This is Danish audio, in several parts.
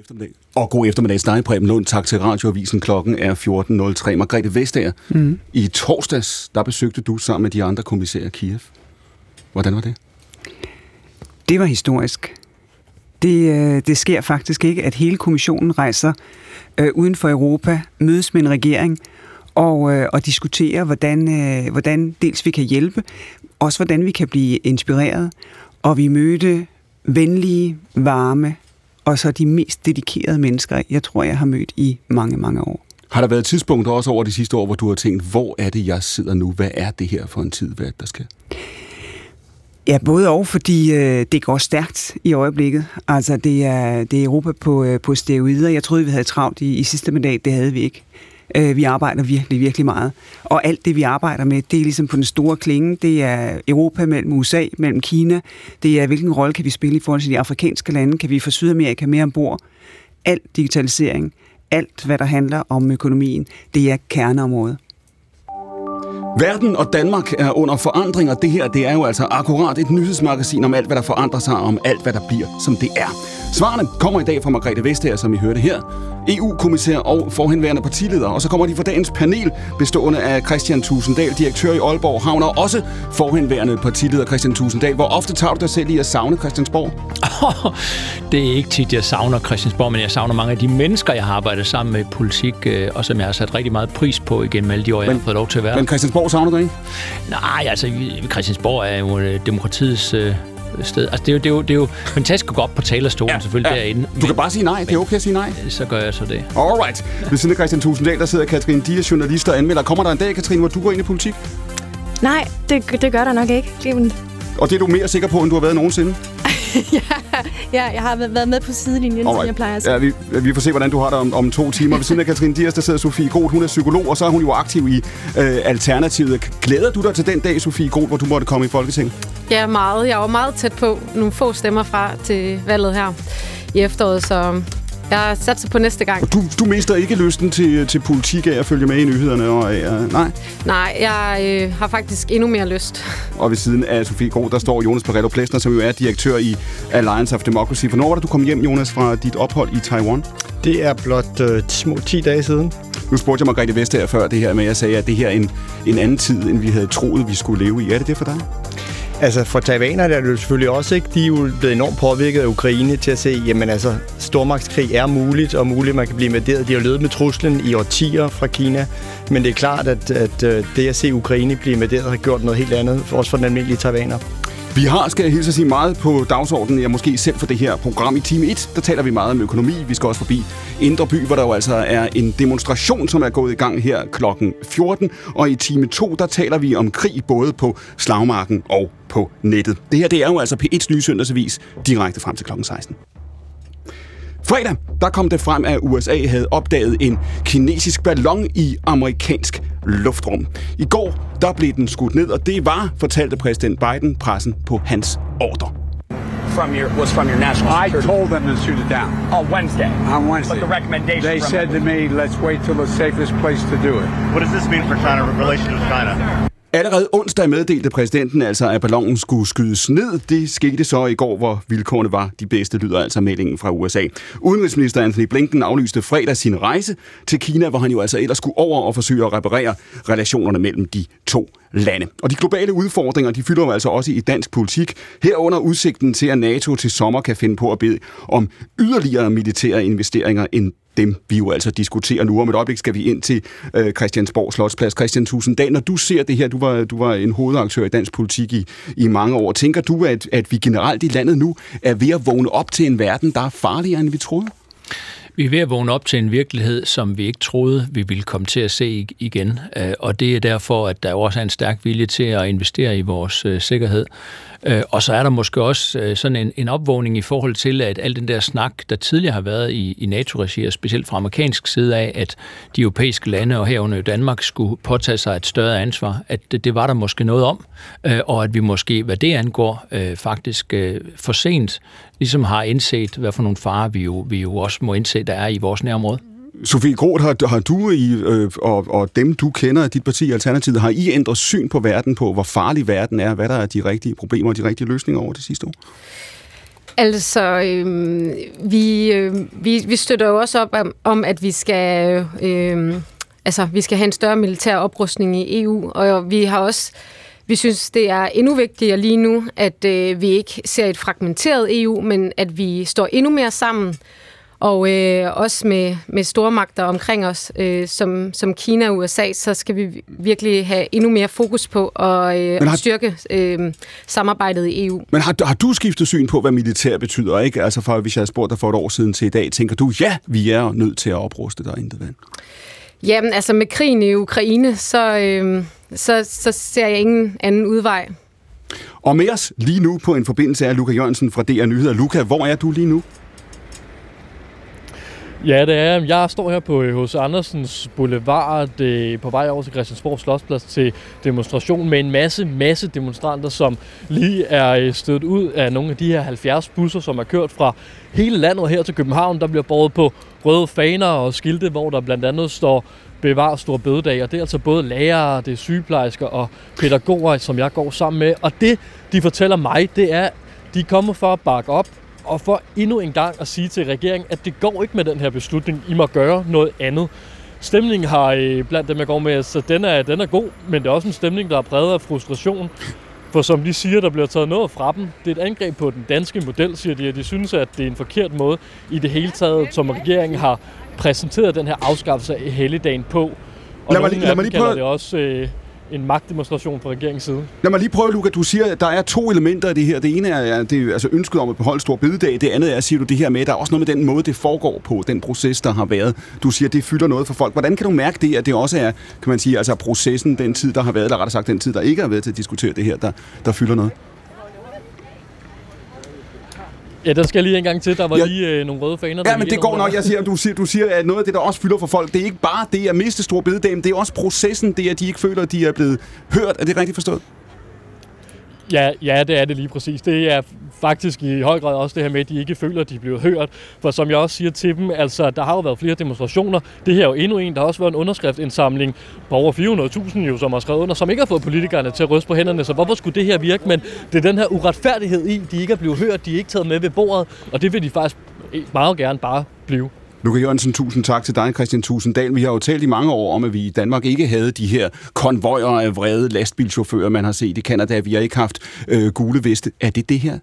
eftermiddag. Og god eftermiddag, dig, Preben Lund. Tak til Radioavisen. Klokken er 14.03. Margrethe Vestager, mm. i torsdags, der besøgte du sammen med de andre kommissærer Kiev. Hvordan var det? Det var historisk. Det, øh, det sker faktisk ikke, at hele kommissionen rejser øh, uden for Europa, mødes med en regering og, øh, og diskuterer, hvordan, øh, hvordan dels vi kan hjælpe, også hvordan vi kan blive inspireret. Og vi mødte venlige, varme og så de mest dedikerede mennesker, jeg tror, jeg har mødt i mange, mange år. Har der været tidspunkter også over de sidste år, hvor du har tænkt, hvor er det, jeg sidder nu? Hvad er det her for en tid? Hvad er det, der sker? Ja, både og, fordi øh, det går stærkt i øjeblikket. Altså, det er, det er Europa på, øh, på steroider. Jeg troede, vi havde travlt i, i sidste mandat. Det havde vi ikke. Øh, vi arbejder virkelig, virkelig meget. Og alt det, vi arbejder med, det er ligesom på den store klinge. Det er Europa mellem USA, mellem Kina. Det er, hvilken rolle kan vi spille i forhold til de afrikanske lande? Kan vi få Sydamerika mere ombord? Alt digitalisering, alt hvad der handler om økonomien, det er kerneområdet. Verden og Danmark er under forandring, og det her det er jo altså akkurat et nyhedsmagasin om alt, hvad der forandrer sig, og om alt, hvad der bliver, som det er. Svarene kommer i dag fra Margrethe Vestager, som I hørte her, EU-kommissær og forhenværende partileder. Og så kommer de fra dagens panel, bestående af Christian Tusinddal, direktør i Aalborg Havn, og også forhenværende partileder Christian Tusinddal. Hvor ofte tager du dig selv i at savne Christiansborg? det er ikke tit, jeg savner Christiansborg, men jeg savner mange af de mennesker, jeg har arbejdet sammen med i politik, øh, og som jeg har sat rigtig meget pris på igennem alle de år, jeg men, har fået lov til at være. Men Christiansborg savner du ikke? Nej, altså Christiansborg er jo øh, demokratiets øh, sted. Altså, det er jo, det er jo, det er jo fantastisk at gå op på talerstolen, ja, selvfølgelig ja. derinde. Du kan bare sige nej. Det er okay at sige nej. Så gør jeg så det. Alright. Ved siden af Christian Tusinddal, der sidder Katrin Dias, journalist og anmelder. Kommer der en dag, Katrin, hvor du går ind i politik? Nej, det, det gør der nok ikke. Og det er du mere sikker på, end du har været nogensinde? ja, ja, jeg har været med på sidelinjen, Alright. som jeg plejer at sige. Ja, vi, vi får se, hvordan du har det om, om to timer. Ved siden af Katrine Dias, der sidder Sofie Groth. Hun er psykolog, og så er hun jo aktiv i øh, Alternativet. Glæder du dig til den dag, Sofie Groth, hvor du måtte komme i Folketinget? Ja, meget. Jeg var meget tæt på nogle få stemmer fra til valget her i efteråret, så jeg satser på næste gang. Du, du mister ikke lysten til, til politik af at følge med i nyhederne? Og, uh, nej? Nej, jeg øh, har faktisk endnu mere lyst. Og ved siden af Sofie Gro, der står Jonas Pareto Plesner, som jo er direktør i Alliance of Democracy. Hvornår var det, du kom hjem, Jonas, fra dit ophold i Taiwan? Det er blot uh, små 10 dage siden. Nu spurgte jeg Margrethe Vestager før det her med, at jeg sagde, at det her er en, en anden tid, end vi havde troet, vi skulle leve i. Er det det for dig? Altså for taiwanerne er det selvfølgelig også ikke. De er jo blevet enormt påvirket af Ukraine til at se, jamen altså, stormagtskrig er muligt, og muligt, man kan blive invaderet. De har levet med truslen i årtier fra Kina, men det er klart, at, at øh, det at se Ukraine blive invaderet har gjort noget helt andet, også for den almindelige Taiwaner. Vi har, skal jeg hilse at sige, meget på dagsordenen. Jeg måske selv for det her program. I time 1, der taler vi meget om økonomi. Vi skal også forbi Indre By, hvor der jo altså er en demonstration, som er gået i gang her klokken 14. Og i time 2, der taler vi om krig både på slagmarken og på nettet. Det her, det er jo altså P1's nye søndagsavis direkte frem til klokken 16. Fredag, der kom det frem, at USA havde opdaget en kinesisk ballon i amerikansk luftrum. I går, der blev den skudt ned, og det var, fortalte præsident Biden pressen på hans ordre. From your was from your national security. I told them to shoot it down. On Wednesday. On Wednesday. But the recommendation They said to me, let's wait till the safest place to do it. What does this mean for China relations with China? Allerede onsdag meddelte præsidenten altså, at ballonen skulle skydes ned. Det skete så i går, hvor vilkårene var de bedste, lyder altså meldingen fra USA. Udenrigsminister Anthony Blinken aflyste fredag sin rejse til Kina, hvor han jo altså ellers skulle over og forsøge at reparere relationerne mellem de to lande. Og de globale udfordringer, de fylder jo altså også i dansk politik. Herunder udsigten til, at NATO til sommer kan finde på at bede om yderligere militære investeringer end dem, vi jo altså diskuterer nu. Om et øjeblik skal vi ind til øh, Christiansborg Slotsplads. Christian Tusinddal, når du ser det her, du var, du var en hovedaktør i dansk politik i, i mange år. Tænker du, at, at vi generelt i landet nu er ved at vågne op til en verden, der er farligere, end vi troede? Vi er ved at vågne op til en virkelighed, som vi ikke troede, vi ville komme til at se igen. Øh, og det er derfor, at der også er en stærk vilje til at investere i vores øh, sikkerhed. Øh, og så er der måske også øh, sådan en, en opvågning i forhold til, at al den der snak, der tidligere har været i, i NATO-regi, og specielt fra amerikansk side af, at de europæiske lande, og herunder Danmark, skulle påtage sig et større ansvar, at det, det var der måske noget om, øh, og at vi måske, hvad det angår, øh, faktisk for sent ligesom har indset, hvad for nogle farer vi jo, vi jo også må indse, der er i vores nærområde. Sofie Groth, har, har du i, øh, og, og dem, du kender af dit parti Alternativet, har I ændret syn på verden, på hvor farlig verden er, hvad der er de rigtige problemer og de rigtige løsninger over det sidste år? Altså, øh, vi, øh, vi, vi støtter jo også op om, om at vi skal, øh, altså, vi skal have en større militær oprustning i EU, og vi har også vi synes, det er endnu vigtigere lige nu, at øh, vi ikke ser et fragmenteret EU, men at vi står endnu mere sammen, og øh, også med, med store magter omkring os, øh, som, som Kina og USA, så skal vi virkelig have endnu mere fokus på at øh, har... styrke øh, samarbejdet i EU. Men har, har du skiftet syn på, hvad militær betyder? Ikke? Altså for, hvis jeg havde spurgt dig for et år siden til i dag, tænker du, ja, vi er nødt til at opruste der intet vand? Jamen, altså med krigen i Ukraine, så, øh, så, så ser jeg ingen anden udvej. Og med os lige nu på en forbindelse er Luca Jørgensen fra DR Nyheder. Luca, hvor er du lige nu? Ja, det er. Jeg står her på øh, hos Andersens Boulevard øh, på vej over til Christiansborg Slotsplads til demonstration med en masse, masse demonstranter, som lige er øh, stødt ud af nogle af de her 70 busser, som er kørt fra hele landet her til København. Der bliver båret på røde faner og skilte, hvor der blandt andet står bevar stor bødedag, og det er altså både lærere, det er sygeplejersker og pædagoger, som jeg går sammen med. Og det, de fortæller mig, det er, de kommer for at bakke op og for endnu en gang at sige til regeringen, at det går ikke med den her beslutning. I må gøre noget andet. Stemningen har øh, blandt dem, jeg går med, så den er, den er god, men det er også en stemning, der er præget af frustration. For som de siger, der bliver taget noget fra dem. Det er et angreb på den danske model, siger de, at de synes, at det er en forkert måde i det hele taget, som regeringen har præsenteret den her afskaffelse af helligdagen på. Og lad mig, lad mig lige prøve... det også øh, en magtdemonstration fra regeringens side. Lad mig lige prøve, Luca. Du siger, at der er to elementer i det her. Det ene er, det er altså ønsket om at beholde stor bededag. Det andet er, siger du, det her med, at der er også noget med den måde, det foregår på, den proces, der har været. Du siger, at det fylder noget for folk. Hvordan kan du mærke det, at det også er, kan man sige, altså processen, den tid, der har været, eller rettere sagt den tid, der ikke har været til at diskutere det her, der, der fylder noget? Ja, der skal jeg lige en gang til. Der var ja. lige øh, nogle røde faner. Ja, men det går nok. Jeg siger, du, siger, du siger, at noget af det, der også fylder for folk, det er ikke bare det at miste stor bededag, det er også processen, det er, at de ikke føler, at de er blevet hørt. Er det rigtigt forstået? Ja, ja, det er det lige præcis. Det er faktisk i høj grad også det her med, at de ikke føler, at de er blevet hørt. For som jeg også siger til dem, altså der har jo været flere demonstrationer. Det her er jo endnu en. Der har også været en underskriftindsamling på over 400.000, jo, som har skrevet under, som ikke har fået politikerne til at ryste på hænderne. Så hvorfor skulle det her virke? Men det er den her uretfærdighed i, de ikke er blevet hørt, de er ikke taget med ved bordet, og det vil de faktisk meget gerne bare blive. Luca Jørgensen, tusind tak til dig, Christian Tusinddal. Vi har jo talt i mange år om, at vi i Danmark ikke havde de her konvojer af vrede lastbilchauffører, man har set i Canada. Vi har ikke haft øh, gule veste. Er det det her?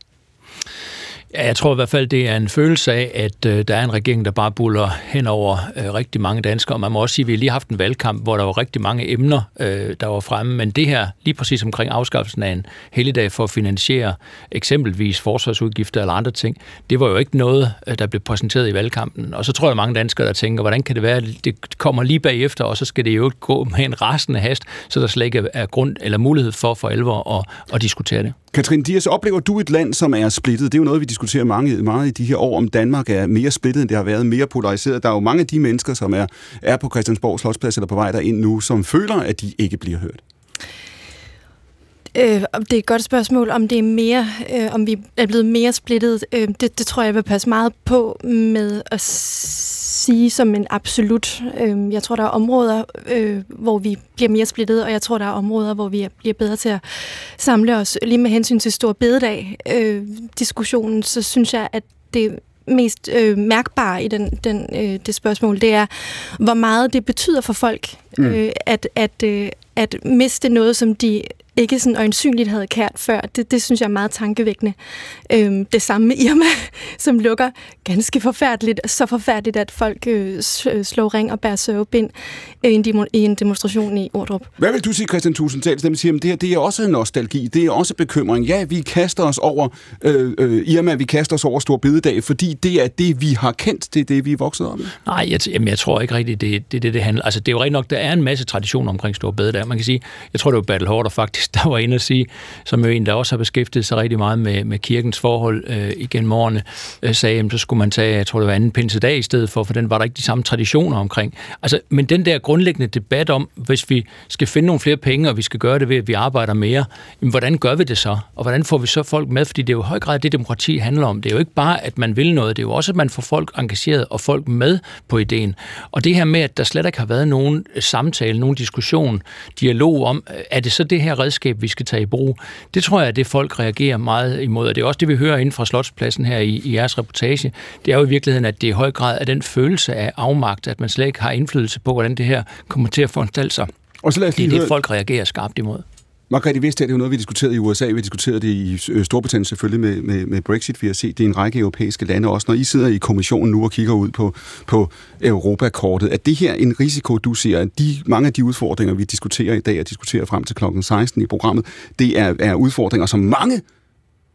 Ja, jeg tror i hvert fald, det er en følelse af, at øh, der er en regering, der bare buller hen over øh, rigtig mange danskere. Man må også sige, at vi har lige haft en valgkamp, hvor der var rigtig mange emner, øh, der var fremme. Men det her, lige præcis omkring afskaffelsen af en helligdag for at finansiere eksempelvis forsvarsudgifter eller andre ting, det var jo ikke noget, øh, der blev præsenteret i valgkampen. Og så tror jeg, at mange danskere, der tænker, hvordan kan det være, at det kommer lige bagefter, og så skal det jo gå med en rasende hast, så der slet ikke er grund eller mulighed for for alvor at, at diskutere det. Katrin Dias, oplever du et land, som er splittet? Det er jo noget, vi diskuterer mange, meget i de her år, om Danmark er mere splittet, end det har været, mere polariseret. Der er jo mange af de mennesker, som er, er på Christiansborg Slotsplads eller på vej derind nu, som føler, at de ikke bliver hørt. Øh, det er et godt spørgsmål, om det er mere, øh, om vi er blevet mere splittet. Øh, det, det tror jeg vil passe meget på med at sige som en absolut. Øh, jeg tror, der er områder, øh, hvor vi bliver mere splittet, og jeg tror, der er områder, hvor vi bliver bedre til at samle os. Lige med hensyn til stor bededag øh, diskussionen, så synes jeg, at det mest øh, mærkbare i den, den, øh, det spørgsmål, det er, hvor meget det betyder for folk, mm. øh, at, at, øh, at miste noget, som de ikke sådan øjensynligt havde kært før. Det, det synes jeg er meget tankevækkende. Øhm, det samme med Irma, som lukker ganske forfærdeligt. Så forfærdeligt, at folk øh, øh slår ring og bærer søvebind øh, i, en demo, i en demonstration i Ordrup. Hvad vil du sige, Christian Tusindsdal? Dem siger, at det her det er også en nostalgi. Det er også bekymring. Ja, vi kaster os over øh, øh, Irma, vi kaster os over Stor Bededag, fordi det er det, vi har kendt. Det er det, vi er vokset op Nej, jeg, jamen, jeg tror ikke rigtigt, det er det, det, det handler. Altså, det er jo rigtig nok, der er en masse traditioner omkring Stor Bededag. Man kan sige, jeg tror, det var Battle Hårder faktisk, der var inde at sige, som jo en, der også har beskæftiget sig rigtig meget med, med kirkens forhold øh, igennem årene, øh, sagde, at så skulle man tage, jeg tror det var anden pinsedag i stedet for, for den var der ikke de samme traditioner omkring. Altså, men den der grundlæggende debat om, hvis vi skal finde nogle flere penge, og vi skal gøre det ved, at vi arbejder mere, jamen, hvordan gør vi det så? Og hvordan får vi så folk med? Fordi det er jo i høj grad det, demokrati handler om. Det er jo ikke bare, at man vil noget, det er jo også, at man får folk engageret og folk med på ideen. Og det her med, at der slet ikke har været nogen samtale, nogen diskussion, dialog om, øh, er det så det her redskab, redskab, vi skal tage i brug. Det tror jeg, at det folk reagerer meget imod, og det er også det, vi hører inden fra Slotspladsen her i, i jeres reportage. Det er jo i virkeligheden, at det i høj grad er den følelse af afmagt, at man slet ikke har indflydelse på, hvordan det her kommer til at foranstalte sig. Og så lad os Det lige er det, høre, folk reagerer skarpt imod. Margrethe Vestager, det er jo noget, vi diskuterede i USA, vi diskuterede det i øh, Storbritannien selvfølgelig med, med, med Brexit. Vi har set det i en række europæiske lande også. Når I sidder i kommissionen nu og kigger ud på, på Europakortet, er det her en risiko, du ser, at de, mange af de udfordringer, vi diskuterer i dag og diskuterer frem til klokken 16 i programmet, det er, er udfordringer, som mange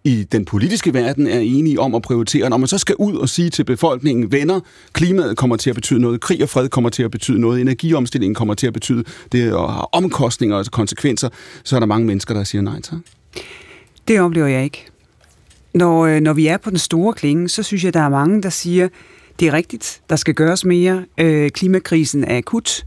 i den politiske verden er enige om at prioritere. Når man så skal ud og sige til befolkningen, venner, klimaet kommer til at betyde noget, krig og fred kommer til at betyde noget, energiomstillingen kommer til at betyde det, og har omkostninger og konsekvenser, så er der mange mennesker, der siger nej tak. Det oplever jeg ikke. Når, øh, når vi er på den store klinge, så synes jeg, der er mange, der siger, det er rigtigt, der skal gøres mere. Øh, klimakrisen er akut.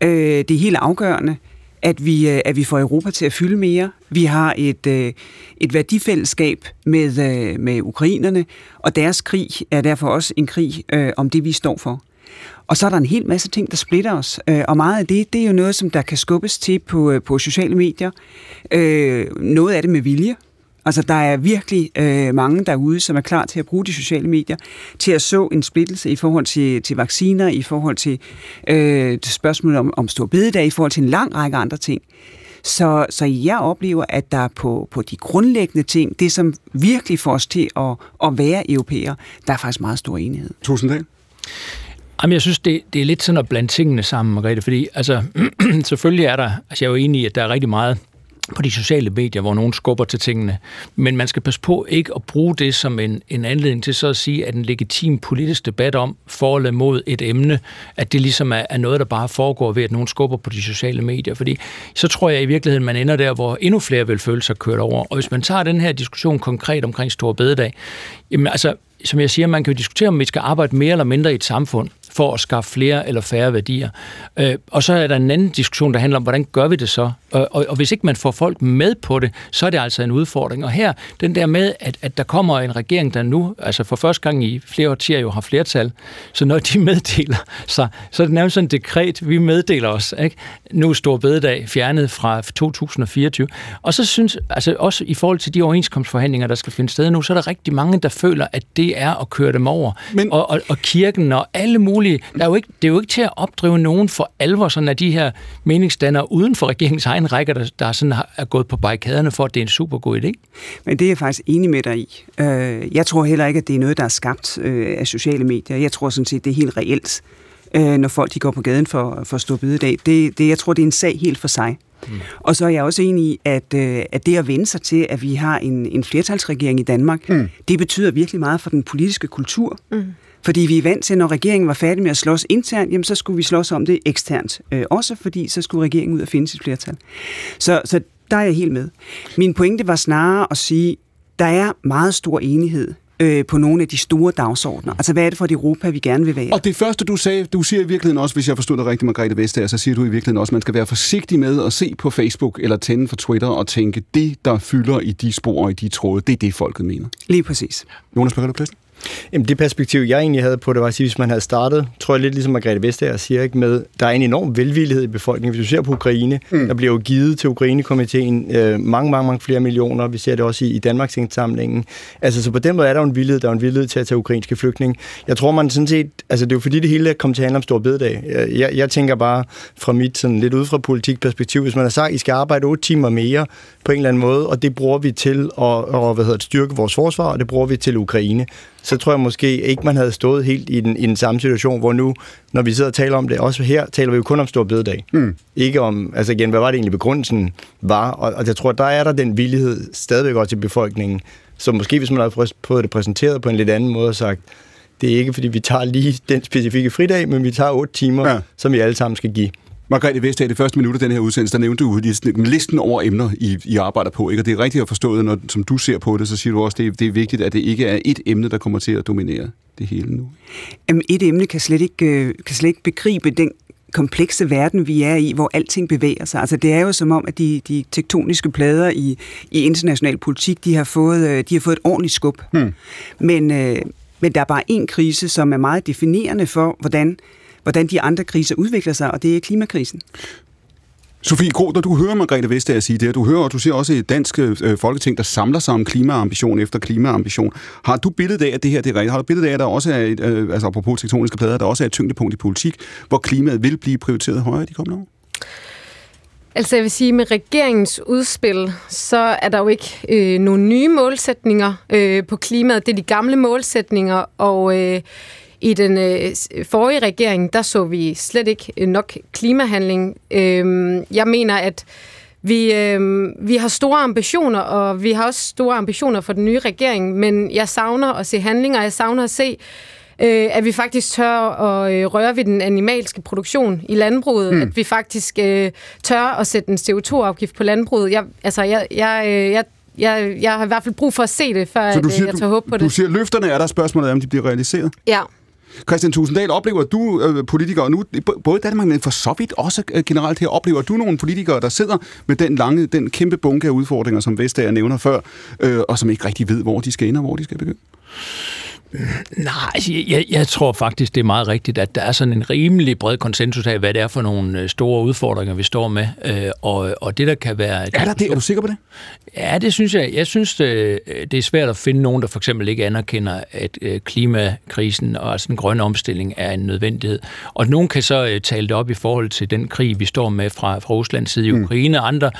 Øh, det er helt afgørende, at vi, øh, at vi får Europa til at fylde mere. Vi har et, øh, et værdifællesskab med, øh, med ukrainerne, og deres krig er derfor også en krig øh, om det, vi står for. Og så er der en hel masse ting, der splitter os. Og meget af det, det er jo noget, som der kan skubbes til på, på sociale medier. Øh, noget af det med vilje. Altså, der er virkelig øh, mange derude, som er klar til at bruge de sociale medier til at så en splittelse i forhold til, til vacciner, i forhold til, øh, til spørgsmål om, om stor bededag, i forhold til en lang række andre ting. Så, så jeg oplever, at der på, på de grundlæggende ting, det som virkelig får os til at, at være europæer, der er faktisk meget stor enighed. Tusind tak. Jamen, jeg synes, det, det er lidt sådan at blande tingene sammen, Margrethe, fordi altså, selvfølgelig er der, altså jeg er jo enig i, at der er rigtig meget på de sociale medier, hvor nogen skubber til tingene. Men man skal passe på ikke at bruge det som en, en anledning til så at sige, at en legitim politisk debat om forholdet mod et emne, at det ligesom er, er noget, der bare foregår ved, at nogen skubber på de sociale medier. Fordi så tror jeg i virkeligheden, man ender der, hvor endnu flere vil føle sig kørt over. Og hvis man tager den her diskussion konkret omkring Stor Bededag, jamen altså, som jeg siger, man kan jo diskutere, om vi skal arbejde mere eller mindre i et samfund for at skaffe flere eller færre værdier. Øh, og så er der en anden diskussion, der handler om, hvordan gør vi det så? Og, og, og hvis ikke man får folk med på det, så er det altså en udfordring. Og her, den der med, at, at der kommer en regering, der nu, altså for første gang i flere årtier jo har flertal, så når de meddeler sig, så er det nærmest sådan et dekret, vi meddeler os. Ikke? Nu er Stor Bededag fjernet fra 2024. Og så synes, altså også i forhold til de overenskomstforhandlinger, der skal finde sted nu, så er der rigtig mange, der føler, at det er at køre dem over. Men- Og, og, og kirken og alle mulige, der er jo ikke, det er jo ikke til at opdrive nogen for alvor, sådan at de her meningsdannere uden for regeringens egen rækker, der, der sådan har, er gået på barrikaderne for, at det er en super god idé. Men det er jeg faktisk enig med dig i. Øh, Jeg tror heller ikke, at det er noget, der er skabt øh, af sociale medier. Jeg tror sådan set, det er helt reelt, øh, når folk de går på gaden for, for Stor Bededag. Det, det, jeg tror, det er en sag helt for sig. Mm. Og så er jeg også enig i, at, øh, at det at vende sig til, at vi har en, en flertalsregering i Danmark, mm. det betyder virkelig meget for den politiske kultur. Mm. Fordi vi er vant til, når regeringen var færdig med at slås internt, jamen så skulle vi slås om det eksternt. Øh, også fordi, så skulle regeringen ud og finde sit flertal. Så, så der er jeg helt med. Min pointe var snarere at sige, der er meget stor enighed øh, på nogle af de store dagsordner. Altså, hvad er det for et Europa, vi gerne vil være? Og det første, du sagde, du siger i virkeligheden også, hvis jeg forstod det rigtigt, Margrethe Vestager, så siger du i virkeligheden også, at man skal være forsigtig med at se på Facebook eller tænde for Twitter og tænke, det, der fylder i de spor og i de tråde, det er det, folket mener. Lige præcis. Jonas Berger Christen? Jamen det perspektiv, jeg egentlig havde på det, var at sige, hvis man havde startet, tror jeg lidt ligesom Margrethe Vestager siger, ikke, med, der er en enorm velvillighed i befolkningen. Hvis du ser på Ukraine, mm. der bliver jo givet til Ukraine-komiteen øh, mange, mange, mange flere millioner. Vi ser det også i, i Danmarks indsamlingen. Altså, så på den måde er der jo en villighed, der er en villighed til at tage ukrainske flygtninge. Jeg tror, man sådan set, altså det er jo fordi det hele er kommet til at handle om stor bededag. Jeg, jeg, jeg tænker bare fra mit sådan lidt ud fra politikperspektiv, hvis man har sagt, at I skal arbejde 8 timer mere på en eller anden måde, og det bruger vi til at, og, hvad hedder det, styrke vores forsvar, og det bruger vi til Ukraine så tror jeg måske ikke, man havde stået helt i den, i den samme situation, hvor nu, når vi sidder og taler om det, også her taler vi jo kun om stor bededag. Mm. Ikke om, altså igen, hvad var det egentlig begrundelsen var, og, og jeg tror, der er der den villighed stadigvæk også til befolkningen, så måske hvis man havde fået det præsenteret på en lidt anden måde og sagt, det er ikke fordi vi tager lige den specifikke fridag, men vi tager otte timer, ja. som vi alle sammen skal give. Margrethe Vestager, det første minut af den her udsendelse, der nævnte du listen over emner, I, I arbejder på. Ikke? Og det er rigtigt at forstå, når, som du ser på det, så siger du også, at det, det er vigtigt, at det ikke er et emne, der kommer til at dominere det hele nu. Jamen, et emne kan slet ikke, øh, kan slet ikke begribe den komplekse verden, vi er i, hvor alting bevæger sig. Altså, det er jo som om, at de, de tektoniske plader i, i international politik, de har fået, øh, de har fået et ordentligt skub. Hmm. Men, øh, men der er bare en krise, som er meget definerende for, hvordan hvordan de andre kriser udvikler sig, og det er klimakrisen. Sofie Gro, når du hører Margrethe Vestager sige det, og du hører, og du ser også et dansk øh, folketing, der samler sig om klimaambition efter klimaambition. Har du billedet af, at det her det er rigtigt? Har du billedet af, at der også er, et, øh, altså apropos tektoniske plader, der også er et tyngdepunkt i politik, hvor klimaet vil blive prioriteret højere de kommende år? Altså jeg vil sige, med regeringens udspil, så er der jo ikke øh, nogen nye målsætninger øh, på klimaet. Det er de gamle målsætninger, og øh, i den øh, forrige regering, der så vi slet ikke nok klimahandling. Øh, jeg mener, at vi, øh, vi har store ambitioner, og vi har også store ambitioner for den nye regering, men jeg savner at se handlinger, jeg savner at se øh, at vi faktisk tør at øh, røre ved den animalske produktion i landbruget, mm. at vi faktisk øh, tør at sætte en CO2-afgift på landbruget. Jeg, altså, jeg, jeg, øh, jeg jeg, jeg har i hvert fald brug for at se det, før Så du at, siger, jeg tager håb på du, det. Du siger, at løfterne er der spørgsmålet, om de bliver realiseret? Ja. Christian Tusinddal, oplever du øh, politikere, og nu både Danmark, men for så vidt også øh, generelt her, oplever du nogle politikere, der sidder med den lange, den kæmpe bunke af udfordringer, som Vestager nævner før, øh, og som ikke rigtig ved, hvor de skal ind og hvor de skal begynde? Nej, altså, jeg, jeg tror faktisk, det er meget rigtigt, at der er sådan en rimelig bred konsensus af, hvad det er for nogle øh, store udfordringer, vi står med. Øh, og, og det, der kan være... Er der det? Er du sikker på det? Ja, det synes jeg. Jeg synes, det, det er svært at finde nogen, der for eksempel ikke anerkender, at øh, klimakrisen og altså den grønne omstilling er en nødvendighed. Og nogen kan så tale det op i forhold til den krig, vi står med fra, fra Ruslands side i mm. Ukraine. Mm. Andre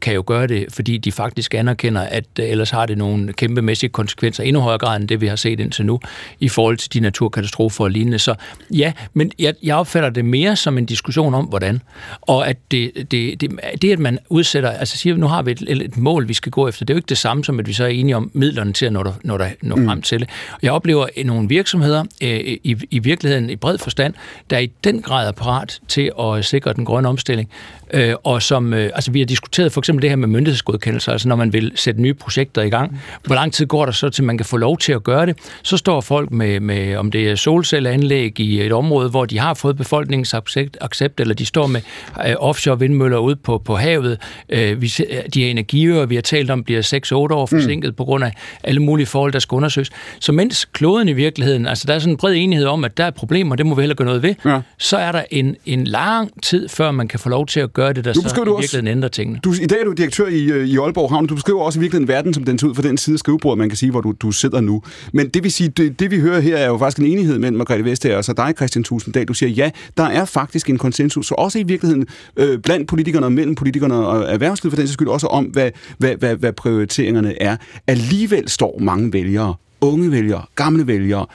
kan jo gøre det, fordi de faktisk anerkender, at ellers har det nogle kæmpemæssige konsekvenser, endnu højere grad end det, vi har set indtil nu, i forhold til de naturkatastrofer og lignende. Så ja, men jeg, jeg opfatter det mere som en diskussion om, hvordan. Og at det, det, det, det at man udsætter, altså siger, nu har vi et, et mål, vi skal gå efter, det er jo ikke det samme som, at vi så er enige om midlerne til at nå, der, når der, nå mm. frem til det. Jeg oplever nogle virksomheder øh, i, i virkeligheden i bred forstand, der i den grad er parat til at sikre den grønne omstilling, øh, og som, øh, altså vi har diskuteret for eksempel det her med myndighedsgodkendelser, altså når man vil sætte nye projekter i gang, hvor lang tid går der så til man kan få lov til at gøre det, så står folk med, med om det er solcelleanlæg i et område, hvor de har fået befolkningens accept, accept eller de står med øh, offshore vindmøller ude på, på havet, øh, vi, de her energiøer, vi har talt om, bliver 6-8 år forsinket mm. på grund af alle mulige forhold, der skal undersøges. Så mens kloden i virkeligheden, altså der er sådan en bred enighed om, at der er problemer, det må vi heller gøre noget ved, ja. så er der en, en lang tid, før man kan få lov til at gøre det, der så i virkeligheden ændrer tingene. Du, I dag er du direktør i, øh, i Aalborg Havn. Du beskriver også i virkeligheden verden, som den ser ud fra den side af skrivebordet, man kan sige, hvor du, du sidder nu. Men det vil sige, det, det vi hører her er jo faktisk en enighed mellem Margrethe Vestager og så dig, Christian Tusinddal. Du siger, ja, der er faktisk en konsensus, så også i virkeligheden øh, blandt politikerne og mellem politikerne og erhvervslivet for den skyld også om, hvad, hvad, hvad, hvad prioriteringerne er. Alligevel står mange vælgere, unge vælgere, gamle vælgere,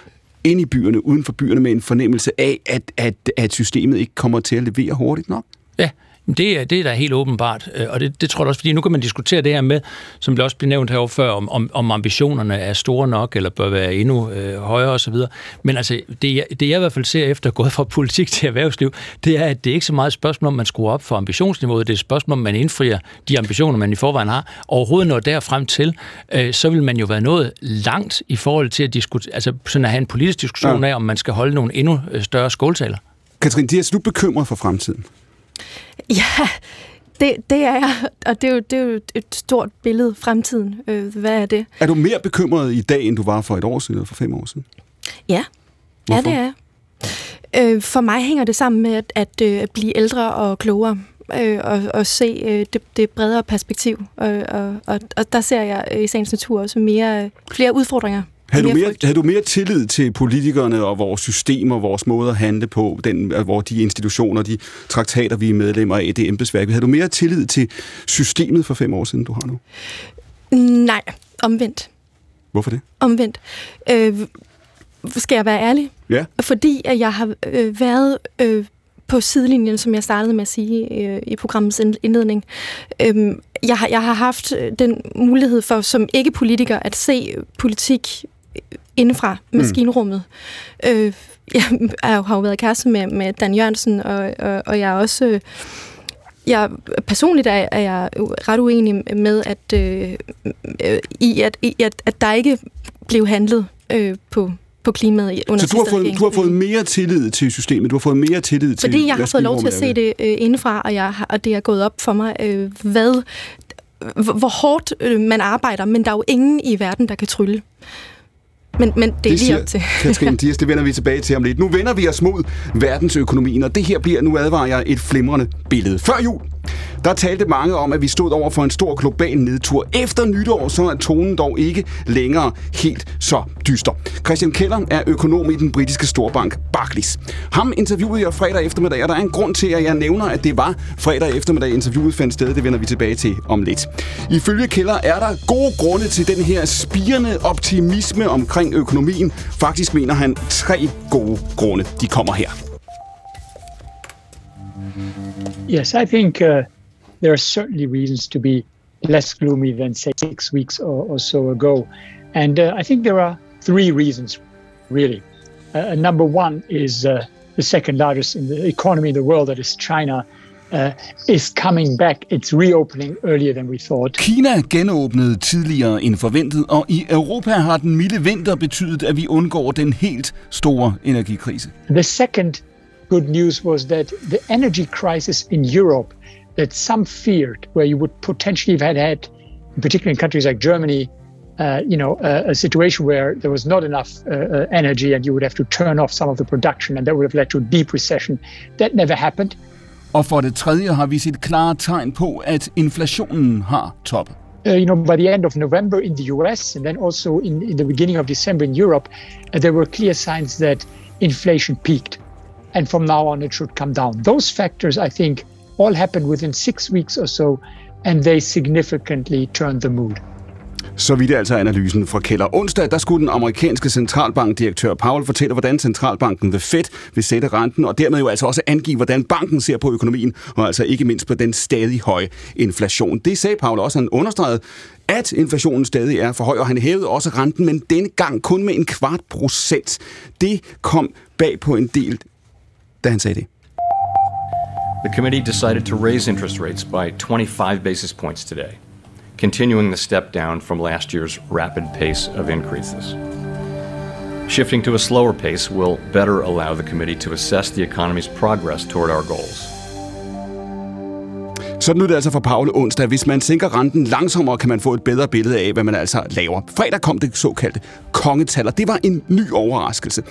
ind i byerne, uden for byerne, med en fornemmelse af, at, at, at systemet ikke kommer til at levere hurtigt nok. Ja, det er, det er da helt åbenbart, øh, og det, det tror jeg også, fordi nu kan man diskutere det her med, som det også blev nævnt herovre før, om, om, om ambitionerne er store nok, eller bør være endnu øh, højere osv. Men altså, det jeg, det jeg i hvert fald ser efter, gået fra politik til erhvervsliv, det er, at det er ikke så meget et spørgsmål, om man skruer op for ambitionsniveauet, det er et spørgsmål, om man indfrier de ambitioner, man i forvejen har, overhovedet når derfrem til, øh, så vil man jo være nået langt i forhold til at diskutere, altså sådan at have en politisk diskussion ja. af, om man skal holde nogle endnu øh, større skåltaler. Katrine Dias, er du bekymret for fremtiden? Ja, det, det er jeg, og det er, jo, det er jo et stort billede fremtiden. Øh, hvad er det? Er du mere bekymret i dag, end du var for et år siden eller for fem år siden? Ja, Hvorfor? ja det er øh, For mig hænger det sammen med at, at, øh, at blive ældre og klogere. Øh, og, og se øh, det, det bredere perspektiv. Og, og, og, og der ser jeg i sagens natur også mere, flere udfordringer havde du, mere, havde du mere tillid til politikerne og vores systemer, vores måde at handle på, den, hvor de institutioner, de traktater, vi er medlemmer af, det embedsværk, havde du mere tillid til systemet for fem år siden, du har nu? Nej, omvendt. Hvorfor det? Omvendt. Øh, skal jeg være ærlig? Ja. Fordi at jeg har øh, været øh, på sidelinjen, som jeg startede med at sige øh, i programmets indledning. Øh, jeg, har, jeg har haft den mulighed for som ikke-politiker at se politik indefra maskinrummet. Mm. Øh, jeg har jo været kæreste med, med Dan Jørgensen, og, og, og jeg er også... Øh, jeg, personligt er, er jeg ret uenig med, at, øh, øh, i, at, i at, at der ikke blev handlet øh, på, på klimaet under Så du har, fået, du har fået mere tillid til systemet, du har fået mere tillid til... Fordi jeg har fået lov til at se det øh, indefra, og, jeg har, og det er gået op for mig, øh, hvad, hvor hårdt øh, man arbejder, men der er jo ingen i verden, der kan trylle. Men, men det er lige op til. Katrine Dias, det vender vi tilbage til om lidt. Nu vender vi os mod verdensøkonomien, og det her bliver, nu advarer jeg, et flimrende billede. Før jul, der talte mange om, at vi stod over for en stor global nedtur. Efter nytår, så er tonen dog ikke længere helt så dyster. Christian Keller er økonom i den britiske storbank Barclays. Ham interviewede jeg fredag eftermiddag, og der er en grund til, at jeg nævner, at det var fredag eftermiddag, interviewet fandt sted. Det vender vi tilbage til om lidt. Ifølge Keller er der gode grunde til den her spirende optimisme omkring økonomien. Faktisk mener han tre gode grunde. De kommer her. Yes, I think uh, there are certainly reasons to be less gloomy than, say, six weeks or, or so ago. And uh, I think there are three reasons, really. Uh, number one is uh, the second largest in the economy in the world, that is China, uh, is coming back. It's reopening earlier than we thought. Kina genåbnede tidligere end forventet, og i Europa har den milde vinter betydet, at vi undgår den helt store energikrise. The second good news was that the energy crisis in Europe that some feared, where you would potentially have had, particularly in countries like Germany, uh, you know, a, a, situation where there was not enough uh, uh, energy and you would have to turn off some of the production and that would have led to a deep recession. That never happened. Og for det tredje har vi set klare tegn på, at inflationen har toppet. Uh, you know, by the end of November in the US and then also in, in the beginning of December in Europe, uh, there were clear signs that inflation peaked. And from now on, it should come down. Those factors, I think, all happened within six weeks or so, and they significantly turned the mood. Så vidt altså analysen fra Keller. Onsdag der skulle den amerikanske centralbankdirektør Powell fortælle, hvordan centralbanken The Fed vil sætte renten, og dermed jo altså også angive, hvordan banken ser på økonomien, og altså ikke mindst på den stadig høje inflation. Det sagde Powell også, han understregede, at inflationen stadig er for høj, og han hævede også renten, men denne gang kun med en kvart procent. Det kom bag på en del, da han sagde det. The committee decided to raise interest rates by 25 basis points today, continuing the step down from last year's rapid pace of increases. Shifting to a slower pace will better allow the committee to assess the economy's progress toward our goals. Sådan lyder det altså for Paul onsdag. Hvis man sænker renten langsommere, kan man få et bedre billede af, hvad man altså laver. Fredag kom det såkaldte kongetal, og det var en ny overraskelse.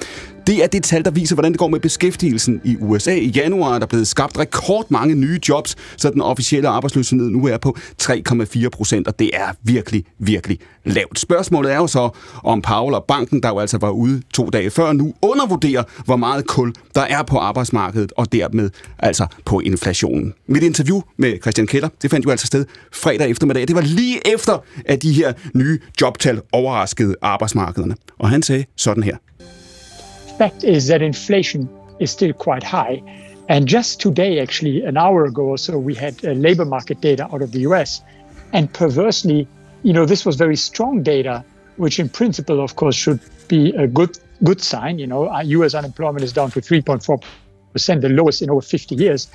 Det er det tal, der viser, hvordan det går med beskæftigelsen i USA. I januar er der blevet skabt rekordmange nye jobs, så den officielle arbejdsløshed nu er på 3,4 procent, og det er virkelig, virkelig lavt. Spørgsmålet er jo så, om Paul og banken, der jo altså var ude to dage før, nu undervurderer, hvor meget kul der er på arbejdsmarkedet, og dermed altså på inflationen. Mit interview med Christian Keller, det fandt jo altså sted fredag eftermiddag. Det var lige efter, at de her nye jobtal overraskede arbejdsmarkederne. Og han sagde sådan her. Fact is that inflation is still quite high. And just today, actually, an hour ago or so, we had uh, labor market data out of the US. And perversely, you know, this was very strong data, which in principle, of course, should be a good good sign. You know, US unemployment is down to 3.4%, the lowest in over 50 years.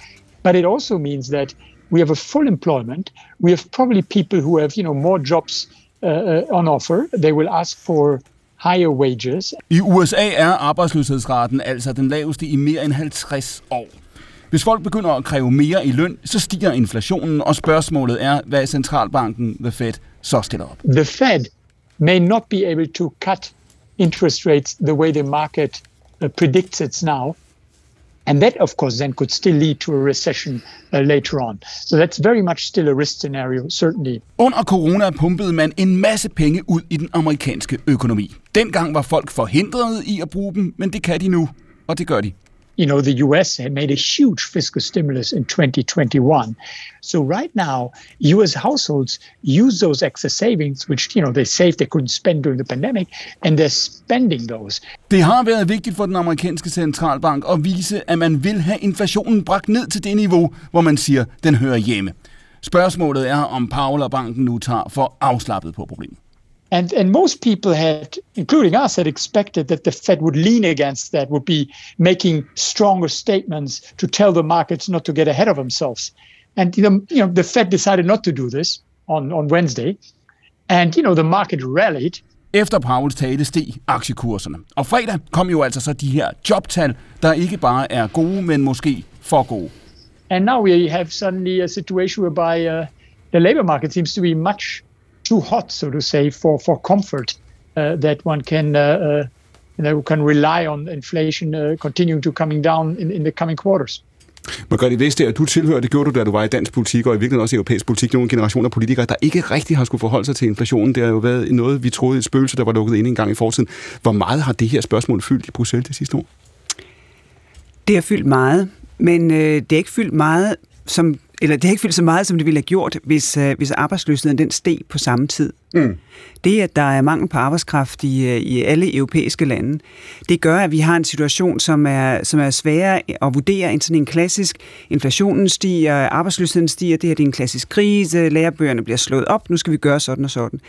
But it also means that we have a full employment. We have probably people who have, you know, more jobs uh, uh, on offer. They will ask for higher wages. I USA er arbejdsløshedsraten altså den laveste i mere end 50 år. Hvis folk begynder at kræve mere i løn, så stiger inflationen, og spørgsmålet er, hvad centralbanken, The Fed, så stiller op. The Fed may not be able to cut interest rates the way the market uh, predicts it's now. And that, of course, then could still lead to a recession uh, later on. So that's very much still a risk scenario, certainly. Under corona pumpede man en masse penge ud i den amerikanske økonomi. Dengang var folk forhindret i at bruge dem, men det kan de nu, og det gør de. You know, the US had made a huge fiscal stimulus in 2021. So right now, US households use those excess savings, which, you know, they saved they couldn't spend during the pandemic, and they're spending those. Det har været vigtigt for den amerikanske centralbank at vise, at man vil have inflationen bragt ned til det niveau, hvor man siger, den hører hjemme. Spørgsmålet er, om Powell og banken nu tager for afslappet på problemet. And, and most people had, including us, had expected that the Fed would lean against that, would be making stronger statements to tell the markets not to get ahead of themselves. And you know, you know, the Fed decided not to do this on, on Wednesday. And you know, the market rallied. Efter Powells tale steg aktiekurserne. Og fredag kom jo altså så de her jobtal, der ikke bare er gode, men måske for gode. And now we have suddenly a situation whereby uh, the labor market seems to be much too hot, so to say, for, for comfort. uh, that one can uh, uh, you know can rely on inflation uh, continuing to coming down in, in the coming quarters. Margrethe Vestager, du tilhører, det gjorde du, da du var i dansk politik, og i virkeligheden også i europæisk politik, nogle generationer af politikere, der ikke rigtig har skulle forholde sig til inflationen. Det har jo været noget, vi troede et spøgelse, der var lukket ind en gang i fortiden. Hvor meget har det her spørgsmål fyldt i Bruxelles det sidste år? Det har fyldt meget, men øh, det er ikke fyldt meget, som, eller det har ikke fyldt så meget, som det ville have gjort, hvis, øh, hvis arbejdsløsheden den steg på samme tid. Mm. Det, at der er mangel på arbejdskraft i, øh, i alle europæiske lande, det gør, at vi har en situation, som er, som er sværere at vurdere end sådan en klassisk. Inflationen stiger, arbejdsløsheden stiger, det her det er en klassisk krise, lærebøgerne bliver slået op, nu skal vi gøre sådan og sådan.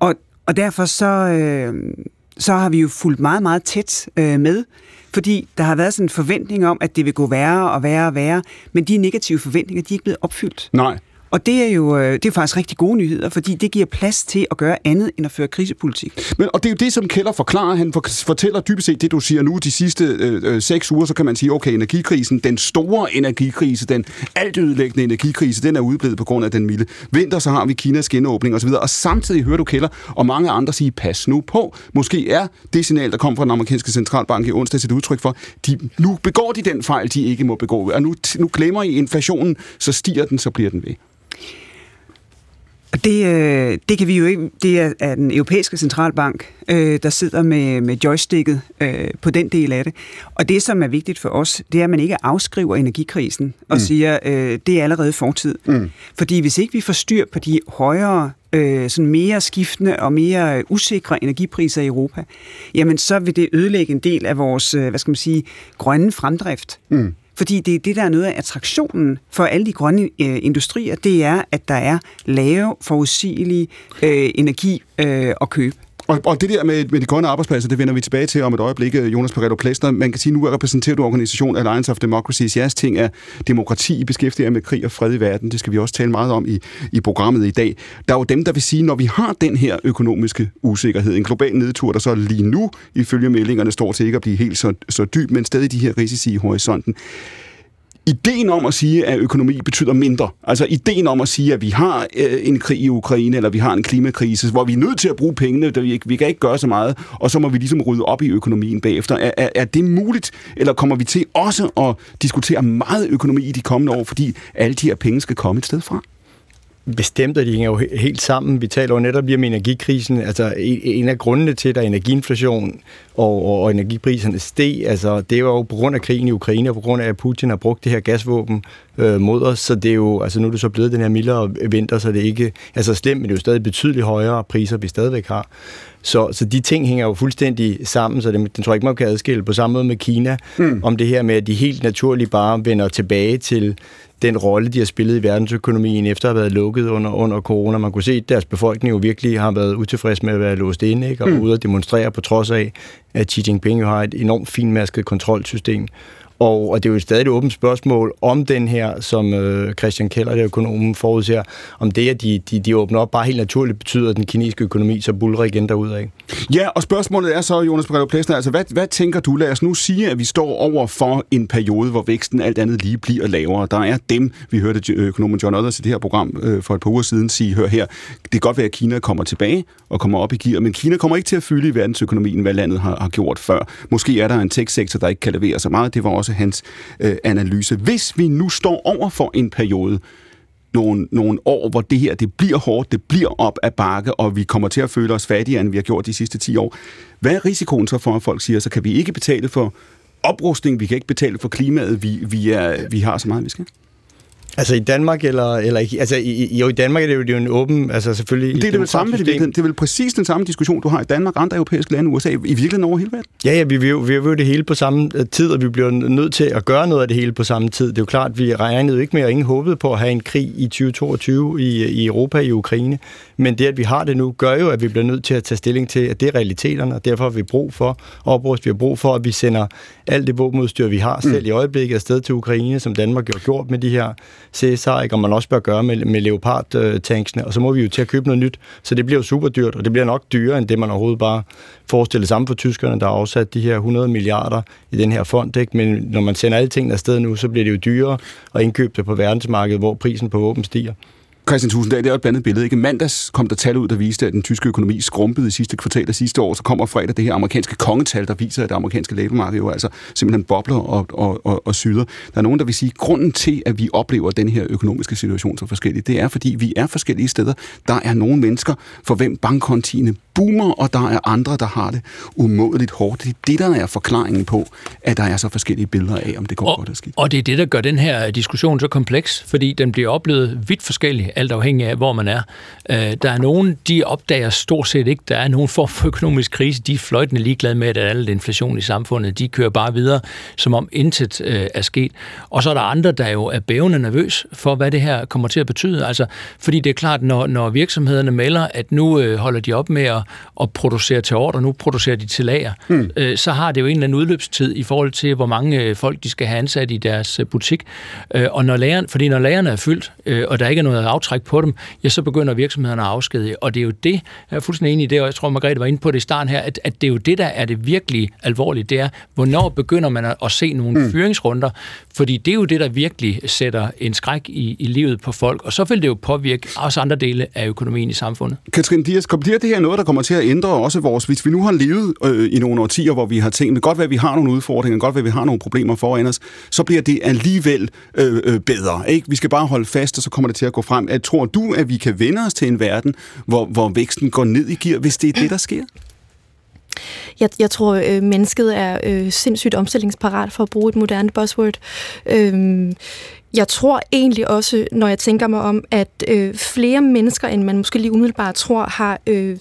Og, og derfor så, øh, så har vi jo fulgt meget, meget tæt øh, med, fordi der har været sådan en forventning om, at det vil gå værre og værre og værre, men de negative forventninger, de er ikke blevet opfyldt. Nej. Og det er jo øh, det er faktisk rigtig gode nyheder, fordi det giver plads til at gøre andet end at føre krisepolitik. Men, og det er jo det, som Keller forklarer. Han fortæller dybest set det, du siger nu. De sidste øh, øh, seks uger, så kan man sige, okay, energikrisen, den store energikrise, den altødelæggende energikrise, den er udblevet på grund af den milde vinter. Så har vi Kinas genåbning osv. Og samtidig hører du Keller og mange andre sige, pas nu på. Måske er det signal, der kom fra den amerikanske centralbank i onsdag, et udtryk for, de, nu begår de den fejl, de ikke må begå. Og nu, nu glemmer I inflationen, så stiger den, så bliver den ved. Og det, øh, det kan vi jo ikke. Det er, er den europæiske centralbank, øh, der sidder med, med joysticket øh, på den del af det. Og det, som er vigtigt for os, det er, at man ikke afskriver energikrisen og mm. siger, øh, det er allerede fortid. Mm. Fordi hvis ikke vi får styr på de højere øh, sådan mere skiftende og mere usikre energipriser i Europa, jamen så vil det ødelægge en del af vores, øh, hvad skal man sige, grønne fremdrift. Mm. Fordi det er det, der er noget af attraktionen for alle de grønne øh, industrier, det er, at der er lave, forudsigelige øh, energi øh, at købe. Og, og det der med, med de grønne arbejdspladser, det vender vi tilbage til om et øjeblik, øh, Jonas Pareto Plæster. Man kan sige, nu repræsenterer du organisationen Alliance of Democracies. Jeres ting er demokrati, beskæftiger med krig og fred i verden. Det skal vi også tale meget om i, i programmet i dag. Der er jo dem, der vil sige, når vi har den her økonomiske usikkerhed, en global nedtur, der så lige nu, ifølge meldingerne, står til ikke at blive helt så, så dyb, men stadig de her risici i horisonten ideen om at sige, at økonomi betyder mindre, altså ideen om at sige, at vi har øh, en krig i Ukraine, eller vi har en klimakrise, hvor vi er nødt til at bruge pengene, der vi, ikke, vi kan ikke gøre så meget, og så må vi ligesom rydde op i økonomien bagefter. Er, er, er det muligt, eller kommer vi til også at diskutere meget økonomi i de kommende år, fordi alle de her penge skal komme et sted fra? Bestemt, at de hænger jo helt sammen. Vi taler jo netop lige om energikrisen. Altså, e-, en af grundene til, at der er energiinflation og, og, og energipriserne steg, altså, det var jo på grund af krigen i Ukraine, og på grund af, at Putin har brugt det her gasvåben øh, mod os. Så det er jo, altså nu er det så blevet den her mildere vinter, så det er ikke altså slemt, men det er jo stadig betydeligt højere priser, vi stadigvæk har. Så, så de ting hænger jo fuldstændig sammen, så det, den tror jeg ikke, man kan adskille. På samme måde med Kina, mm. om det her med, at de helt naturligt bare vender tilbage til den rolle, de har spillet i verdensøkonomien, efter at have været lukket under, under corona. Man kunne se, at deres befolkning jo virkelig har været utilfreds med at være låst inde, ikke? og mm. ude at demonstrere på trods af, at Xi Jinping jo har et enormt finmasket kontrolsystem. Og, og det er jo stadig et åbent spørgsmål om den her, som øh, Christian Keller, der økonomen, forudser, om det, at de, de, de åbner op bare helt naturligt, betyder, at den kinesiske økonomi så bulrer igen derudad. Ja, og spørgsmålet er så, Jonas Brego Plesner, altså hvad, hvad tænker du? Lad os nu sige, at vi står over for en periode, hvor væksten alt andet lige bliver lavere. Der er dem, vi hørte økonomen John Others i det her program øh, for et par uger siden sige, hør her, det kan godt være, at Kina kommer tilbage og kommer op i gear, men Kina kommer ikke til at fylde i verdensøkonomien, hvad landet har, har gjort før. Måske er der en tech-sektor, der ikke kan levere så meget. Det var også hans øh, analyse. Hvis vi nu står over for en periode, nogle, nogle år, hvor det her det bliver hårdt, det bliver op ad bakke, og vi kommer til at føle os fattigere, end vi har gjort de sidste 10 år. Hvad er risikoen så for, at folk siger, så kan vi ikke betale for oprustning, vi kan ikke betale for klimaet, vi, vi, er, vi har så meget, vi skal? Altså i Danmark, eller, eller ikke? Altså i, jo, i Danmark er det jo, det er jo en åben, altså selvfølgelig... Det er, det, samme, det, det er vel præcis den samme diskussion, du har i Danmark, andre europæiske lande, USA, i virkeligheden over hele verden. Ja, ja, vi vil, vi vil det hele på samme øh, tid, og vi bliver nødt til at gøre noget af det hele på samme tid. Det er jo klart, vi regnede ikke med, og ingen håbede på at have en krig i 2022 i, i Europa, i Ukraine. Men det, at vi har det nu, gør jo, at vi bliver nødt til at tage stilling til, at det er realiteterne, og derfor har vi brug for oprust. Vi har brug for, at vi sender alt det våbenudstyr, vi har selv mm. i øjeblikket, afsted til Ukraine, som Danmark har gjort med de her CSR, ikke? og man også bør gøre med, med Leopard-tanksene, og så må vi jo til at købe noget nyt. Så det bliver jo super dyrt, og det bliver nok dyrere, end det man overhovedet bare forestiller sammen for tyskerne, der har afsat de her 100 milliarder i den her fond. Ikke? Men når man sender alle tingene afsted nu, så bliver det jo dyrere at indkøbe det på verdensmarkedet, hvor prisen på våben stiger. Christian Tusinddal, det er et blandet billede. Ikke? Mandags kom der tal ud, der viste, at den tyske økonomi skrumpede i sidste kvartal af sidste år. Så kommer fredag det her amerikanske kongetal, der viser, at det amerikanske labormarked jo altså simpelthen bobler og, og, og, og syder. Der er nogen, der vil sige, at grunden til, at vi oplever den her økonomiske situation så forskellig, det er, fordi vi er forskellige steder. Der er nogle mennesker, for hvem bankkontiene boomer, og der er andre, der har det umådeligt hårdt. Det er det, der er forklaringen på, at der er så forskellige billeder af, om det går og, godt eller skidt. Og det er det, der gør den her diskussion så kompleks, fordi den bliver oplevet vidt forskelligt, alt afhængig af, hvor man er. Øh, der er nogen, de opdager stort set ikke, der er nogen form for økonomisk krise. De er fløjtende ligeglade med, at alle inflation i samfundet, de kører bare videre, som om intet øh, er sket. Og så er der andre, der jo er bævende nervøs for, hvad det her kommer til at betyde. Altså, fordi det er klart, når, når virksomhederne melder, at nu øh, holder de op med at, at producere til ordre, nu producerer de til lager, øh, så har det jo en eller anden udløbstid i forhold til, hvor mange øh, folk de skal have ansat i deres øh, butik. Øh, og når lageren, fordi når lagerne er fyldt, øh, og der ikke er noget aftræk på dem, ja, så begynder virksomhederne at afskedige. Og det er jo det, jeg er fuldstændig enig i det, og jeg tror, Margrethe var inde på det i starten her, at, at det er jo det, der er det virkelig alvorlige, det er, hvornår begynder man at, at se nogle mm. fyringsrunder, fordi det er jo det, der virkelig sætter en skræk i, i livet på folk, og så vil det jo påvirke også andre dele af økonomien i samfundet. Katrin Dias, bliver det her noget, der kommer til at ændre også vores, hvis vi nu har levet øh, i nogle årtier, hvor vi har tænkt, godt ved, at vi har nogle udfordringer, godt ved, at vi har nogle problemer foran os, så bliver det alligevel øh, øh, bedre. Ikke? Vi skal bare holde fast, og så kommer det til at gå frem. At, tror du, at vi kan vende os til en verden, hvor, hvor væksten går ned i gear, hvis det er det, der sker? Jeg, jeg tror, øh, mennesket er øh, sindssygt omstillingsparat for at bruge et moderne buzzword. Øh, jeg tror egentlig også, når jeg tænker mig om, at øh, flere mennesker, end man måske lige umiddelbart tror, har øh,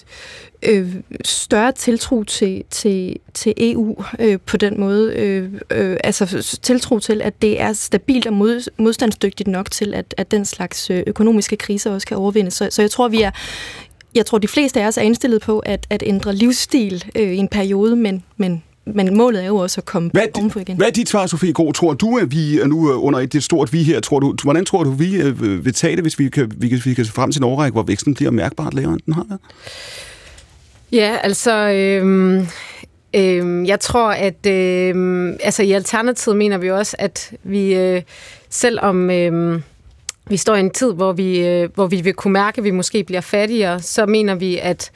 øh, større tiltro til, til, til EU øh, på den måde. Øh, øh, altså tiltro til, at det er stabilt og mod, modstandsdygtigt nok til, at, at den slags øh, økonomiske kriser også kan overvindes. Så, så jeg tror, vi er jeg tror, de fleste af os er indstillet på at, at ændre livsstil øh, i en periode, men, men men målet er jo også at komme hvad, ovenpå igen. Hvad er dit svar, Sofie Gro? Tror du, at vi er nu øh, under et, et stort vi her? Tror du, hvordan tror du, vi øh, vil tage det, hvis vi kan, vi kan, vi kan se frem til en overrække, hvor væksten bliver mærkbart lavere, end den har været? Ja, altså... Øh, øh, jeg tror, at øh, altså, i Alternativet mener vi også, at vi øh, selvom... Øh, vi står i en tid, hvor vi, øh, hvor vi vil kunne mærke, at vi måske bliver fattigere, så mener vi, at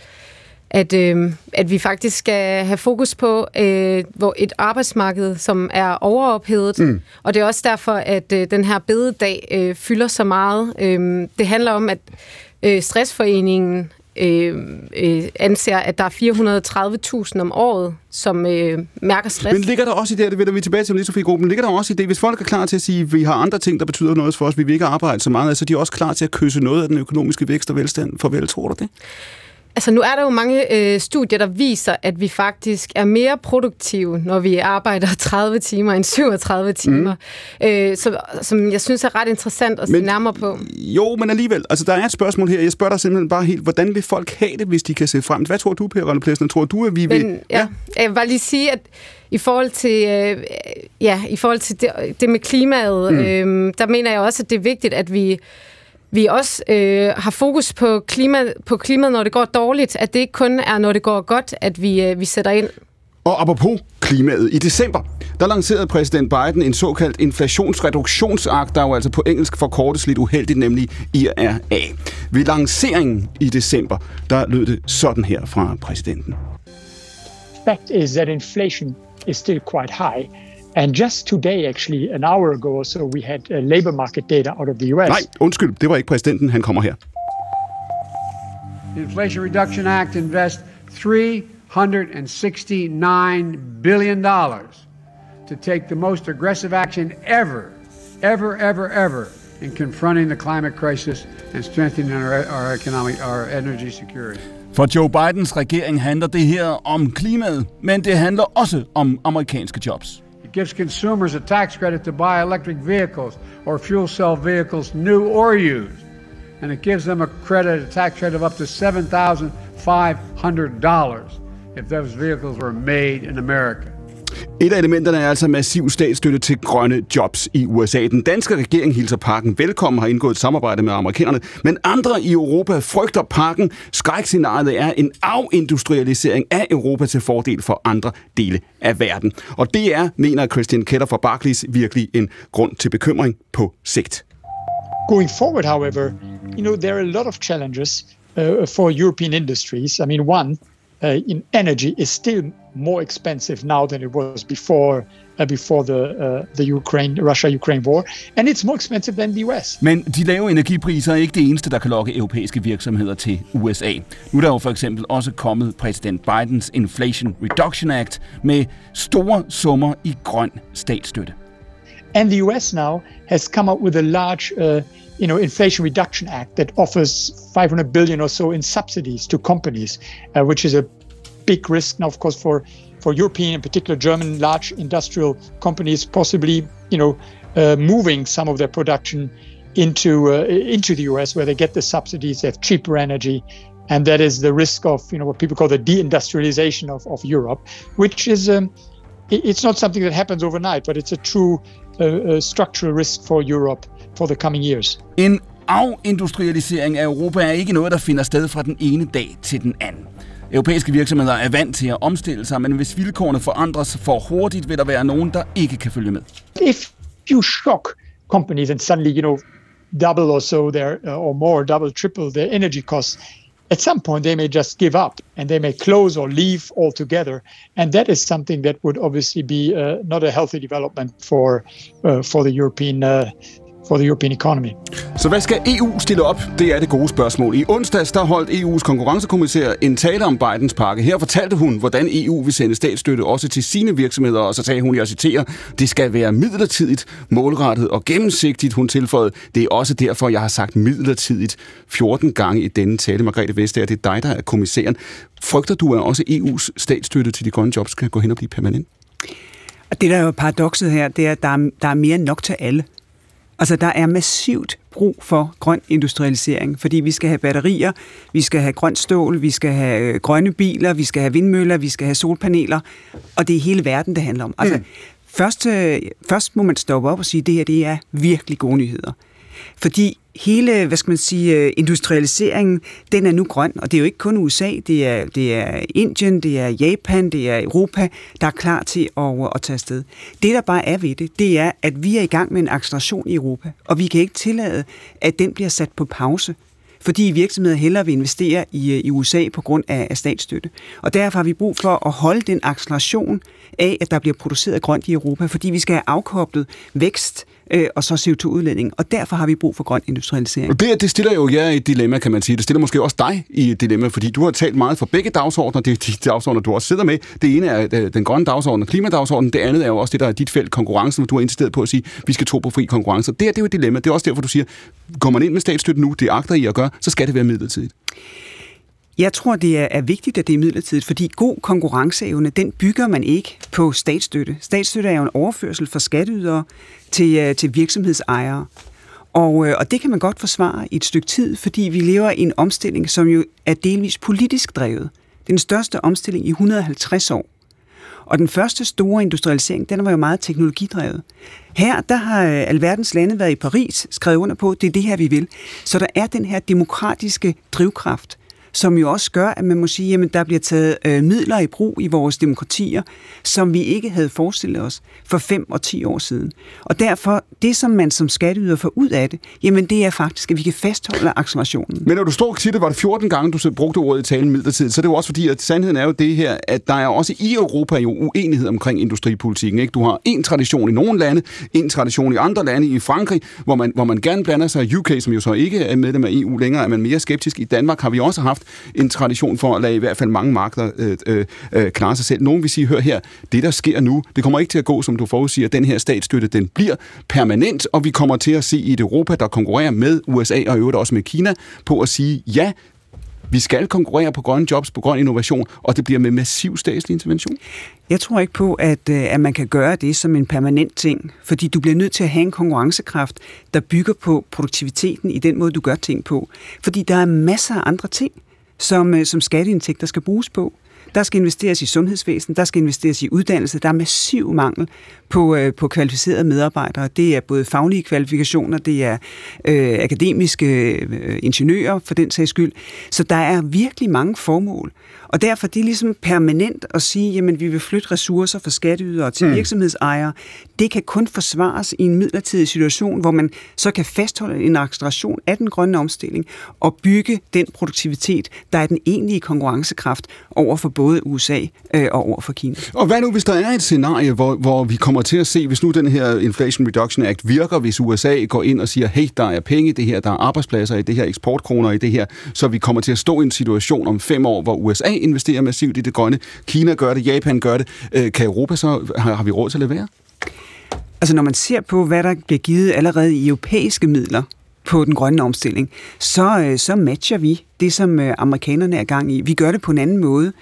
at, øh, at vi faktisk skal have fokus på øh, hvor et arbejdsmarked, som er overophedet. Mm. Og det er også derfor, at øh, den her bededag øh, fylder så meget. Øh, det handler om, at øh, Stressforeningen øh, øh, anser, at der er 430.000 om året, som øh, mærker stress. Men ligger der også i det, det vender vi tilbage til lige Sofie Gruppen, ligger der også i det, hvis folk er klar til at sige, at vi har andre ting, der betyder noget for os, vi vil ikke arbejde så meget, så de er også klar til at kysse noget af den økonomiske vækst og velstand farvel, tror du det? Altså nu er der jo mange øh, studier, der viser, at vi faktisk er mere produktive, når vi arbejder 30 timer end 37 timer. Mm. Øh, så, som jeg synes er ret interessant at se nærmere på. Jo, men alligevel. Altså der er et spørgsmål her. Jeg spørger dig simpelthen bare helt, hvordan vil folk have det, hvis de kan se frem? Hvad tror du, Per Rønne Tror du, at vi vil... Men, ja, ja. Jeg vil bare lige sige, at i forhold til, øh, ja, i forhold til det, det med klimaet, mm. øh, der mener jeg også, at det er vigtigt, at vi vi også øh, har fokus på, klima, på klimaet, når det går dårligt, at det ikke kun er, når det går godt, at vi, øh, vi sætter ind. Og apropos klimaet, i december, der lancerede præsident Biden en såkaldt inflationsreduktionsakt, der jo altså på engelsk forkortes lidt uheldigt, nemlig IRA. Ved lanceringen i december, der lød det sådan her fra præsidenten. Fact is that inflation is still quite high. And just today, actually, an hour ago or so, we had uh, labor market data out of the US. Nej, undskyld, det var ikke præsidenten, han kommer her. The Inflation Reduction Act invests 369 billion dollars to take the most aggressive action ever, ever, ever, ever in confronting the climate crisis and strengthening our, our economic, our energy security. For Joe Bidens regering handler det her om klimaet, men det handler også om amerikanske jobs. It gives consumers a tax credit to buy electric vehicles or fuel cell vehicles, new or used. And it gives them a credit, a tax credit of up to $7,500 if those vehicles were made in America. Et af elementerne er altså massiv statsstøtte til grønne jobs i USA. Den danske regering hilser pakken velkommen har indgået et samarbejde med amerikanerne, men andre i Europa frygter pakken. Skrækscenariet er en afindustrialisering af Europa til fordel for andre dele af verden. Og det er, mener Christian Keller fra Barclays, virkelig en grund til bekymring på sigt. Going forward, however, you know, there are a lot of challenges uh, for European industries. I mean, one, Uh, in energy is still more expensive now than it was before uh, before the uh, the Ukraine Russia-Ukraine war, and it's more expensive than the US. Men de lave energipriser er ikke det eneste, der kan lokke europæiske virksomheder til USA. Nu er der jo for eksempel også kommet præsident Bidens Inflation Reduction Act med store summer i grøn statsstøtte. And the US now has come up with a large uh, you know, Inflation Reduction Act that offers 500 billion or so in subsidies to companies, uh, which is a big risk. Now, of course, for for European, in particular German, large industrial companies, possibly you know, uh, moving some of their production into uh, into the US, where they get the subsidies, they have cheaper energy, and that is the risk of you know what people call the deindustrialization of, of Europe, which is um, it's not something that happens overnight, but it's a true uh, structural risk for Europe for the coming years. En afindustrialisering af Europa er ikke noget, der finder sted fra den ene dag til den anden. Europæiske virksomheder er vant til at omstille sig, men hvis vilkårene forandres for hurtigt, vil der være nogen, der ikke kan følge med. If you shock companies and suddenly, you know, double or so their, uh, or more, double, triple their energy costs, at some point they may just give up and they may close or leave altogether. And that is something that would obviously be uh, not a healthy development for, uh, for the European uh, for the European economy. Så hvad skal EU stille op? Det er det gode spørgsmål. I onsdags der holdt EU's konkurrencekommissær en tale om Bidens pakke. Her fortalte hun, hvordan EU vil sende statsstøtte også til sine virksomheder, og så sagde hun, jeg citerer, det skal være midlertidigt, målrettet og gennemsigtigt. Hun tilføjede, det er også derfor, jeg har sagt midlertidigt 14 gange i denne tale. Margrethe Vestager, det er dig, der er kommissæren. Frygter du, at også EU's statsstøtte til de grønne jobs kan gå hen og blive permanent? Og det, der er jo paradokset her, det er, at der er, der er mere end nok til alle. Altså, der er massivt brug for grøn industrialisering, fordi vi skal have batterier, vi skal have grønt stål, vi skal have øh, grønne biler, vi skal have vindmøller, vi skal have solpaneler, og det er hele verden, det handler om. Altså, mm. først, øh, først må man stoppe op og sige, at det her det er virkelig gode nyheder. Fordi hele, hvad skal man sige, øh, industrialiseringen, den er nu grøn, og det er jo ikke kun USA, det er, det er Indien, det er Japan, det er Europa, der er klar til at, øh, at tage afsted. Det, der bare er ved det, det er, at vi er i gang med en acceleration i Europa, og vi kan ikke tillade, at den bliver sat på pause fordi virksomheder hellere vil investere i, øh, i USA på grund af, af statsstøtte. Og derfor har vi brug for at holde den acceleration af, at der bliver produceret grønt i Europa, fordi vi skal have afkoblet vækst øh, og så CO2-udledning. Og derfor har vi brug for grøn industrialisering. Og det, det stiller jo jer i et dilemma, kan man sige. Det stiller måske også dig i et dilemma, fordi du har talt meget for begge dagsordner. Det er de dagsordner, du også sidder med. Det ene er øh, den grønne dagsorden og klimadagsordenen. Det andet er jo også det, der er dit felt, konkurrencen, hvor du har insisteret på at sige, at vi skal tro på fri konkurrence. Det, her, det er jo et dilemma. Det er også derfor, du siger, går man ind med statsstøtte nu, det agter I at gøre, så skal det være midlertidigt. Jeg tror, det er, er vigtigt, at det er midlertidigt, fordi god konkurrenceevne, den bygger man ikke på statsstøtte. Statsstøtte er jo en overførsel fra skatteydere til, øh, til virksomhedsejere. Og, øh, og det kan man godt forsvare i et stykke tid, fordi vi lever i en omstilling, som jo er delvis politisk drevet. Det er den største omstilling i 150 år. Og den første store industrialisering, den var jo meget teknologidrevet. Her, der har øh, alverdens lande været i Paris, skrevet under på, det er det her, vi vil. Så der er den her demokratiske drivkraft, som jo også gør, at man må sige, at der bliver taget øh, midler i brug i vores demokratier, som vi ikke havde forestillet os for 5 og 10 år siden. Og derfor, det som man som skatteyder får ud af det, jamen det er faktisk, at vi kan fastholde accelerationen. Men når du står og siger, det var det 14 gange, du brugte ordet i talen midlertidigt, så er det jo også fordi, at sandheden er jo det her, at der er også i Europa jo uenighed omkring industripolitikken. Ikke? Du har en tradition i nogle lande, en tradition i andre lande, i Frankrig, hvor man, hvor man gerne blander sig. UK, som jo så ikke er medlem af EU længere, er man mere skeptisk. I Danmark har vi også haft en tradition for at lade i hvert fald mange markeder øh, øh, øh, klare sig selv. Nogen vil sige, hør her, det der sker nu, det kommer ikke til at gå, som du forudsiger. Den her statsstøtte, den bliver permanent, og vi kommer til at se i et Europa, der konkurrerer med USA og i øvrigt også med Kina, på at sige, ja, vi skal konkurrere på grønne jobs, på grøn innovation, og det bliver med massiv statslig intervention? Jeg tror ikke på, at, øh, at man kan gøre det som en permanent ting, fordi du bliver nødt til at have en konkurrencekraft, der bygger på produktiviteten i den måde, du gør ting på. Fordi der er masser af andre ting, som, øh, som skatteindtægter skal bruges på. Der skal investeres i sundhedsvæsen, der skal investeres i uddannelse. Der er massiv mangel på, øh, på kvalificerede medarbejdere. Det er både faglige kvalifikationer, det er øh, akademiske øh, ingeniører for den sags skyld. Så der er virkelig mange formål. Og derfor det er ligesom permanent at sige, jamen vi vil flytte ressourcer fra skatteydere til mm. virksomhedsejere. Det kan kun forsvares i en midlertidig situation, hvor man så kan fastholde en acceleration af den grønne omstilling og bygge den produktivitet, der er den egentlige konkurrencekraft over for både USA øh, og over for Kina. Og hvad nu, hvis der er et scenarie, hvor, hvor vi kommer til at se, hvis nu den her Inflation Reduction Act virker, hvis USA går ind og siger, hey, der er penge i det her, der er arbejdspladser i det her, eksportkroner i det her, så vi kommer til at stå i en situation om fem år, hvor USA investerer massivt i det grønne, Kina gør det, Japan gør det. Øh, kan Europa så, har, har vi råd til at levere? Altså når man ser på, hvad der bliver givet allerede i europæiske midler på den grønne omstilling, så, øh, så matcher vi det, som øh, amerikanerne er gang i. Vi gør det på en anden måde,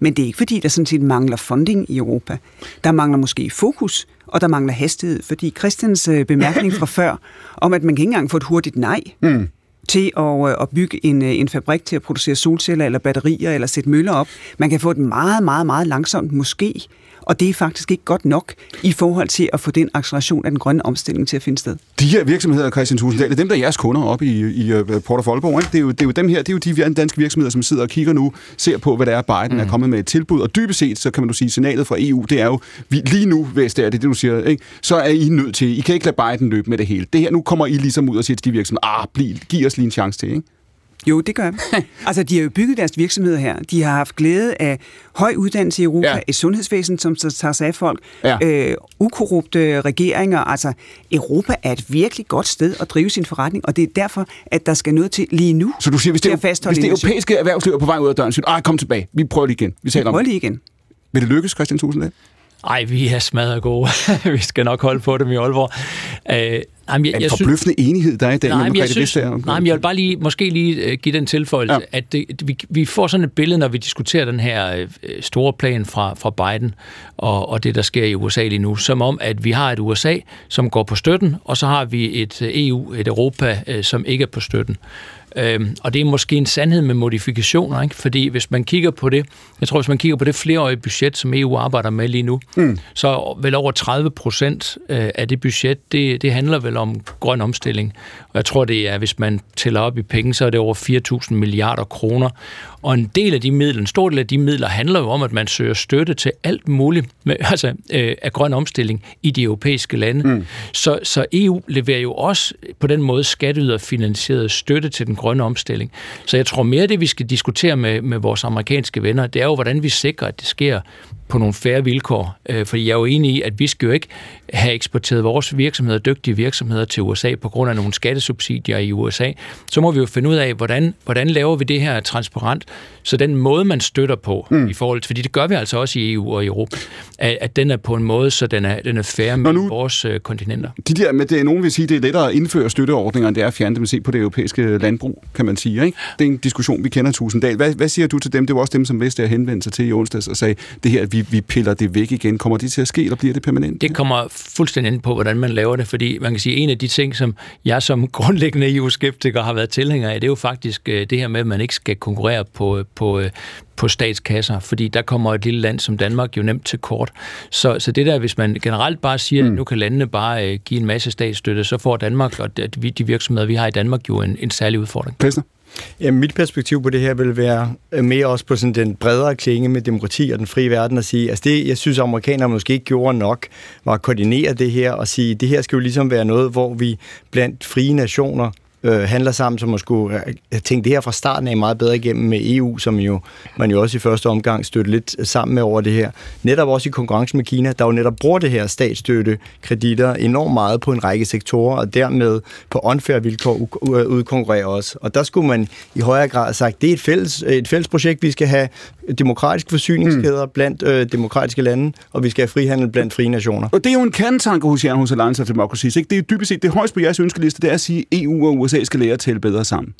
men det er ikke fordi, der sådan set mangler funding i Europa. Der mangler måske fokus, og der mangler hastighed, fordi Christians bemærkning fra før, om at man kan ikke engang få et hurtigt nej, mm til at, øh, at bygge en, øh, en fabrik til at producere solceller eller batterier eller sætte møller op. Man kan få et meget, meget, meget langsomt måske, og det er faktisk ikke godt nok i forhold til at få den acceleration af den grønne omstilling til at finde sted. De her virksomheder, Christian Tusinddal, det er dem, der er jeres kunder op i, i uh, Port of Aalborg. Ikke? Det, er jo, det er jo dem her, det er jo de danske virksomheder, som sidder og kigger nu, ser på, hvad det er, Biden mm. er kommet med et tilbud. Og dybest set, så kan man du sige, signalet fra EU, det er jo, vi, lige nu, hvis det er det, det du siger, ikke? så er I nødt til, I kan ikke lade Biden løbe med det hele. Det her, nu kommer I ligesom ud og siger til de virksomheder, ah, bliv, giv os lige en chance til, ikke? Jo, det gør altså, de har jo bygget deres virksomheder her. De har haft glæde af høj uddannelse i Europa, ja. et sundhedsvæsen, som tager sig af folk, ja. øh, ukorrupte regeringer. Altså, Europa er et virkelig godt sted at drive sin forretning, og det er derfor, at der skal noget til lige nu. Så du siger, hvis det, hvis det europæiske erhvervsliv er på vej ud af døren, siger du, kom tilbage, vi prøver lige igen. Vi, vi prøver lige igen. Vil det lykkes, Christian Tusinddal? Ej, vi er smadret gode. vi skal nok holde på dem i Aalborg. Øh, Jamen, jeg, en forbløffende synes, enighed, der er i dag nej, jeg synes, nej, men jeg vil bare lige, måske lige uh, give den tilføjelse, ja. at det, vi, vi får sådan et billede, når vi diskuterer den her uh, store plan fra, fra Biden og, og det, der sker i USA lige nu, som om, at vi har et USA, som går på støtten, og så har vi et EU, et Europa, som ikke er på støtten. Øhm, og det er måske en sandhed med modifikationer, ikke? fordi hvis man kigger på det, jeg tror, hvis man kigger på det flereårige budget, som EU arbejder med lige nu, mm. så vel over 30 procent af det budget, det, det handler vel om grøn omstilling. Og jeg tror, det er, hvis man tæller op i penge, så er det over 4.000 milliarder kroner. Og en del af de midler, en stor del af de midler, handler jo om, at man søger støtte til alt muligt med, altså, øh, af grøn omstilling i de europæiske lande. Mm. Så, så EU leverer jo også på den måde skatteyderfinansieret støtte til den grønne omstilling. Så jeg tror mere, det vi skal diskutere med, med vores amerikanske venner, det er jo, hvordan vi sikrer, at det sker på nogle færre vilkår. Øh, fordi jeg er jo enig i, at vi skal jo ikke have eksporteret vores virksomheder, dygtige virksomheder til USA på grund af nogle skattesubsidier i USA. Så må vi jo finde ud af, hvordan, hvordan laver vi det her transparent, så den måde, man støtter på mm. i forhold til, fordi det gør vi altså også i EU og i Europa, at, at den er på en måde, så den er, den er fair med nu, vores øh, kontinenter. De der, med det, nogen vil sige, det er lettere at indføre støtteordninger, end det er at fjerne dem se på det europæiske landbrug, kan man sige. Ikke? Det er en diskussion, vi kender tusinddal. Hvad, hvad siger du til dem? Det var også dem, som Vestager henvendte sig til i onsdags og sagde, det her, vi, vi piller det væk igen. Kommer det til at ske, eller bliver det permanent? Det kommer fuldstændig ind på, hvordan man laver det, fordi man kan sige, en af de ting, som jeg som grundlæggende EU-skeptiker har været tilhænger af, det er jo faktisk øh, det her med, at man ikke skal konkurrere på, på, øh, på statskasser, fordi der kommer et lille land som Danmark jo nemt til kort. Så, så det der, hvis man generelt bare siger, mm. at nu kan landene bare give en masse statsstøtte, så får Danmark og de, de virksomheder, vi har i Danmark, jo en, en særlig udfordring. Christen? Ja, mit perspektiv på det her vil være øh, mere også på sådan den bredere klinge med demokrati og den frie verden at sige, altså det, jeg synes, amerikanere måske ikke gjorde nok, var at koordinere det her og sige, det her skal jo ligesom være noget, hvor vi blandt frie nationer øh, handler sammen, som at skulle øh, have tænkt det her fra starten af meget bedre igennem med EU, som jo man jo også i første omgang støtte lidt sammen med over det her. Netop også i konkurrence med Kina, der jo netop bruger det her statsstøtte kreditter enormt meget på en række sektorer, og dermed på unfair vilkår udkonkurrerer os. Og der skulle man i højere grad have sagt, det er et fælles, et fælles projekt, vi skal have demokratiske forsyningskæder mm. blandt øh, demokratiske lande, og vi skal have frihandel blandt frie nationer. Og det er jo en kernetanke hos jer hos Alliance of Democracy. Ikke? Det er dybest set det højeste på jeres ønskeliste, det er at sige, at EU og USA skal lære at tælle bedre sammen.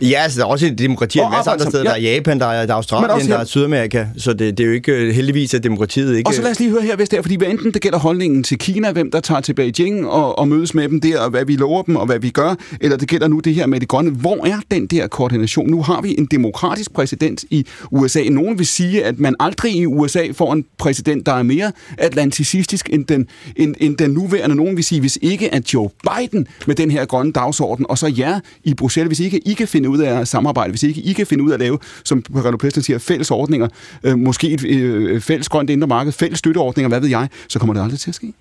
Ja, altså, der er også et demokrati en masse andre steder. Ja. Der er Japan, der er, der er Australien, der er Sydamerika. Så det, det er jo ikke heldigvis, at demokratiet ikke... Og så lad os lige høre her, hvis det er, fordi hvad enten det gælder holdningen til Kina, hvem der tager til Beijing og, og mødes med dem der, og hvad vi lover dem, og hvad vi gør, eller det gælder nu det her med det grønne. Hvor er den der koordination? Nu har vi en demokratisk præsident i USA. Nogen vil sige, at man aldrig i USA får en præsident, der er mere atlanticistisk end den, end, end den nuværende. Nogen vil sige, hvis ikke at Joe Biden med den her grønne dagsorden, og så jer i Bruxelles, hvis ikke I kan finde ud af at samarbejde, hvis ikke I kan finde ud af at lave, som Renaud Plæsten siger, fælles ordninger, øh, måske et øh, fælles grønt indre marked, fælles støtteordninger, hvad ved jeg, så kommer det aldrig til at ske.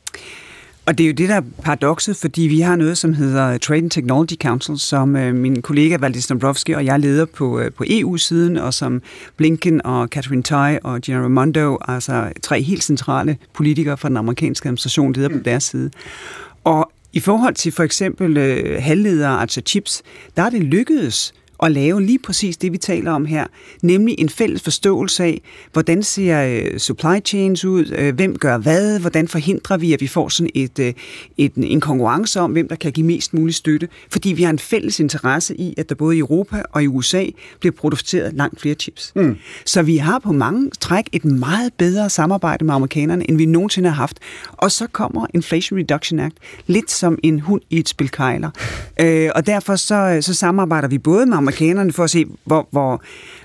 Og det er jo det, der er paradokset, fordi vi har noget, som hedder Trade and Technology Council, som øh, min kollega Valdis Dombrovski og jeg leder på, øh, på EU-siden, og som Blinken og Catherine Tai og Gina Raimondo, altså tre helt centrale politikere fra den amerikanske administration, leder på deres side. Og i forhold til for eksempel øh, halvledere, altså chips, der er det lykkedes at lave lige præcis det, vi taler om her, nemlig en fælles forståelse af, hvordan ser øh, supply chains ud, øh, hvem gør hvad, hvordan forhindrer vi, at vi får sådan et, øh, et, en konkurrence om, hvem der kan give mest mulig støtte, fordi vi har en fælles interesse i, at der både i Europa og i USA bliver produceret langt flere chips. Mm. Så vi har på mange træk et meget bedre samarbejde med amerikanerne, end vi nogensinde har haft. Og så kommer Inflation Reduction Act lidt som en hund i et spil kejler. Øh, og derfor så, så samarbejder vi både med amerikanerne for at se, hvor, hvor,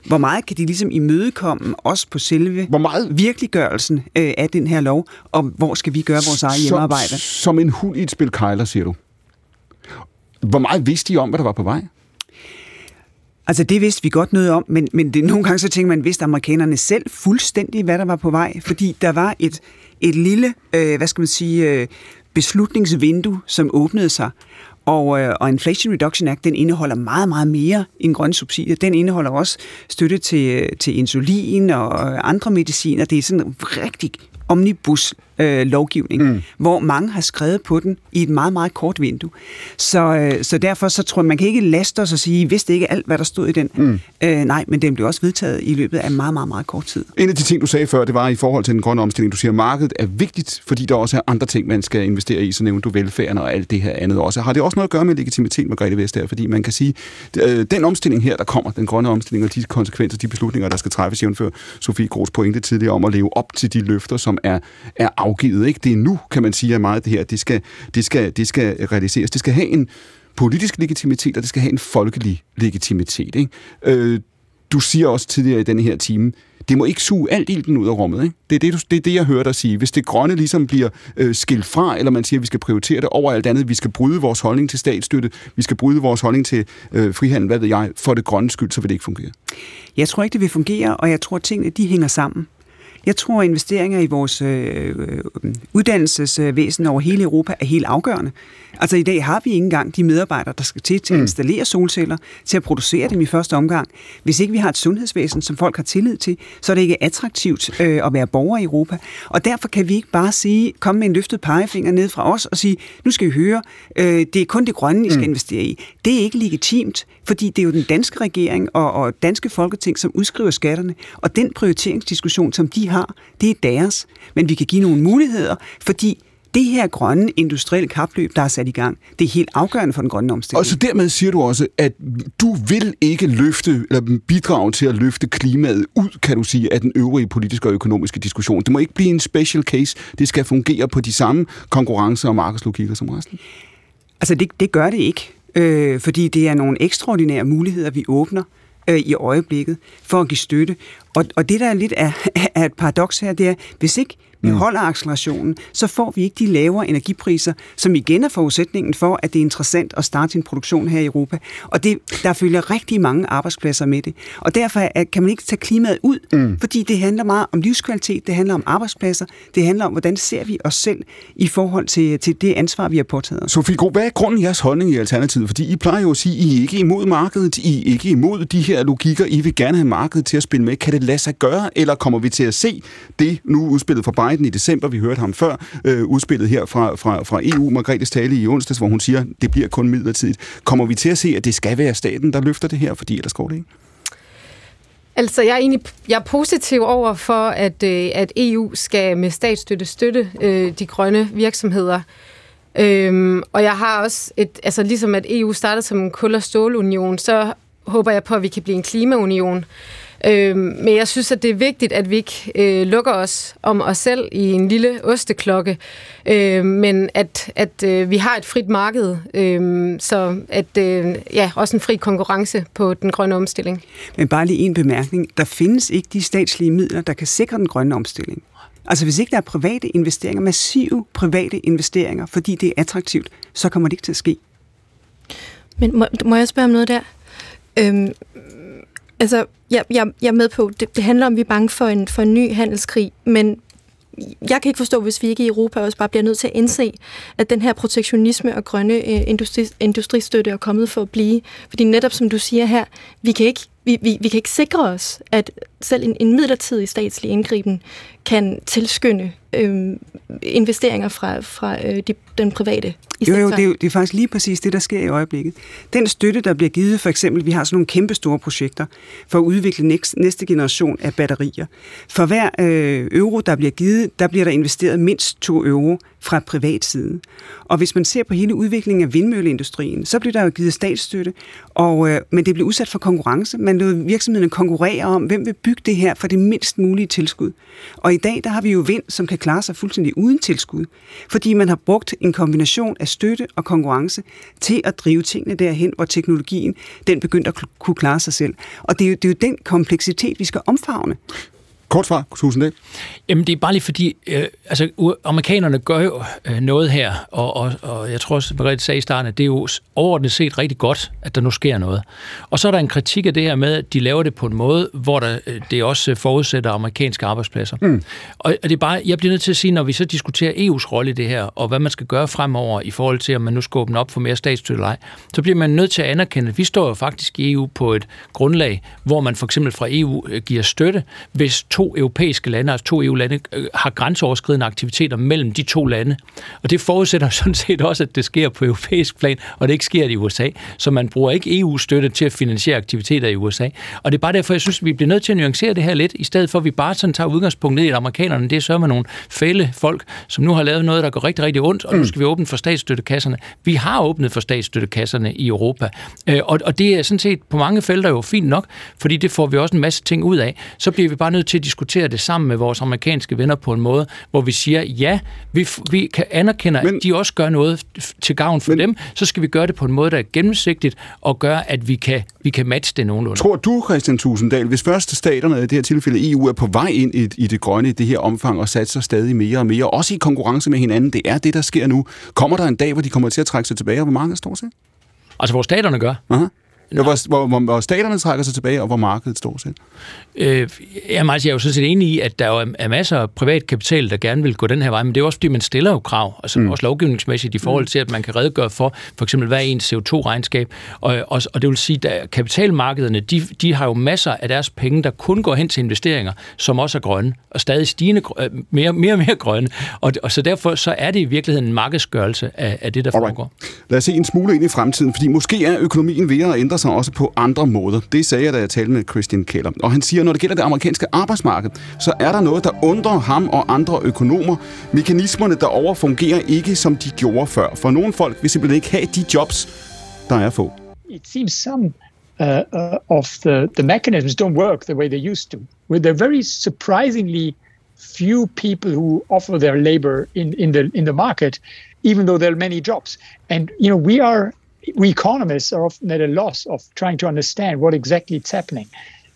hvor meget kan de ligesom imødekomme os på selve hvor meget? virkeliggørelsen øh, af den her lov, og hvor skal vi gøre vores eget hjemmearbejde. Som, en hund i et spil kejler, siger du. Hvor meget vidste I om, hvad der var på vej? Altså det vidste vi godt noget om, men, men det, nogle gange så tænker man, vidste amerikanerne selv fuldstændig, hvad der var på vej, fordi der var et, et lille, øh, hvad skal man sige, øh, beslutningsvindue, som åbnede sig, og, øh, og Inflation Reduction Act, den indeholder meget, meget mere end grønne subsidier. Den indeholder også støtte til, øh, til insulin og øh, andre mediciner. Det er sådan en rigtig omnibus øh, lovgivning, mm. hvor mange har skrevet på den i et meget, meget kort vindue. Så, øh, så derfor så tror jeg, man kan ikke laste os og sige, I vidste ikke alt, hvad der stod i den. Mm. Øh, nej, men den blev også vedtaget i løbet af meget, meget, meget kort tid. En af de ting, du sagde før, det var i forhold til den grønne omstilling. Du siger, at markedet er vigtigt, fordi der også er andre ting, man skal investere i. Så nævnte du velfærden og alt det her andet også. Har det også noget at gøre med legitimitet, Margrethe Vestager? Fordi man kan sige, øh, den omstilling her, der kommer, den grønne omstilling og de konsekvenser, de beslutninger, der skal træffes, jævnfør Sofie Gros pointe tidligere om at leve op til de løfter, som er, er afgivet. Ikke? Det er nu, kan man sige, at meget af det her, det skal, det skal, det skal realiseres. Det skal have en politisk legitimitet, og det skal have en folkelig legitimitet. Ikke? Øh, du siger også tidligere i denne her time, det må ikke suge alt ilden ud af rummet. Ikke? Det, er det, du, det er det, jeg hører dig sige. Hvis det grønne ligesom bliver øh, skilt fra, eller man siger, at vi skal prioritere det over alt andet, vi skal bryde vores holdning til statsstøtte, vi skal bryde vores holdning til øh, frihandel, hvad ved jeg, for det grønne skyld, så vil det ikke fungere. Jeg tror ikke, det vil fungere, og jeg tror, at tingene de hænger sammen. Jeg tror, at investeringer i vores øh, uddannelsesvæsen over hele Europa er helt afgørende. Altså i dag har vi ikke engang de medarbejdere, der skal til til at installere solceller, til at producere dem i første omgang. Hvis ikke vi har et sundhedsvæsen, som folk har tillid til, så er det ikke attraktivt øh, at være borger i Europa. Og derfor kan vi ikke bare sige, komme med en løftet pegefinger ned fra os og sige, nu skal I høre, øh, det er kun det grønne, I skal mm. investere i. Det er ikke legitimt, fordi det er jo den danske regering og, og danske folketing, som udskriver skatterne, og den prioriteringsdiskussion, som de har, det er deres. Men vi kan give nogle muligheder, fordi det her grønne industrielle kapløb, der er sat i gang, det er helt afgørende for den grønne omstilling. Og så dermed siger du også, at du vil ikke løfte, eller bidrage til at løfte klimaet ud, kan du sige, af den øvrige politiske og økonomiske diskussion. Det må ikke blive en special case. Det skal fungere på de samme konkurrencer og markedslogikker som resten. Altså, det, det gør det ikke, øh, fordi det er nogle ekstraordinære muligheder, vi åbner øh, i øjeblikket for at give støtte. Og, og det, der er lidt af, af et paradoks her, det er, hvis ikke vi mm. holder accelerationen, så får vi ikke de lavere energipriser, som igen er forudsætningen for, at det er interessant at starte en produktion her i Europa. Og det, der følger rigtig mange arbejdspladser med det. Og derfor kan man ikke tage klimaet ud, mm. fordi det handler meget om livskvalitet, det handler om arbejdspladser, det handler om, hvordan ser vi os selv i forhold til, til det ansvar, vi har påtaget os. Sofie Gro, hvad er grunden i jeres holdning i Alternativet? Fordi I plejer jo at sige, at I er ikke imod markedet, I er ikke imod de her logikker, I vil gerne have markedet til at spille med. Kan det lade sig gøre, eller kommer vi til at se det nu udspillet for Biden i december, vi hørte ham før, øh, udspillet her fra, fra, fra EU, Margrethes tale i onsdags, hvor hun siger, det bliver kun midlertidigt. Kommer vi til at se, at det skal være staten, der løfter det her, fordi ellers går det ikke? Altså, jeg er egentlig jeg er positiv over for, at, øh, at EU skal med statsstøtte støtte øh, de grønne virksomheder. Øhm, og jeg har også et, altså ligesom at EU startede som en kul- og stålunion, så håber jeg på, at vi kan blive en klimaunion. Øh, men jeg synes, at det er vigtigt, at vi ikke øh, lukker os om os selv i en lille osteklokke, øh, men at, at øh, vi har et frit marked, øh, så at øh, ja, også en fri konkurrence på den grønne omstilling. Men bare lige en bemærkning. Der findes ikke de statslige midler, der kan sikre den grønne omstilling. Altså hvis ikke der er private investeringer, massive private investeringer, fordi det er attraktivt, så kommer det ikke til at ske. Men må, må jeg spørge om noget der? Øhm, altså, jeg, jeg, jeg er med på, det, det handler om, at vi er bange for en, for en ny handelskrig, men jeg kan ikke forstå, hvis vi ikke i Europa også bare bliver nødt til at indse, at den her protektionisme og grønne øh, industri, industristøtte er kommet for at blive. Fordi netop som du siger her, vi kan ikke, vi, vi, vi kan ikke sikre os, at selv en, en midlertidig statslig indgriben kan tilskynde øh, investeringer fra, fra øh, de, den private i jo, jo, det er, jo, det er faktisk lige præcis det, der sker i øjeblikket. Den støtte, der bliver givet, for eksempel, vi har sådan nogle kæmpe store projekter for at udvikle næste, næste generation af batterier. For hver øh, euro, der bliver givet, der bliver der investeret mindst 2 euro fra privat side. Og hvis man ser på hele udviklingen af vindmølleindustrien, så blev der jo givet statsstøtte, og, øh, men det blev udsat for konkurrence. Man lod virksomhederne konkurrere om, hvem vil bygge det her for det mindst mulige tilskud. Og i dag, der har vi jo vind, som kan klare sig fuldstændig uden tilskud, fordi man har brugt en kombination af støtte og konkurrence til at drive tingene derhen, hvor teknologien den begyndte at kunne klare sig selv. Og det er jo, det er jo den kompleksitet, vi skal omfavne. Kort svar, Susan Dahl. Jamen, det er bare lige fordi, øh, altså, amerikanerne gør jo øh, noget her, og, og, og jeg tror også, Margrethe sagde i starten, at det er jo overordnet set rigtig godt, at der nu sker noget. Og så er der en kritik af det her med, at de laver det på en måde, hvor der, øh, det også forudsætter amerikanske arbejdspladser. Mm. Og, og det er bare, jeg bliver nødt til at sige, når vi så diskuterer EU's rolle i det her, og hvad man skal gøre fremover i forhold til, om man nu skal åbne op for mere statsstøtte eller ej, så bliver man nødt til at anerkende, at vi står jo faktisk i EU på et grundlag, hvor man for eksempel fra EU øh, giver støtte, hvis to europæiske lande, altså to EU-lande, øh, har grænseoverskridende aktiviteter mellem de to lande. Og det forudsætter sådan set også, at det sker på europæisk plan, og det ikke sker i USA. Så man bruger ikke EU-støtte til at finansiere aktiviteter i USA. Og det er bare derfor, jeg synes, at vi bliver nødt til at nuancere det her lidt, i stedet for at vi bare sådan tager udgangspunkt ned i, at amerikanerne, det er så med nogle fælde folk, som nu har lavet noget, der går rigtig, rigtig ondt, og nu mm. skal vi åbne for statsstøttekasserne. Vi har åbnet for statsstøttekasserne i Europa. Øh, og, og det er sådan set på mange felter jo fint nok, fordi det får vi også en masse ting ud af. Så bliver vi bare nødt til at diskutere det sammen med vores amerikanske venner på en måde, hvor vi siger, ja, vi, vi kan anerkende, men, at de også gør noget til gavn for men, dem, så skal vi gøre det på en måde, der er gennemsigtigt, og gør, at vi kan, vi kan matche det nogenlunde. Tror du, Christian Tusinddal, hvis første staterne, i det her tilfælde EU, er på vej ind i, i det grønne i det her omfang og satser stadig mere og mere, også i konkurrence med hinanden, det er det, der sker nu. Kommer der en dag, hvor de kommer til at trække sig tilbage, og hvor er stort set? Altså, hvor staterne gør? Aha. Ja, hvor, hvor, hvor, hvor staterne trækker sig tilbage, og hvor markedet står selv. Øh, jamen, altså, jeg er jo sådan set enig i, at der er masser af privat kapital, der gerne vil gå den her vej, men det er også fordi, man stiller jo krav, altså mm. også lovgivningsmæssigt i forhold til, at man kan redegøre for, for eksempel, hvad er ens CO2-regnskab, og, og, og det vil sige, at kapitalmarkederne, de, de har jo masser af deres penge, der kun går hen til investeringer, som også er grønne, og stadig stigende, øh, mere, mere og mere grønne, og, og så derfor så er det i virkeligheden en markedsgørelse af, af det, der Alright. foregår. Lad os se en smule ind i fremtiden, fordi måske er økonomien ved at ændre sig også på andre måder. Det sagde jeg, da jeg talte med Christian Keller. Og han siger, når det gælder det amerikanske arbejdsmarked, så er der noget, der undrer ham og andre økonomer. Mekanismerne derovre fungerer ikke, som de gjorde før. For nogle folk vil simpelthen ikke have de jobs, der er få. It seems some uh, uh, of the, the mechanisms don't work the way they used to. With the very surprisingly few people who offer their labor in, in the in the market, even though there are many jobs. And you know, we are we economists are often at a loss of trying to understand what exactly is happening.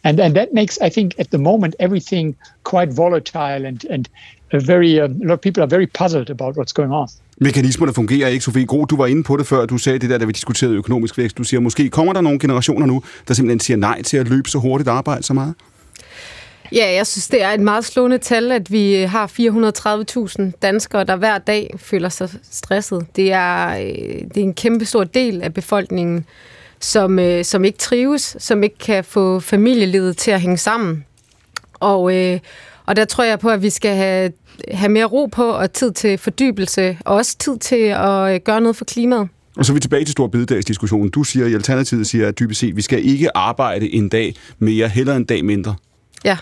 And, and that makes, I think, at the moment, everything quite volatile and, and a very, uh, a lot of people are very puzzled about what's going on. Mekanismerne fungerer ikke, Sofie Gro. Du var inde på det før, du sagde det der, da vi diskuterede økonomisk vækst. Du siger, måske kommer der nogle generationer nu, der simpelthen siger nej til at løbe så hurtigt og arbejde så meget? Ja, jeg synes, det er et meget slående tal, at vi har 430.000 danskere, der hver dag føler sig stresset. Det er, øh, det er en kæmpe stor del af befolkningen, som, øh, som ikke trives, som ikke kan få familielivet til at hænge sammen. Og, øh, og der tror jeg på, at vi skal have, have mere ro på og tid til fordybelse, og også tid til at gøre noget for klimaet. Og så er vi tilbage til Stor Bededagsdiskussionen. Du siger i Alternativet, siger at dybest set, vi skal ikke arbejde en dag mere, heller en dag mindre. Ja.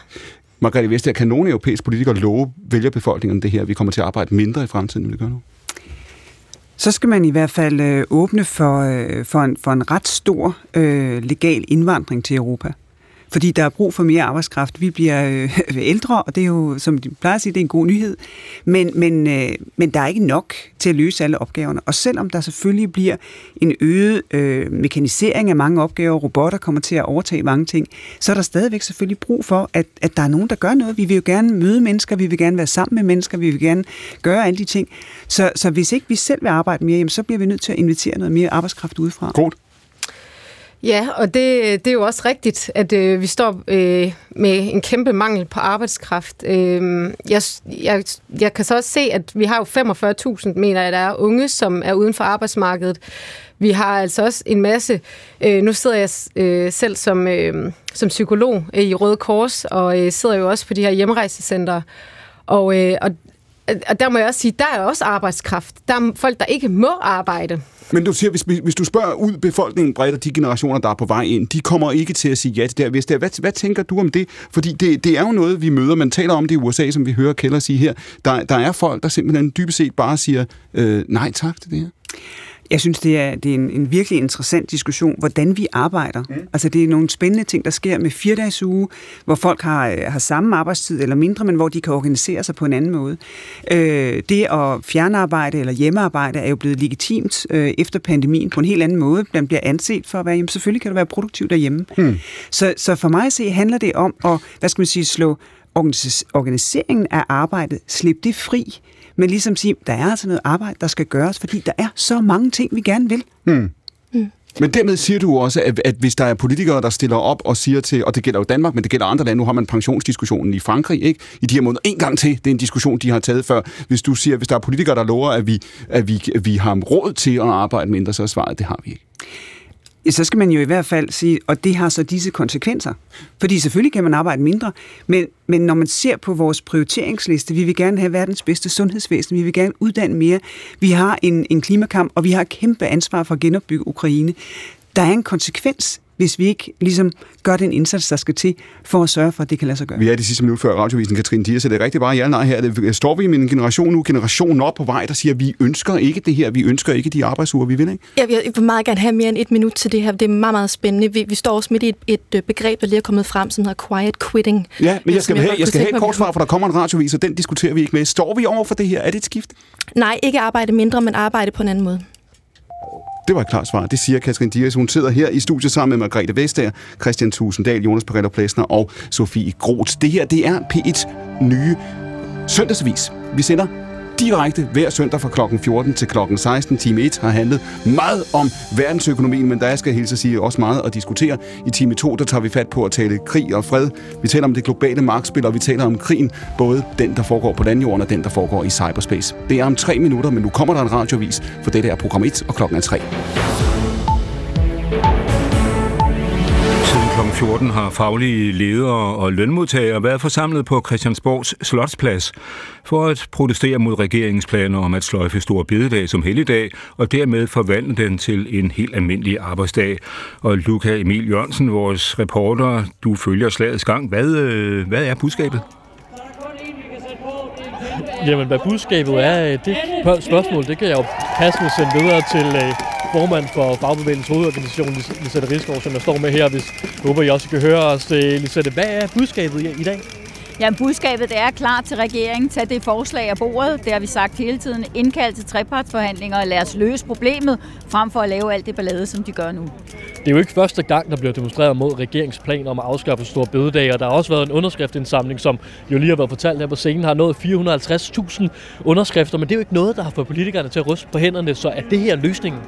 Margrethe Vestager, kan nogen europæiske politikere love vælgerbefolkningen det her, at vi kommer til at arbejde mindre i fremtiden, end vi gør nu? Så skal man i hvert fald øh, åbne for, øh, for, en, for en ret stor øh, legal indvandring til Europa. Fordi der er brug for mere arbejdskraft. Vi bliver øh, ældre, og det er jo, som de plejer at sige, det er en god nyhed. Men, men, øh, men der er ikke nok til at løse alle opgaverne. Og selvom der selvfølgelig bliver en øget øh, mekanisering af mange opgaver, robotter kommer til at overtage mange ting, så er der stadigvæk selvfølgelig brug for, at, at der er nogen, der gør noget. Vi vil jo gerne møde mennesker, vi vil gerne være sammen med mennesker, vi vil gerne gøre alle de ting. Så, så hvis ikke vi selv vil arbejde mere, jamen, så bliver vi nødt til at invitere noget mere arbejdskraft udefra. Godt. Ja, og det, det er jo også rigtigt, at øh, vi står øh, med en kæmpe mangel på arbejdskraft. Øh, jeg, jeg, jeg kan så også se, at vi har jo 45.000, mener jeg, der er unge, som er uden for arbejdsmarkedet. Vi har altså også en masse... Øh, nu sidder jeg øh, selv som, øh, som psykolog øh, i Røde Kors, og øh, sidder jo også på de her hjemrejsecenter. Og, øh, og, og der må jeg også sige, der er også arbejdskraft. Der er folk, der ikke må arbejde. Men du siger, hvis, hvis du spørger ud befolkningen bredt og de generationer, der er på vej ind, de kommer ikke til at sige ja til det Hvis det er, hvad, hvad tænker du om det? Fordi det, det er jo noget, vi møder. Man taler om det i USA, som vi hører Keller sige her. Der, der er folk, der simpelthen dybest set bare siger øh, nej tak til det her. Jeg synes, det er, det er en, en virkelig interessant diskussion, hvordan vi arbejder. Mm. Altså, det er nogle spændende ting, der sker med fire uge, hvor folk har, har samme arbejdstid eller mindre, men hvor de kan organisere sig på en anden måde. Øh, det at fjernarbejde eller hjemmearbejde er jo blevet legitimt øh, efter pandemien på en helt anden måde. Man bliver anset for at være, jamen selvfølgelig kan du være produktiv derhjemme. Mm. Så, så for mig at se, handler det om at, hvad skal man sige, slå organiseringen af arbejdet, slippe det fri, men ligesom sige, der er altså noget arbejde, der skal gøres, fordi der er så mange ting, vi gerne vil. Hmm. Hmm. Men dermed siger du også, at, at hvis der er politikere, der stiller op og siger til, og det gælder jo Danmark, men det gælder andre lande, nu har man pensionsdiskussionen i Frankrig, ikke? I de her måneder, en gang til, det er en diskussion, de har taget før. Hvis du siger, hvis der er politikere, der lover, at vi, at vi, at vi har råd til at arbejde mindre, så er svaret, det har vi ikke så skal man jo i hvert fald sige, og det har så disse konsekvenser. Fordi selvfølgelig kan man arbejde mindre, men, men når man ser på vores prioriteringsliste, vi vil gerne have verdens bedste sundhedsvæsen, vi vil gerne uddanne mere, vi har en, en klimakamp, og vi har kæmpe ansvar for at genopbygge Ukraine. Der er en konsekvens hvis vi ikke ligesom gør den indsats, der skal til for at sørge for, at det kan lade sig gøre. Vi er det sidste minut før radiovisen, Katrine Dier, så det er rigtig bare ja nej her. Det, står vi med en generation nu, generationen op på vej, der siger, at vi ønsker ikke det her, vi ønsker ikke de arbejdsuger, vi vil, ikke? Ja, jeg vil meget gerne have mere end et minut til det her. Det er meget, meget spændende. Vi, vi står også midt i et, et øh, begreb, der lige er kommet frem, som hedder quiet quitting. Ja, men jeg skal, have, jeg skal have et kort svar, for der kommer en radiovis, og den diskuterer vi ikke med. Står vi over for det her? Er det et skift? Nej, ikke arbejde mindre, men arbejde på en anden måde. Det var et klart svar. Det siger Katrin Dias. Hun sidder her i studiet sammen med Margrethe Vestager, Christian Tusinddal, Jonas Pereller Plæsner og Sofie Groth. Det her, det er P1 nye søndagsvis. Vi sender direkte hver søndag fra klokken 14 til klokken 16. Time 1 har handlet meget om verdensøkonomien, men der skal jeg hilse at sige også meget at diskutere. I time 2, der tager vi fat på at tale krig og fred. Vi taler om det globale markspil, og vi taler om krigen, både den, der foregår på landjorden, og den, der foregår i cyberspace. Det er om tre minutter, men nu kommer der en radiovis, for det er program 1, og klokken er 3. 14 har faglige ledere og lønmodtagere været forsamlet på Christiansborgs Slotsplads for at protestere mod regeringens planer om at sløjfe Stor Bededag som helligdag og dermed forvandle den til en helt almindelig arbejdsdag. Og Luca Emil Jørgensen, vores reporter, du følger slagets gang. Hvad, øh, hvad er budskabet? Jamen, hvad budskabet er, øh, det spørgsmål, det kan jeg jo passende sende videre til øh, formand for Fagbevægelsens hovedorganisation, Lisette Rigsgaard, som jeg står med her. Hvis jeg håber, I også kan høre os. Øh, Lisette, hvad er budskabet i dag? Ja, budskabet er klar til regeringen. Tag det forslag af bordet. Det har vi sagt hele tiden. Indkald til trepartsforhandlinger og lad os løse problemet, frem for at lave alt det ballade, som de gør nu. Det er jo ikke første gang, der bliver demonstreret mod regeringsplan om at afskaffe store bededag, og der har også været en underskriftindsamling, som jo lige har været fortalt her på scenen, har nået 450.000 underskrifter, men det er jo ikke noget, der har fået politikerne til at ryste på hænderne, så er det her løsningen?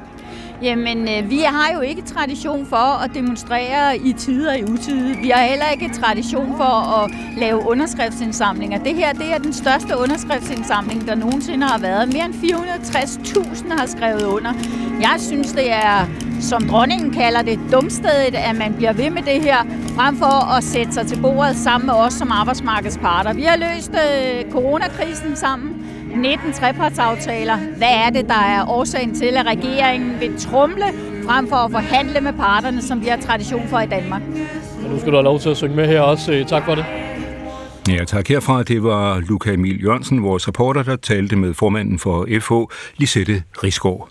Jamen, øh, vi har jo ikke tradition for at demonstrere i tider i utide. Vi har heller ikke tradition for at lave underskriftsindsamlinger. Det her det er den største underskriftsindsamling, der nogensinde har været. Mere end 460.000 har skrevet under. Jeg synes, det er, som dronningen kalder det, dumstedet, at man bliver ved med det her, frem for at sætte sig til bordet sammen med os som arbejdsmarkedsparter. Vi har løst øh, coronakrisen sammen. 19 trepartsaftaler. Hvad er det, der er årsagen til, at regeringen vil trumle frem for at forhandle med parterne, som vi har tradition for i Danmark? Og nu skal du have lov til at synge med her også. Øh, tak for det. Ja, tak herfra. Det var Luca Emil Jørgensen, vores reporter, der talte med formanden for FH, Lisette Risgaard.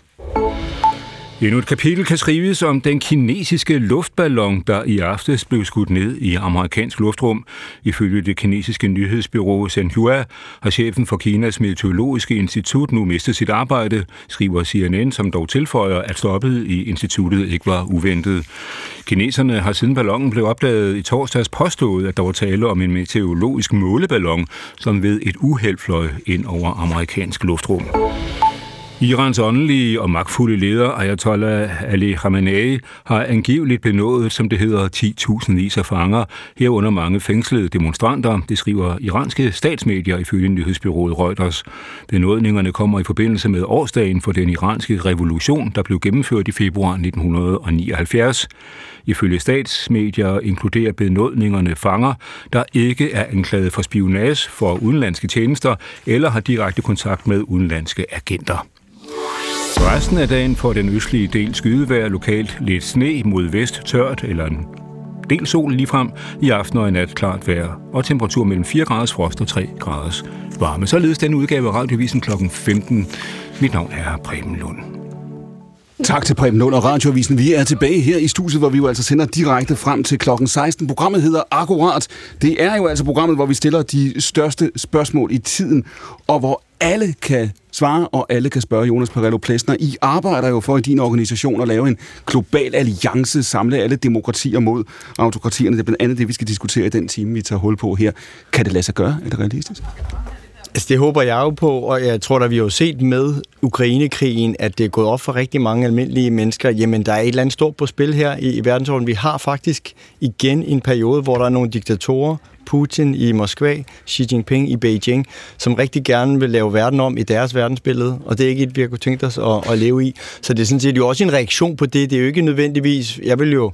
Endnu et kapitel kan skrives om den kinesiske luftballon, der i aftes blev skudt ned i amerikansk luftrum. Ifølge det kinesiske nyhedsbyrå Xinhua har chefen for Kinas meteorologiske institut nu mistet sit arbejde, skriver CNN, som dog tilføjer, at stoppet i instituttet ikke var uventet. Kineserne har siden ballonen blev opdaget i torsdags påstået, at der var tale om en meteorologisk måleballon, som ved et uheld fløj ind over amerikansk luftrum. Irans åndelige og magtfulde leder, Ayatollah Ali Khamenei, har angiveligt benået, som det hedder, 10.000 vis af fanger, herunder mange fængslede demonstranter, det skriver iranske statsmedier ifølge nyhedsbyrået Reuters. Benådningerne kommer i forbindelse med årsdagen for den iranske revolution, der blev gennemført i februar 1979. Ifølge statsmedier inkluderer benådningerne fanger, der ikke er anklaget for spionage for udenlandske tjenester eller har direkte kontakt med udenlandske agenter. Resten af dagen får den østlige del skydevejr lokalt lidt sne mod vest tørt eller en del sol ligefrem. I aften og i nat klart vejr og temperatur mellem 4 graders frost og 3 graders varme. Således den udgave af Radiovisen kl. 15. Mit navn er Preben Lund. Tak til Preben Lund og Radioavisen. Vi er tilbage her i studiet, hvor vi jo altså sender direkte frem til klokken 16. Programmet hedder Akkurat. Det er jo altså programmet, hvor vi stiller de største spørgsmål i tiden, og hvor alle kan svare, og alle kan spørge Jonas Perello Plesner. I arbejder jo for i din organisation at lave en global alliance, samle alle demokratier mod autokratierne. Det er blandt andet det, vi skal diskutere i den time, vi tager hul på her. Kan det lade sig gøre? Er det realistisk? Altså, det håber jeg jo på, og jeg tror, da, vi har jo set med Ukrainekrigen, at det er gået op for rigtig mange almindelige mennesker. Jamen, der er et eller andet stort på spil her i, i verdensordenen. Vi har faktisk igen en periode, hvor der er nogle diktatorer, Putin i Moskva, Xi Jinping i Beijing, som rigtig gerne vil lave verden om i deres verdensbillede, og det er ikke et, vi har kunne tænkt os at, at leve i. Så det er sådan set jo også en reaktion på det. Det er jo ikke nødvendigvis, jeg vil jo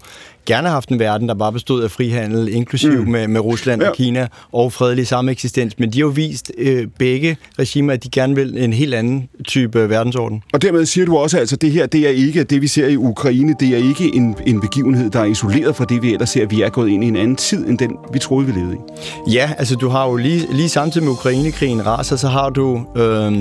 gerne have haft en verden, der bare bestod af frihandel, inklusiv mm. med, med Rusland ja. og Kina, og fredelig sameksistens. Men de har jo vist øh, begge regimer, at de gerne vil en helt anden type verdensorden. Og dermed siger du også, at altså, det her det er ikke det, vi ser i Ukraine. Det er ikke en, en begivenhed, der er isoleret fra det, vi ellers ser. Vi er gået ind i en anden tid, end den, vi troede, vi levede i. Ja, altså du har jo lige, lige samtidig med Ukrainekrigen raser, så har du øh,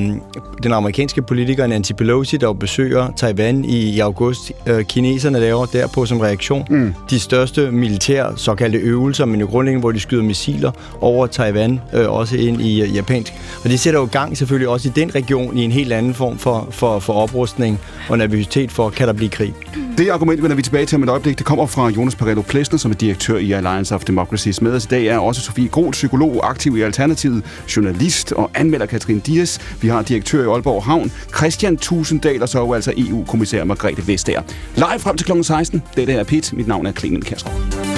den amerikanske politiker Nancy Pelosi, der jo besøger Taiwan i, i august. Øh, kineserne laver derpå som reaktion mm de største militære såkaldte øvelser, men jo grundlæggende, hvor de skyder missiler over Taiwan, øh, også ind i uh, japansk. Og det sætter jo gang selvfølgelig også i den region i en helt anden form for, for, for oprustning og nervøsitet for, kan der blive krig. Det argument vender vi tilbage til om et øjeblik. Det kommer fra Jonas Pareto Plesner, som er direktør i Alliance of Democracies. Med os i dag er også Sofie Groth, psykolog, aktiv i Alternativet, journalist og anmelder Katrin Dias. Vi har direktør i Aalborg Havn, Christian Tusinddal, og så er altså EU-kommissær Margrethe Vestager. Live frem til kl. 16. Dette er Pit. Mit navn er Clemen Kærsgaard.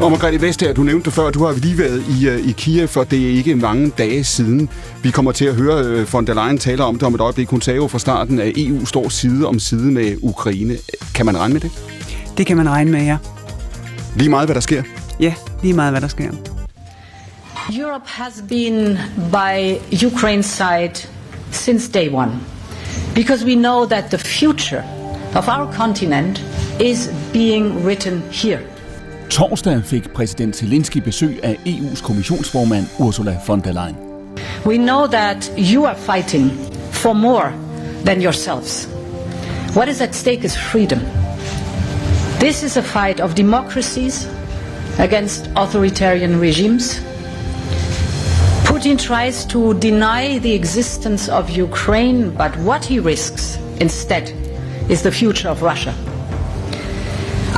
Og Margrethe Vestager, du nævnte før, du har lige været i, uh, i Kiev, for det er ikke mange dage siden. Vi kommer til at høre uh, von der Leyen tale om det om et øjeblik. Hun sagde jo fra starten, at EU står side om side med Ukraine. Kan man regne med det? Det kan man regne med, ja. Lige meget, hvad der sker? Ja, lige meget, hvad der sker. Europe has been by Ukraine's side since day one. Because we know that the future of our continent is being written here. Torsdag fik præsident Zelensky besøg af EU's kommissionsformand Ursula von der Leyen. We know that you are fighting for more than yourselves. What is at stake is freedom. This is a fight of democracies against authoritarian regimes. Putin tries to deny the existence of Ukraine, but what he risks instead is the future of Russia.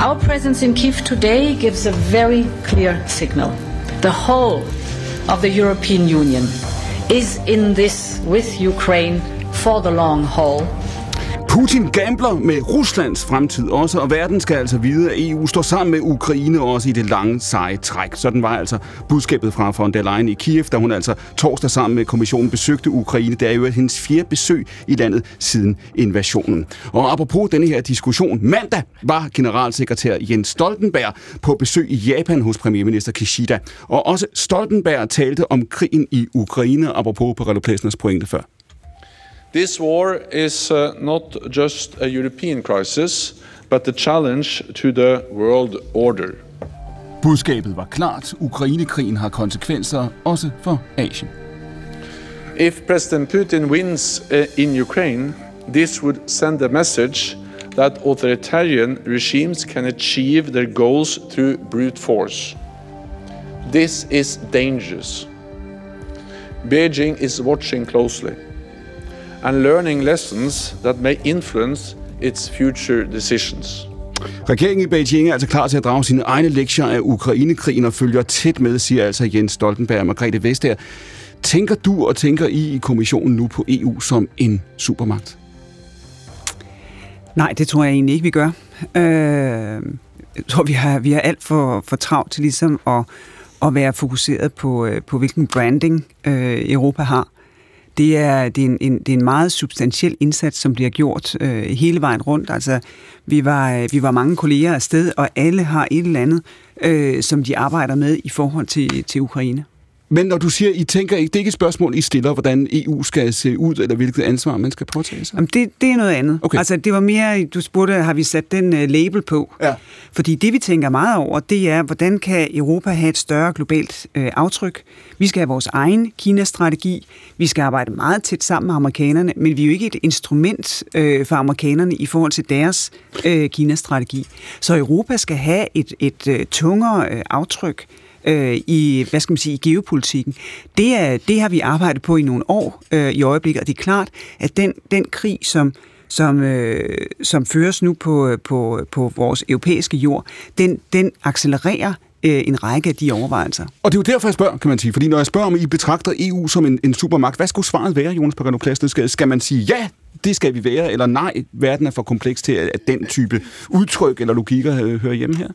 Our presence in Kiev today gives a very clear signal. The whole of the European Union is in this with Ukraine for the long haul. Putin gambler med Ruslands fremtid også, og verden skal altså vide, at EU står sammen med Ukraine også i det lange, seje træk. Sådan var altså budskabet fra von der Leyen i Kiev, da hun altså torsdag sammen med kommissionen besøgte Ukraine. Det er jo hendes fjerde besøg i landet siden invasionen. Og apropos denne her diskussion, mandag var generalsekretær Jens Stoltenberg på besøg i Japan hos premierminister Kishida. Og også Stoltenberg talte om krigen i Ukraine, apropos på Plæsners pointe før. This war is uh, not just a European crisis, but a challenge to the world order. Budskabet var klart. Ukrainekrigen har konsekvenser også for Asien. If President Putin wins uh, in Ukraine, this would send a message that authoritarian regimes can achieve their goals through brute force. This is dangerous. Beijing is watching closely and learning lessons that may influence its future decisions. Regeringen i Beijing er altså klar til at drage sine egne lektier af Ukrainekrigen og følger tæt med, siger altså Jens Stoltenberg og Margrethe Vestager. Tænker du og tænker I i kommissionen nu på EU som en supermagt? Nej, det tror jeg egentlig ikke, vi gør. Øh, jeg tror, vi har, vi har alt for, for travlt til ligesom at, at være fokuseret på, øh, på hvilken branding øh, Europa har. Det er, det, er en, en, det er en meget substantiel indsats, som bliver gjort øh, hele vejen rundt. Altså, vi var, øh, vi var mange kolleger afsted, og alle har et eller andet, øh, som de arbejder med i forhold til, til Ukraine. Men når du siger, I tænker ikke, det er ikke et spørgsmål, I stiller, hvordan EU skal se ud, eller hvilket ansvar man skal påtage sig? Jamen det, det er noget andet. Okay. Altså, det var mere, du spurgte, har vi sat den uh, label på? Ja. Fordi det, vi tænker meget over, det er, hvordan kan Europa have et større globalt uh, aftryk? Vi skal have vores egen Kina-strategi. Vi skal arbejde meget tæt sammen med amerikanerne, men vi er jo ikke et instrument uh, for amerikanerne i forhold til deres uh, Kina-strategi. Så Europa skal have et, et uh, tungere uh, aftryk øh, i, hvad skal man sige, i geopolitikken. Det, er, det har vi arbejdet på i nogle år øh, i øjeblikket, og det er klart, at den, den krig, som som, øh, som føres nu på, øh, på, på vores europæiske jord, den, den accelererer øh, en række af de overvejelser. Og det er jo derfor, jeg spørger, kan man sige. Fordi når jeg spørger, om I betragter EU som en, en supermagt, hvad skulle svaret være, Jonas Pagano skal, skal man sige ja, det skal vi være, eller nej, verden er for kompleks til, at den type udtryk eller logikker øh, hører hjemme her?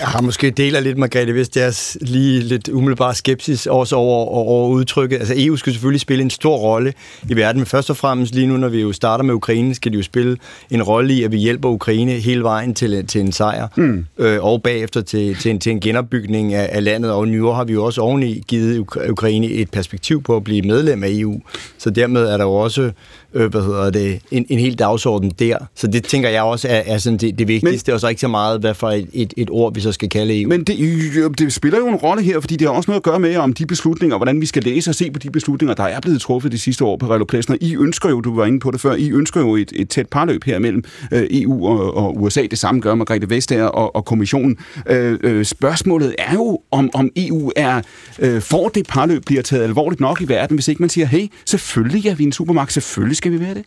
Jeg har måske deler lidt, Margrethe, hvis det er lige lidt umiddelbart skepsis også over, over udtrykket. Altså EU skal selvfølgelig spille en stor rolle i verden, men først og fremmest lige nu, når vi jo starter med Ukraine, skal de jo spille en rolle i, at vi hjælper Ukraine hele vejen til, til en sejr, mm. øh, og bagefter til, til, en, til en genopbygning af, af landet. Og nu har vi jo også oveni givet Ukraine et perspektiv på at blive medlem af EU. Så dermed er der jo også øh, hvad hedder det, en, en hel dagsorden der. Så det tænker jeg også er, er sådan det, det vigtigste, men, og så ikke så meget, hvad for et, et, et ord, vi så skal kalde EU. Men det, øh, øh, det spiller jo en rolle her, fordi det har også noget at gøre med, om de beslutninger, hvordan vi skal læse og se på de beslutninger, der er blevet truffet de sidste år på Rello I ønsker jo, du var inde på det før, I ønsker jo et, et tæt parløb her mellem øh, EU og, og USA. Det samme gør Margrethe Vestager og, og kommissionen. Øh, øh, spørgsmålet er jo, om, om EU er øh, for det parløb bliver taget alvorligt nok i verden, hvis ikke man siger, hey, selvfølgelig er vi en supermagt, selvfølgelig skal vi være det.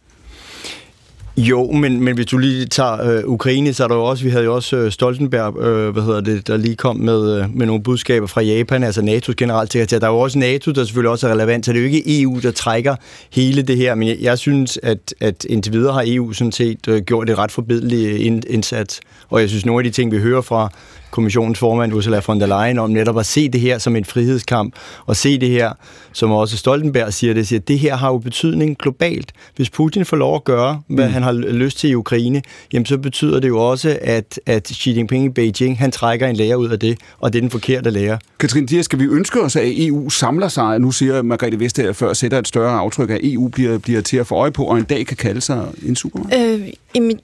Jo, men, men hvis du lige tager øh, Ukraine, så er der jo også, vi havde jo også øh, Stoltenberg, øh, hvad hedder det, der lige kom med, øh, med nogle budskaber fra Japan, altså NATO's generalsekretær. Der er jo også NATO, der selvfølgelig også er relevant, så det er jo ikke EU, der trækker hele det her, men jeg, jeg synes, at, at indtil videre har EU sådan set øh, gjort et ret forbedelig øh, indsats, og jeg synes, nogle af de ting, vi hører fra kommissionens formand Ursula von der Leyen om netop at se det her som en frihedskamp, og se det her, som også Stoltenberg siger det, siger, at det her har jo betydning globalt. Hvis Putin får lov at gøre, hvad mm. han har lyst til i Ukraine, jamen så betyder det jo også, at, at Xi Jinping i Beijing, han trækker en lærer ud af det, og det er den forkerte lærer. Katrin Dias, skal vi ønske os, at EU samler sig, nu siger Margrethe Vestager før, sætter et større aftryk, at EU bliver, bliver til at få øje på, og en dag kan kalde sig en supermagt? Øh, jamen,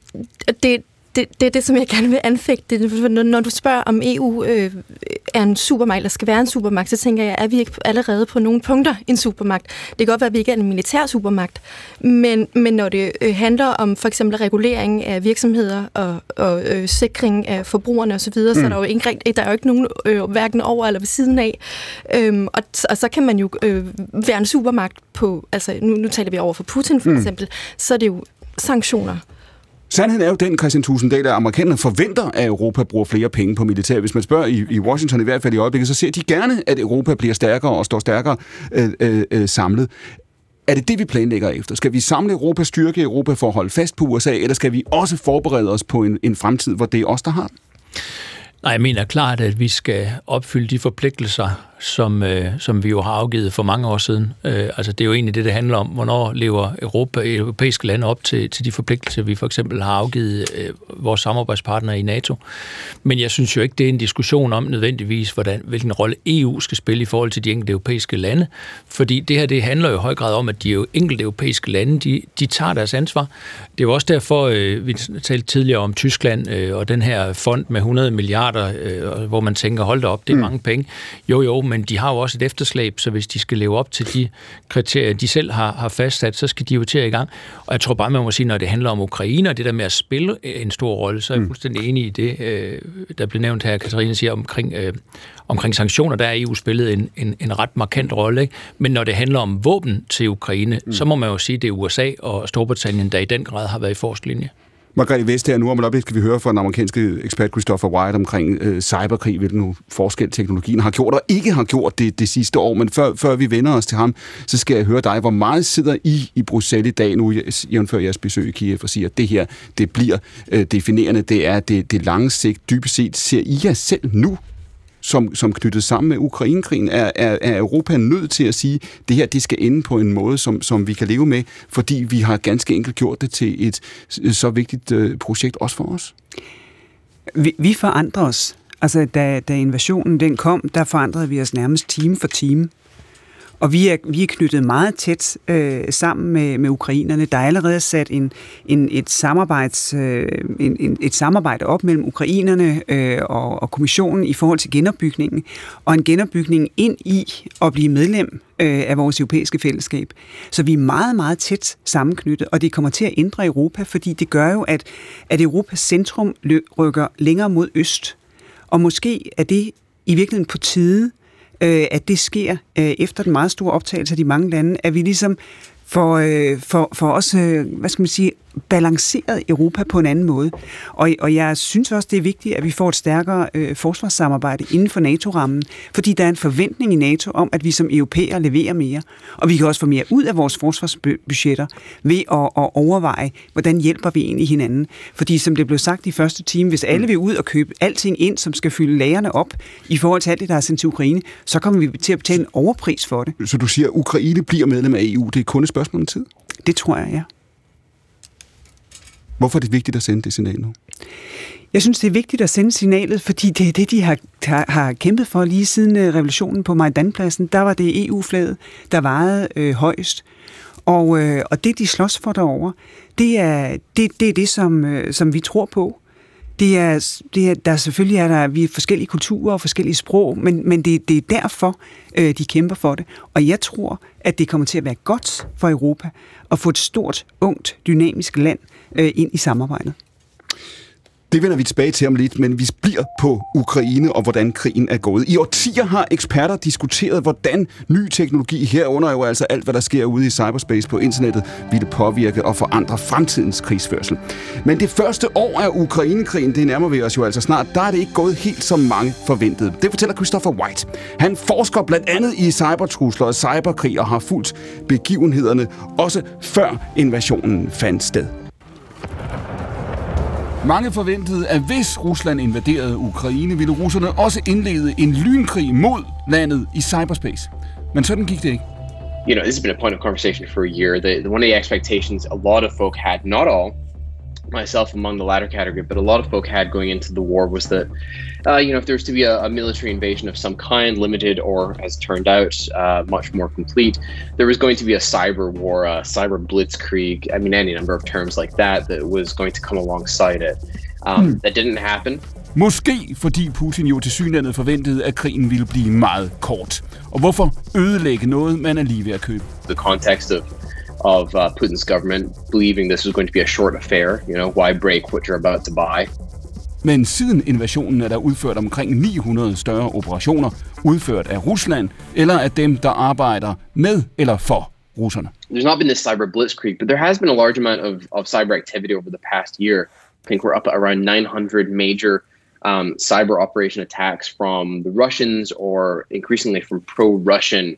det, det, det er det, som jeg gerne vil anfægte. Når du spørger, om EU øh, er en supermagt, eller skal være en supermagt, så tænker jeg, at vi ikke allerede på nogle punkter en supermagt. Det kan godt være, at vi ikke er en militær supermagt, men, men når det øh, handler om for eksempel regulering af virksomheder og, og øh, sikring af forbrugerne osv., så, mm. så er der jo ikke, der er jo ikke nogen øh, hverken over eller ved siden af. Øhm, og, og så kan man jo øh, være en supermagt på, altså nu, nu taler vi over for Putin for mm. eksempel, så er det jo sanktioner. Sandheden er jo den, Christian Tusinddal, at amerikanerne forventer, at Europa bruger flere penge på militær. Hvis man spørger i, i Washington i hvert fald i øjeblikket, så ser de gerne, at Europa bliver stærkere og står stærkere øh, øh, øh samlet. Er det det, vi planlægger efter? Skal vi samle Europa, styrke Europa for at holde fast på USA, eller skal vi også forberede os på en, en fremtid, hvor det er os, der har den? Nej, jeg mener klart, at vi skal opfylde de forpligtelser, som, øh, som vi jo har afgivet for mange år siden. Øh, altså det er jo egentlig det, det handler om. Hvornår lever Europa, europæiske lande op til, til de forpligtelser, vi for eksempel har afgivet øh, vores samarbejdspartnere i NATO. Men jeg synes jo ikke, det er en diskussion om nødvendigvis, hvordan, hvilken rolle EU skal spille i forhold til de enkelte europæiske lande. Fordi det her, det handler jo i høj grad om, at de enkelte europæiske lande, de, de tager deres ansvar. Det er jo også derfor, øh, vi talte tidligere om Tyskland øh, og den her fond med 100 milliarder, øh, hvor man tænker, hold da op, det er mm. mange penge. Jo, jo, men de har jo også et efterslæb, så hvis de skal leve op til de kriterier, de selv har, har fastsat, så skal de jo til i gang. Og jeg tror bare, man må sige, når det handler om Ukraine, og det der med at spille en stor rolle, så er jeg mm. fuldstændig enig i det, øh, der blev nævnt her, Katarina siger, omkring, øh, omkring sanktioner, der er EU spillet en, en, en ret markant rolle. Men når det handler om våben til Ukraine, mm. så må man jo sige, at det er USA og Storbritannien, der i den grad har været i forrest linje. Margrethe Vest her, nu om et øjeblik skal vi høre fra den amerikanske ekspert Christopher White omkring øh, cyberkrig, hvilken forskel teknologien har gjort og ikke har gjort det, det sidste år. Men før, før vi vender os til ham, så skal jeg høre dig, hvor meget sidder I i Bruxelles i dag nu, jævnfør jeres besøg i Kiev, og siger, at det her, det bliver øh, definerende, det er det, det lange sigt. Dybest set, ser I jer selv nu som, som knyttet sammen med Ukrainekrigen, er, er, er Europa nødt til at sige, at det her det skal ende på en måde, som, som vi kan leve med, fordi vi har ganske enkelt gjort det til et så vigtigt øh, projekt også for os? Vi, vi forandrer os. Altså, da, da invasionen den kom, der forandrede vi os nærmest time for time. Og vi er, vi er knyttet meget tæt øh, sammen med, med ukrainerne. Der er allerede sat en, en, et, samarbejds, øh, en, en, et samarbejde op mellem ukrainerne øh, og, og kommissionen i forhold til genopbygningen, og en genopbygning ind i at blive medlem øh, af vores europæiske fællesskab. Så vi er meget, meget tæt sammenknyttet, og det kommer til at ændre Europa, fordi det gør jo, at, at Europas centrum rykker længere mod øst. Og måske er det i virkeligheden på tide, øh, øh, at det sker øh, efter den meget store optagelse af de mange lande, at vi ligesom for, øh, for, for os, øh, hvad skal man sige, balanceret Europa på en anden måde. Og, og jeg synes også, det er vigtigt, at vi får et stærkere øh, forsvarssamarbejde inden for NATO-rammen, fordi der er en forventning i NATO om, at vi som europæer leverer mere. Og vi kan også få mere ud af vores forsvarsbudgetter ved at, at overveje, hvordan hjælper vi egentlig hinanden. Fordi som det blev sagt i første time, hvis alle vil ud og købe alting ind, som skal fylde lagerne op i forhold til alt det, der er sendt til Ukraine, så kommer vi til at betale en overpris for det. Så du siger, at Ukraine bliver medlem af EU. Det er kun et spørgsmål om tid? Det tror jeg, ja. Hvorfor er det vigtigt at sende det signal nu? Jeg synes, det er vigtigt at sende signalet, fordi det er det, de har, har kæmpet for lige siden øh, revolutionen på Majdanpladsen. Der var det EU-flaget, der vejede øh, højst. Og, øh, og det, de slås for derovre, det er det, det, er det som, øh, som vi tror på. Det er, det er, der selvfølgelig er der vi er forskellige kulturer og forskellige sprog, men, men det, det er derfor, øh, de kæmper for det. Og jeg tror, at det kommer til at være godt for Europa at få et stort, ungt, dynamisk land øh, ind i samarbejdet. Det vender vi tilbage til om lidt, men vi bliver på Ukraine og hvordan krigen er gået. I årtier har eksperter diskuteret, hvordan ny teknologi herunder jo altså alt, hvad der sker ude i cyberspace på internettet, ville påvirke og forandre fremtidens krigsførsel. Men det første år af Ukrainekrigen, det nærmer vi os jo altså snart, der er det ikke gået helt som mange forventede. Det fortæller Christopher White. Han forsker blandt andet i cybertrusler og cyberkrig og har fulgt begivenhederne også før invasionen fandt sted. Mange forventede, at hvis Rusland invaderede Ukraine, ville russerne også indlede en lynkrig mod landet i cyberspace. Men sådan gik det ikke. You know, this has been a point of conversation for a year. The, the, one of the expectations a lot of folk had, not all, myself among the latter category, but a lot of folk had going into the war was that, uh, you know, if there was to be a, a, military invasion of some kind, limited or, as turned out, uh, much more complete, there was going to be a cyber war, a cyber blitzkrieg. I mean, any number of terms like that that was going to come alongside it. Um, hmm. That didn't happen. Måske fordi Putin jo til synligheden forventede, at krigen ville blive meget kort. Og hvorfor ødelægge noget, man er lige ved at købe? The context of of uh, Putin's government believing this was going to be a short affair. You know, why break what you're about to buy? Men siden invasionen er der udført omkring 900 større operationer, udført af Rusland eller af dem, der arbejder med eller for russerne. There's not been this cyber blitzkrieg, but there has been a large amount of, of cyber activity over the past year. I think we're up at around 900 major um, cyber operation attacks from the Russians or increasingly from pro-Russian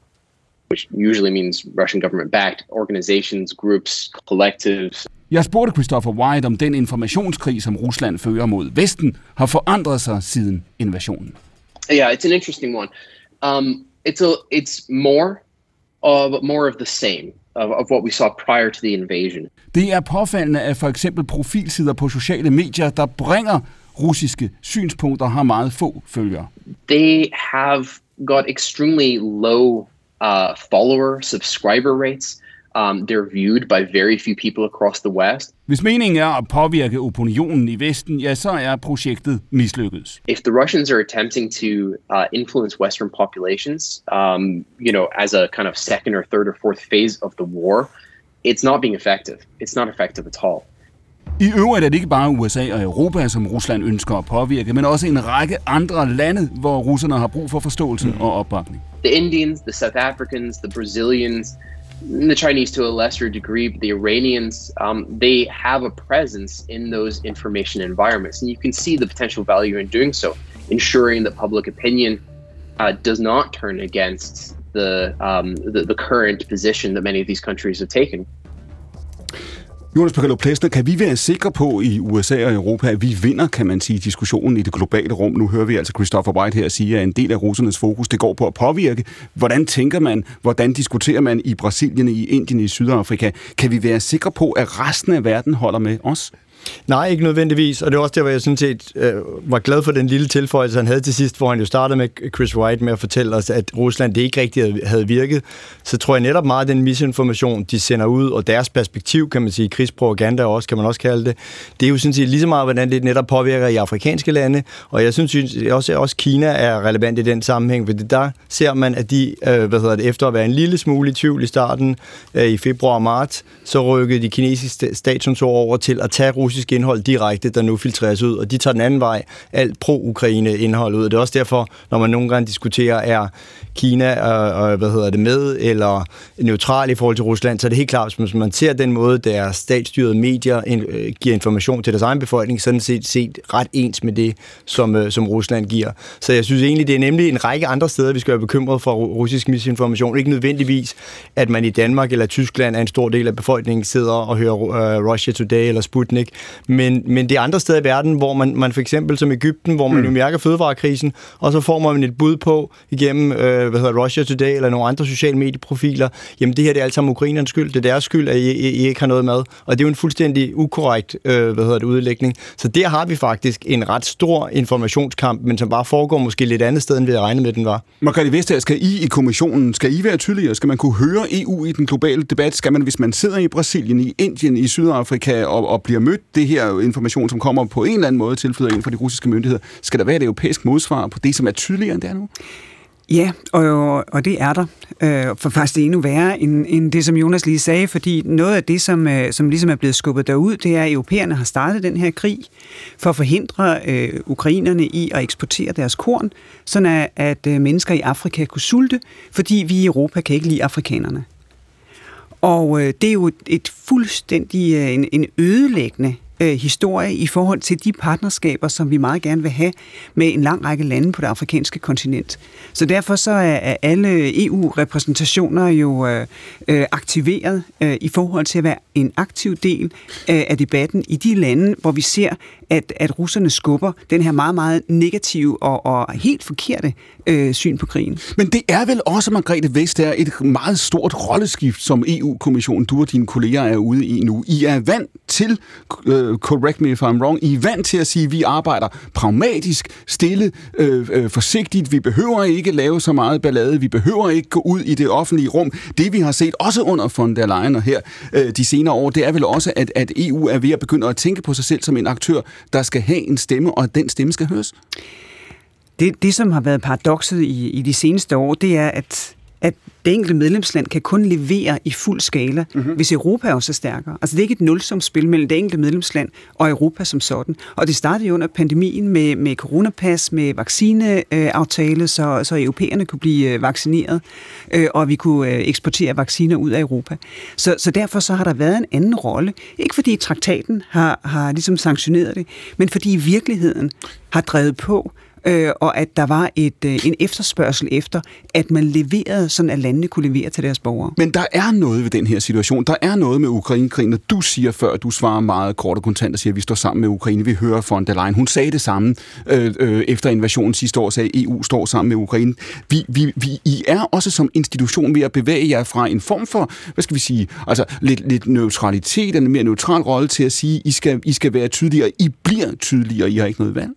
which usually means Russian government backed organizations, groups, collectives. Jeg spurgte Christopher White om den informationskrig, som Rusland fører mod Vesten, har forandret sig siden invasionen. Yeah, it's an interesting one. Um, it's a it's more of more of the same of, of what we saw prior to the invasion. Det er påfaldende, at for eksempel profilsider på sociale medier, der bringer russiske synspunkter, har meget få følgere. They have got extremely low uh, follower subscriber rates. Um, they're viewed by very few people across the West. Hvis meningen er at påvirke opinionen i Vesten, ja, så er projektet mislykket. If the Russians are attempting to uh, influence Western populations, um, you know, as a kind of second or third or fourth phase of the war, it's not being effective. It's not effective at all. I øvrigt er det ikke bare USA og Europa, som Rusland ønsker at påvirke, men også en række andre lande, hvor russerne har brug for forståelse mm. og opbakning. The Indians, the South Africans, the Brazilians, the Chinese to a lesser degree, but the Iranians, um, they have a presence in those information environments. And you can see the potential value in doing so, ensuring that public opinion uh, does not turn against the, um, the, the current position that many of these countries have taken. Jonas Pagello Plesner, kan vi være sikre på i USA og Europa, at vi vinder, kan man sige, diskussionen i det globale rum? Nu hører vi altså Christopher White her sige, at en del af russernes fokus, det går på at påvirke. Hvordan tænker man, hvordan diskuterer man i Brasilien, i Indien, i Sydafrika? Kan vi være sikre på, at resten af verden holder med os? Nej, ikke nødvendigvis, og det er også der, hvor jeg sådan set øh, var glad for den lille tilføjelse, han havde til sidst, hvor han jo startede med Chris White med at fortælle os, at Rusland det ikke rigtig havde virket. Så tror jeg netop meget, at den misinformation, de sender ud, og deres perspektiv, kan man sige, krigspropaganda også, kan man også kalde det, det er jo sådan set lige så meget, hvordan det netop påvirker i afrikanske lande, og jeg synes også, at også Kina er relevant i den sammenhæng, for der ser man, at de, øh, hvad hedder det, efter at være en lille smule i tvivl i starten, øh, i februar og marts, så rykkede de kinesiske statskontorer over til at tage russisk russisk indhold direkte, der nu filtreres ud, og de tager den anden vej, alt pro-Ukraine indhold ud. Det er også derfor, når man nogle gange diskuterer, er Kina øh, øh, hvad hedder det, med eller neutral i forhold til Rusland, så er det helt klart, hvis man ser den måde, der statsstyrede medier øh, giver information til deres egen befolkning, så den set, set ret ens med det, som, øh, som Rusland giver. Så jeg synes egentlig, det er nemlig en række andre steder, vi skal være bekymret for russisk misinformation. Ikke nødvendigvis, at man i Danmark eller Tyskland er en stor del af befolkningen sidder og hører uh, Russia Today eller Sputnik, men, men det er andre steder i verden, hvor man, man for eksempel som Ægypten, hvor man mm. jo mærker fødevarekrisen, og så får man et bud på igennem, øh, hvad hedder Russia Today eller nogle andre sociale medieprofiler, jamen det her det er alt sammen ukrainernes skyld, det er deres skyld, at I, I, I ikke har noget med. Og det er jo en fuldstændig ukorrekt øh, hvad hedder det, udlægning. Så der har vi faktisk en ret stor informationskamp, men som bare foregår måske lidt andet sted, end vi havde regnet med, den var. Margrethe Vestager, skal I i kommissionen, skal I være tydeligere? Skal man kunne høre EU i den globale debat? Skal man, hvis man sidder i Brasilien, i Indien, i Sydafrika og, og bliver mødt det her information, som kommer på en eller anden måde tilflyder ind fra de russiske myndigheder, skal der være et europæisk modsvar på det, som er tydeligere end det er nu? Ja, og, og det er der. Øh, for faktisk det er endnu værre end, end det, som Jonas lige sagde, fordi noget af det, som, øh, som ligesom er blevet skubbet derud, det er, at europæerne har startet den her krig for at forhindre øh, ukrainerne i at eksportere deres korn, sådan at, at øh, mennesker i Afrika kunne sulte, fordi vi i Europa kan ikke lide afrikanerne. Og øh, det er jo et fuldstændig øh, en, en ødelæggende øh, historie i forhold til de partnerskaber, som vi meget gerne vil have med en lang række lande på det afrikanske kontinent. Så derfor så er alle EU-repræsentationer jo øh, øh, aktiveret øh, i forhold til at være en aktiv del øh, af debatten i de lande, hvor vi ser, at, at russerne skubber den her meget, meget negative og, og helt forkerte øh, syn på krigen. Men det er vel også, Margrethe Vestager, et meget stort rolleskift, som EU-kommissionen, du og dine kolleger er ude i nu. I er vant til, øh, correct me if I'm wrong, I er vant til at sige, at vi arbejder pragmatisk, stille, øh, øh, forsigtigt. Vi behøver ikke lave så meget ballade. Vi behøver ikke gå ud i det offentlige rum. Det vi har set, også under von der Leyen og her øh, de senere år, det er vel også, at, at EU er ved at begynde at tænke på sig selv som en aktør, der skal have en stemme, og at den stemme skal høres? Det, det som har været paradokset i, i de seneste år, det er, at det enkelte medlemsland kan kun levere i fuld skala, mm-hmm. hvis Europa også er stærkere. Altså det er ikke et nulsumspil mellem det enkelte medlemsland og Europa som sådan. Og det startede jo under pandemien med, med coronapas, med vaccineaftale, så, så europæerne kunne blive øh, vaccineret, øh, og vi kunne øh, eksportere vacciner ud af Europa. Så, så derfor så har der været en anden rolle. Ikke fordi traktaten har, har ligesom sanktioneret det, men fordi virkeligheden har drevet på øh, og at der var et, øh, en efterspørgsel efter, at man leverede, sådan at landene kunne levere til deres borgere. Men der er noget ved den her situation. Der er noget med Ukrainekrigen, og du siger før, du svarer meget kort og kontant og siger, at vi står sammen med Ukraine. Vi hører von der Leyen. Hun sagde det samme øh, øh, efter invasionen sidste år, sagde, e at EU står sammen med Ukraine. Vi, vi, vi, I er også som institution ved at bevæge jer fra en form for, hvad skal vi sige, altså lidt, lidt neutralitet, en mere neutral rolle til at sige, I skal, I skal være tydeligere. I bliver tydeligere, I har ikke noget valg.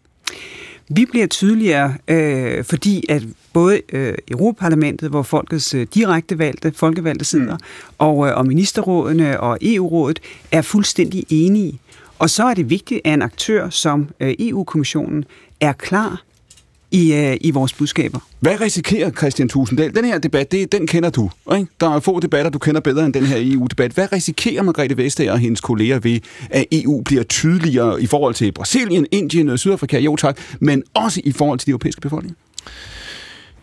Vi bliver tydeligere, øh, fordi at både øh, Europaparlamentet, hvor folkets øh, direkte valgte, folkevalgte sidder, mm. og, øh, og ministerrådene og EU-rådet er fuldstændig enige. Og så er det vigtigt, at en aktør som øh, EU-kommissionen er klar i, øh, i vores budskaber. Hvad risikerer Christian Tusinddal? Den her debat, det, den kender du. Ikke? Der er få debatter, du kender bedre end den her EU-debat. Hvad risikerer Margrethe Vestager og hendes kolleger ved, at EU bliver tydeligere i forhold til Brasilien, Indien og Sydafrika? Jo tak, men også i forhold til de europæiske befolkninger?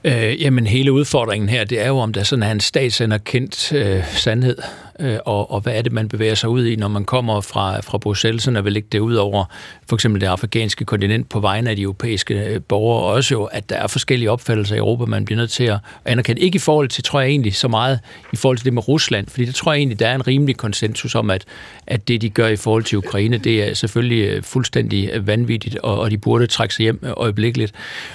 Øh, jamen hele udfordringen her, det er jo, om der sådan er en statsanerkendt øh, sandhed, øh, og, og hvad er det, man bevæger sig ud i, når man kommer fra, fra Bruxelles, så vil ikke det ud over for eksempel det afrikanske kontinent på vegne af de europæiske øh, borgere, og også jo, at der er forskellige opfattelser i Europa, man bliver nødt til at anerkende. Ikke i forhold til, tror jeg egentlig, så meget i forhold til det med Rusland, fordi det tror jeg egentlig, der er en rimelig konsensus om, at, at det, de gør i forhold til Ukraine, det er selvfølgelig øh, fuldstændig øh, vanvittigt, og, og de burde trække sig hjem øh, øjeblikkeligt.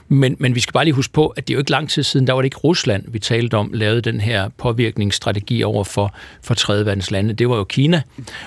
Men, men vi skal bare lige huske på, at det er jo ikke lang tid siden, der var det ikke Rusland, vi talte om, lavede den her påvirkningsstrategi over for, for tredje lande. Det var jo Kina.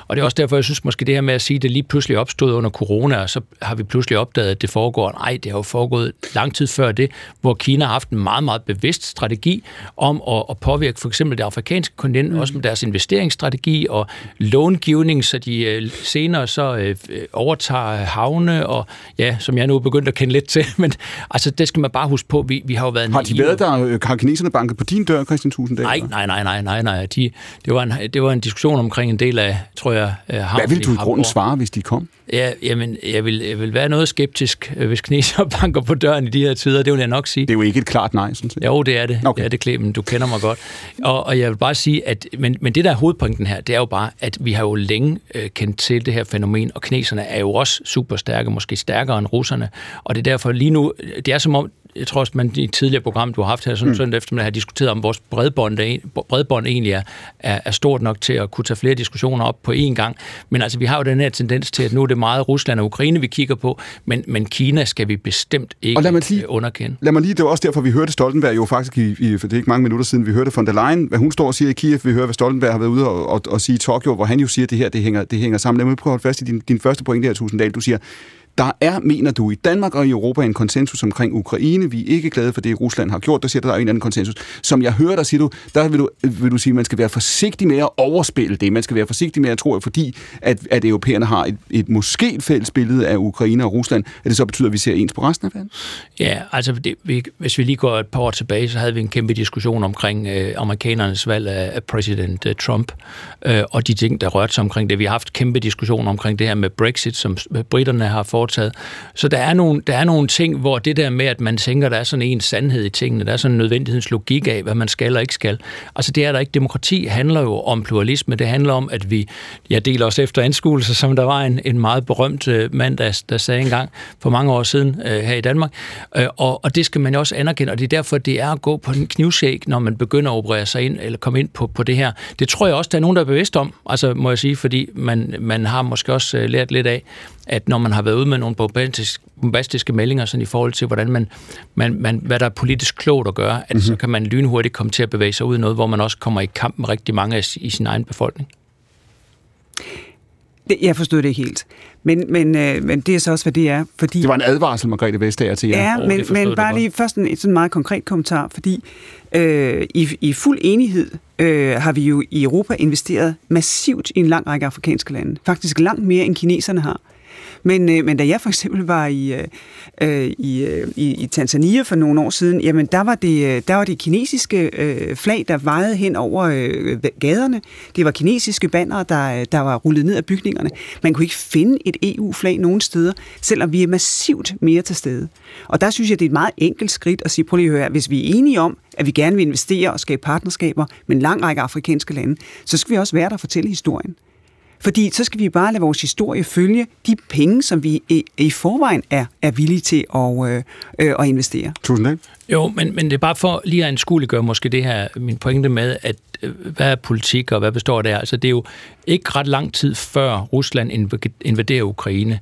Og det er også derfor, jeg synes måske det her med at sige, at det lige pludselig opstod under corona, og så har vi pludselig opdaget, at det foregår. Nej, det har jo foregået lang tid før det, hvor Kina har haft en meget, meget bevidst strategi om at, at påvirke for eksempel det afrikanske kontinent, mm. også med deres investeringsstrategi og långivning, så de øh, senere så øh, overtager havne, og ja, som jeg nu er begyndt at kende lidt til, men altså det skal man bare huske på, vi, vi har jo været... Har de været der, har kineserne banket på din dør, Christian Tusinddal? Nej, nej, nej, nej, nej, nej. De, det, var en, det var en diskussion omkring en del af, tror jeg, havnen Hvad vil du i grunden svare, hvis de kom? Ja, jamen, jeg vil, jeg vil være noget skeptisk, øh, hvis kineser banker på døren i de her tider. Det vil jeg nok sige. Det er jo ikke et klart nej, sådan set. Jo, det er det. Okay. Det er det, Clemen. Du kender mig godt. Og, og jeg vil bare sige, at men, men det der er hovedpunkten her, det er jo bare, at vi har jo længe øh, kendt til det her fænomen, og kineserne er jo også super stærke, måske stærkere end russerne. Og det er derfor lige nu, det er som om, jeg tror også, man i et tidligere program, du har haft her sådan mm. søndag eftermiddag, har diskuteret, om vores bredbånd, der, bredbånd egentlig er, er, er stort nok til at kunne tage flere diskussioner op på én gang. Men altså, vi har jo den her tendens til, at nu er det meget Rusland og Ukraine, vi kigger på, men, men Kina skal vi bestemt ikke og lad mig lige, øh, underkende. Lad mig lige, det var også derfor, vi hørte Stoltenberg jo faktisk, i, i, for det er ikke mange minutter siden, vi hørte von der Leyen, hvad hun står og siger i Kiev, vi hører, hvad Stoltenberg har været ude og, og, og sige i Tokyo, hvor han jo siger, at det her det hænger, det hænger sammen. Lad mig prøve at holde fast i din, din første pointe her, Tusinddal. Du siger, der er, mener du, i Danmark og i Europa en konsensus omkring Ukraine. Vi er ikke glade for det, Rusland har gjort. Der siger du, der er en anden konsensus. Som jeg hører dig, siger du, der vil du, vil du sige, at man skal være forsigtig med at overspille det. Man skal være forsigtig med at tro, at fordi at, at europæerne har et, et måske et fælles billede af Ukraine og Rusland, at det så betyder, at vi ser ens på resten af verden? Ja, altså det, vi, hvis vi lige går et par år tilbage, så havde vi en kæmpe diskussion omkring øh, amerikanernes valg af, af præsident øh, Trump øh, og de ting, der rørte sig omkring det. Vi har haft kæmpe diskussioner omkring det her med Brexit, som britterne har for foretaget. Så der er, nogle, der er nogle ting, hvor det der med, at man tænker, der er sådan en sandhed i tingene, der er sådan en nødvendighedslogik af, hvad man skal og ikke skal. Altså det er der ikke. Demokrati handler jo om pluralisme. Det handler om, at vi, jeg deler os efter anskuelse, som der var en, en meget berømt øh, mand, der, der sagde engang for mange år siden øh, her i Danmark. Øh, og, og det skal man jo også anerkende, og det er derfor, det er at gå på en knivsæk, når man begynder at operere sig ind, eller komme ind på, på det her. Det tror jeg også, der er nogen, der er bevidst om, altså må jeg sige, fordi man, man har måske også øh, lært lidt af, at når man har været ude med nogle bombastiske, bombastiske meldinger sådan i forhold til, hvordan man, man, man, hvad der er politisk klogt at gøre, at mm-hmm. så kan man lynhurtigt komme til at bevæge sig ud i noget, hvor man også kommer i kamp med rigtig mange i sin egen befolkning. Det, jeg forstod det ikke helt. Men, men, øh, men det er så også, hvad det er. Fordi, det var en advarsel, Margrethe Vestager, til jer. Ja, oh, men, men bare lige først en sådan meget konkret kommentar, fordi øh, i, i fuld enighed øh, har vi jo i Europa investeret massivt i en lang række afrikanske lande. Faktisk langt mere, end kineserne har. Men, øh, men da jeg for eksempel var i, øh, øh, i, øh, i, i Tanzania for nogle år siden, jamen der var det, øh, der var det kinesiske øh, flag, der vejede hen over øh, gaderne. Det var kinesiske banner, der, øh, der var rullet ned af bygningerne. Man kunne ikke finde et EU-flag nogen steder, selvom vi er massivt mere til stede. Og der synes jeg, det er et meget enkelt skridt at sige, prøv lige at høre, hvis vi er enige om, at vi gerne vil investere og skabe partnerskaber med en lang række afrikanske lande, så skal vi også være der og fortælle historien. Fordi så skal vi bare lade vores historie følge de penge, som vi i, i forvejen er, er villige til at, øh, øh, at investere. Tusind tak. Jo, men, men det er bare for lige at anskueliggøre måske det her, min pointe med, at øh, hvad er politik og hvad består det af? Altså det er jo ikke ret lang tid før Rusland invaderer Ukraine,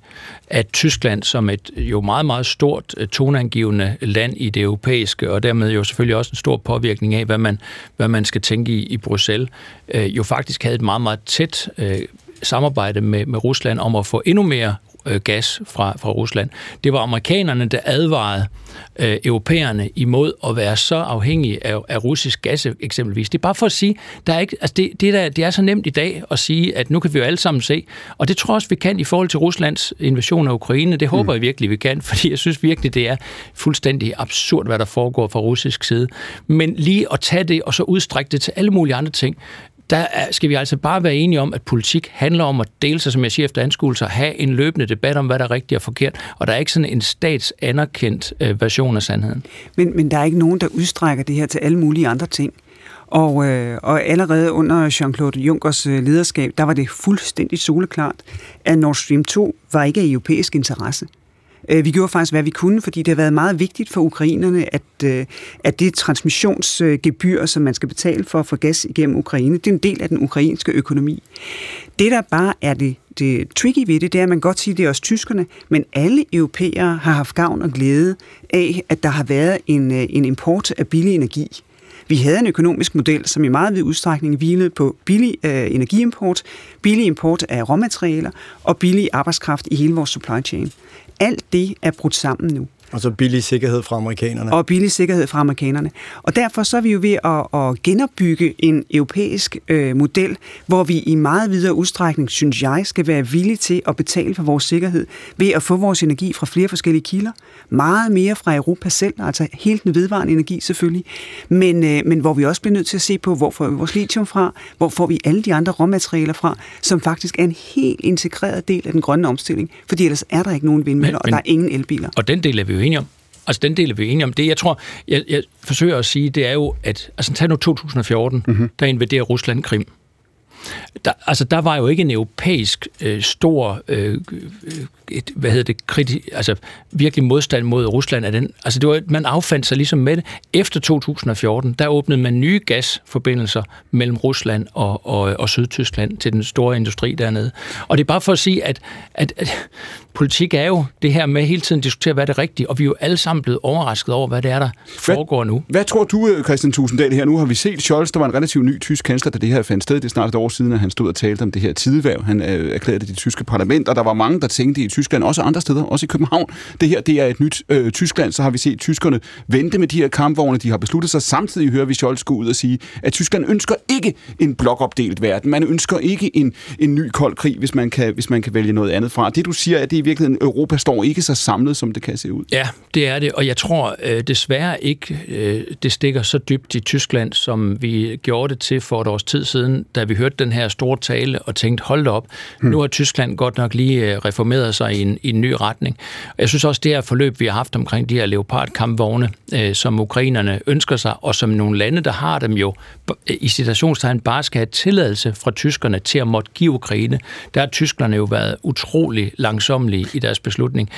at Tyskland som et jo meget, meget stort øh, toneangivende land i det europæiske, og dermed jo selvfølgelig også en stor påvirkning af, hvad man, hvad man skal tænke i, i Bruxelles, øh, jo faktisk havde et meget, meget tæt øh, samarbejde med, med Rusland om at få endnu mere øh, gas fra, fra Rusland. Det var amerikanerne, der advarede øh, europæerne imod at være så afhængige af, af russisk gas eksempelvis. Det er bare for at sige, der er ikke, altså det, det, der, det er så nemt i dag at sige, at nu kan vi jo alle sammen se, og det tror jeg også, vi kan i forhold til Ruslands invasion af Ukraine. Det håber mm. jeg virkelig, vi kan, fordi jeg synes virkelig, det er fuldstændig absurd, hvad der foregår fra russisk side. Men lige at tage det og så udstrække det til alle mulige andre ting, der skal vi altså bare være enige om, at politik handler om at dele sig, som jeg siger efter anskuelser, have en løbende debat om, hvad der er rigtigt og forkert, og der er ikke sådan en statsanerkendt øh, version af sandheden. Men, men der er ikke nogen, der udstrækker det her til alle mulige andre ting. Og, øh, og allerede under Jean-Claude Junckers øh, lederskab, der var det fuldstændig soleklart, at Nord Stream 2 var ikke af europæisk interesse. Øh, vi gjorde faktisk, hvad vi kunne, fordi det har været meget vigtigt for ukrainerne, at, øh, at det transmissionsgebyr, øh, som man skal betale for at få gas igennem Ukraine, det er en del af den ukrainske økonomi. Det, der bare er det, det tricky ved det, det er, at man godt siger, det er også tyskerne, men alle europæere har haft gavn og glæde af, at der har været en, en import af billig energi. Vi havde en økonomisk model, som i meget vid udstrækning hvilede på billig øh, energiimport, billig import af råmaterialer og billig arbejdskraft i hele vores supply chain. Alt det er brudt sammen nu. Og så billig sikkerhed fra amerikanerne. Og billig sikkerhed fra amerikanerne. Og derfor så er vi jo ved at, at genopbygge en europæisk øh, model, hvor vi i meget videre udstrækning, synes jeg, skal være villige til at betale for vores sikkerhed ved at få vores energi fra flere forskellige kilder. Meget mere fra Europa selv, altså helt den vedvarende energi selvfølgelig. Men, øh, men hvor vi også bliver nødt til at se på, hvor får vi vores lithium fra, hvor får vi alle de andre råmaterialer fra, som faktisk er en helt integreret del af den grønne omstilling. Fordi ellers er der ikke nogen vindmøller, men, men, og der er ingen elbiler. Og den del er vi jo enige om. Altså, den del er vi enige om. Det, jeg tror, jeg, jeg forsøger at sige, det er jo, at... Altså, tag nu 2014, mm-hmm. der invaderer Rusland Krim. Der, altså, der var jo ikke en europæisk øh, stor, øh, et, hvad hedder det, kriti, altså virkelig modstand mod Rusland af den. Altså, det var, man affandt sig ligesom med det. Efter 2014, der åbnede man nye gasforbindelser mellem Rusland og, og, og Sydtyskland til den store industri dernede. Og det er bare for at sige, at, at, at politik er jo det her med hele tiden at diskutere, hvad er det rigtige, og vi er jo alle sammen blevet overrasket over, hvad det er, der foregår nu. Hvad tror du, øh, Christian Tusinddal, her? Nu har vi set Scholz, der var en relativt ny tysk kansler, da det her fandt sted. Det er snart et år siden, at han stod og talte om det her tideværv. Han øh, erklærede det i det tyske parlament, og der var mange, der tænkte i Tyskland, også andre steder, også i København. Det her, det er et nyt øh, Tyskland. Så har vi set tyskerne vente med de her kampvogne. De har besluttet sig. Samtidig hører vi Scholz gå ud og sige, at Tyskland ønsker ikke en blokopdelt verden. Man ønsker ikke en, en ny kold krig, hvis man, kan, hvis man kan vælge noget andet fra. Det du siger, at det i virkeligheden Europa står ikke så samlet, som det kan se ud. Ja, det er det, og jeg tror øh, desværre ikke, øh, det stikker så dybt i Tyskland, som vi gjorde det til for et års tid siden, da vi hørte den her store tale og tænkte, hold op, hmm. nu har Tyskland godt nok lige øh, reformeret sig i en, i en ny retning. Jeg synes også, det her forløb, vi har haft omkring de her Leopard-kampvogne, øh, som ukrainerne ønsker sig, og som nogle lande, der har dem jo i situationstegn bare skal have tilladelse fra tyskerne til at måtte give Ukraine, der har tyskerne jo været utrolig langsomlige i deres beslutning.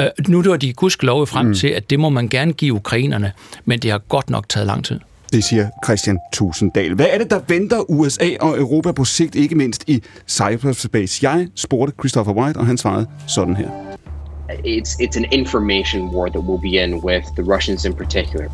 Øh, nu er de gudskelov frem mm. til, at det må man gerne give ukrainerne, men det har godt nok taget lang tid. Det siger Christian Tusinddal. Hvad er det, der venter USA og Europa på sigt, ikke mindst i cyberspace? Jeg spurgte Christopher White, og han svarede sådan her. It's, it's an information war that will begin with the Russians in particular.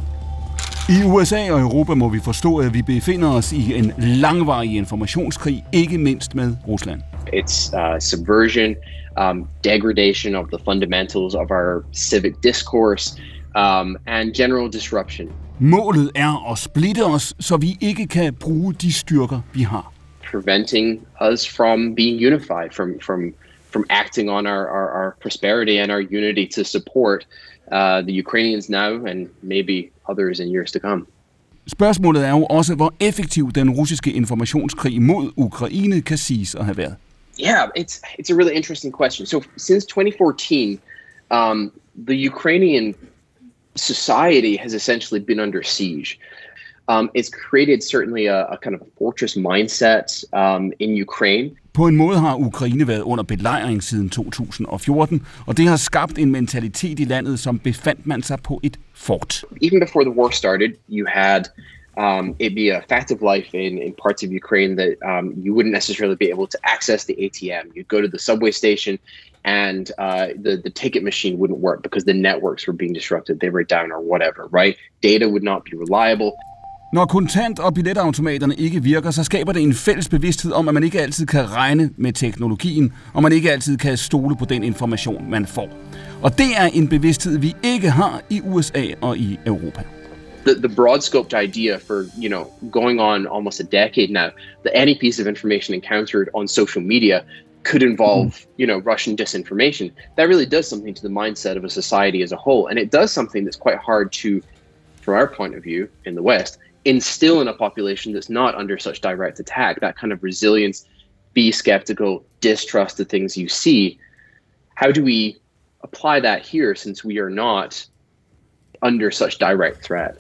I USA og Europa må vi forstå, at vi befinder os i en langvarig informationskrig, ikke mindst med Rusland. It's uh, subversion, um, degradation of the fundamentals of our civic discourse, um, and general disruption. Målet er at splitte os, så vi ikke kan bruge de styrker, vi har. Preventing us from being unified, from, from, from acting on our, our, our prosperity and our unity to support uh, the Ukrainians now and maybe others in years to come. Spørgsmålet er jo også, hvor effektiv den russiske informationskrig mod Ukraine kan siges at have været. Yeah, it's it's a really interesting question. So since 2014, um, the Ukrainian society has essentially been under siege. Um, it's created certainly a, a kind of a fortress mindset um, in Ukraine. På en måde har Ukraine været under belejring siden 2014, og det har skabt en mentalitet i landet, som befandt man sig på et fort. Even before the war started, you had um, it be a fact of life in, in parts of Ukraine that um, you wouldn't necessarily be able to access the ATM. You'd go to the subway station and uh, the, the ticket machine wouldn't work because the networks were being disrupted. They were down or whatever, right? Data would not be reliable. Når kontant- og billetautomaterne ikke virker, så skaber det en fælles bevidsthed om, at man ikke altid kan regne med teknologien, og man ikke altid kan stole på den information, man får. Og det er en bevidsthed, vi ikke har i USA og i Europa. The, the broad scoped idea for you know going on almost a decade now that any piece of information encountered on social media could hmm. involve you know Russian disinformation. That really does something to the mindset of a society as a whole. And it does something that's quite hard to from our point of view in the west instill in a population that's not under such direct attack that kind of resilience be skeptical distrust the things you see. How do we apply that here since we are not under such direct threat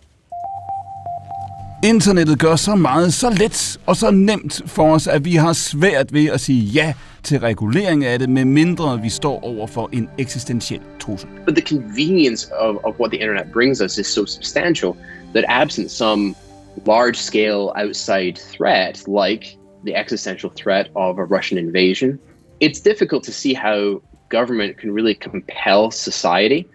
Internettet gør så meget så let og så nemt for os, at vi har svært ved at sige ja til regulering af det, med mindre vi står over for en eksistentiel trussel. But the convenience of, of what the internet brings us is so substantial that absent some large scale outside threat, like the existential threat of a Russian invasion, it's difficult to see how government can really compel society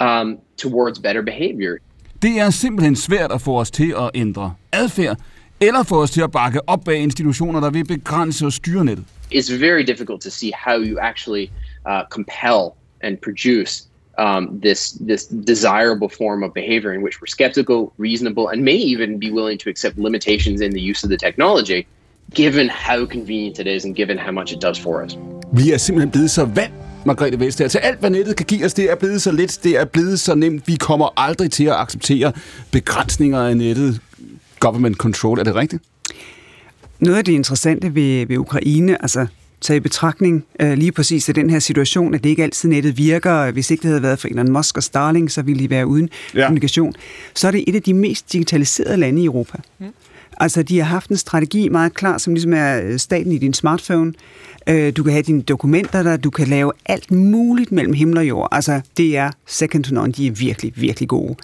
um, towards better behavior. Det er simpelthen svært at få os til at ændre adfærd, eller få os til at bakke op bag institutioner, der vil begrænse og styre nettet. It's very difficult to see how you actually uh, compel and produce um, this this desirable form of behavior in which we're skeptical, reasonable, and may even be willing to accept limitations in the use of the technology, given how convenient it is and given how much it does for us. Vi er simpelthen blevet så vant, Margrethe Vestager, til alt, hvad nettet kan give os. Det er blevet så let, det er blevet så nemt. Vi kommer aldrig til at acceptere begrænsninger af nettet. Government control, er det rigtigt? Noget af det interessante ved, ved Ukraine, altså tage i betragtning øh, lige præcis i den her situation, at det ikke altid nettet virker. Hvis ikke det havde været for Elon Musk og Starlink, så ville de være uden ja. kommunikation. Så er det et af de mest digitaliserede lande i Europa. Mm. Altså, de har haft en strategi meget klar, som ligesom er staten i din smartphone. Du kan have dine dokumenter der, du kan lave alt muligt mellem himmel og jord. Altså, det er second to none, de er virkelig, virkelig gode.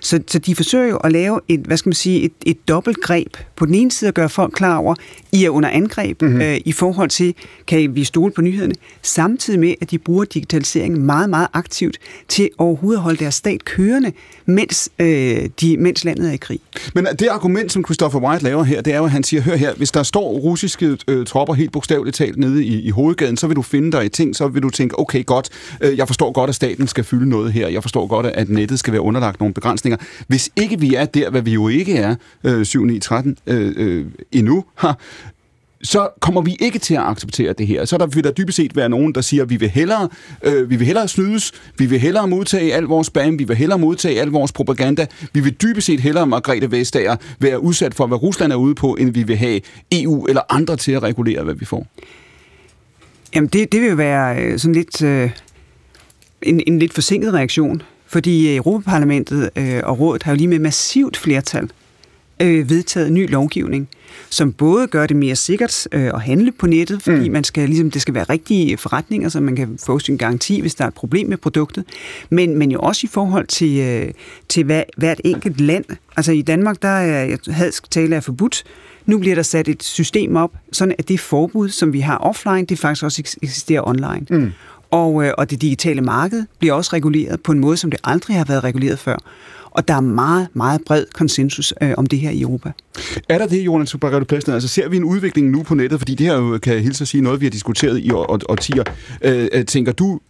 Så, så de forsøger jo at lave et, hvad skal man sige, et, et dobbelt greb. På den ene side at gøre folk klar over, I er under angreb mm-hmm. øh, i forhold til, kan vi stole på nyhederne, samtidig med, at de bruger digitaliseringen meget, meget aktivt til overhovedet at holde deres stat kørende, mens, øh, de, mens landet er i krig. Men det argument, som Christopher White laver her, det er jo, at han siger, hør her, hvis der står russiske øh, tropper helt bogstaveligt talt nede i, i hovedgaden, så vil du finde dig i ting, så vil du tænke, okay, godt, øh, jeg forstår godt, at staten skal fylde noget her, jeg forstår godt, at nettet skal være underlagt nogle begrænsninger. Hvis ikke vi er der, hvad vi jo ikke er, øh, 7, 9, 13 øh, øh, endnu, ha, så kommer vi ikke til at acceptere det her. Så der vil der dybest set være nogen, der siger, at vi vil hellere, øh, vi vil hellere snydes, vi vil hellere modtage al vores spam, vi vil hellere modtage al vores propaganda, vi vil dybest set hellere, Margrethe Vestager, være udsat for, hvad Rusland er ude på, end vi vil have EU eller andre til at regulere, hvad vi får. Jamen, det, det vil være sådan lidt øh, en, en lidt forsinket reaktion, fordi Europaparlamentet øh, og rådet har jo lige med massivt flertal øh, vedtaget ny lovgivning, som både gør det mere sikkert øh, at handle på nettet, fordi mm. man skal, ligesom, det skal være rigtige forretninger, så man kan få sin garanti, hvis der er et problem med produktet, men, men jo også i forhold til, øh, til hver, hvert enkelt land. Altså i Danmark, der er hadsk tale er forbudt, nu bliver der sat et system op, sådan at det forbud, som vi har offline, det faktisk også eksisterer online. Mm. Og, øh, og det digitale marked bliver også reguleret på en måde, som det aldrig har været reguleret før. Og der er meget, meget bred konsensus øh, om det her i Europa. Er der det, Jonas Barretto Plæsner? Altså ser vi en udvikling nu på nettet? Fordi det her jo, kan jeg hilse at sige, noget vi har diskuteret i årtier. Øh, tænker du,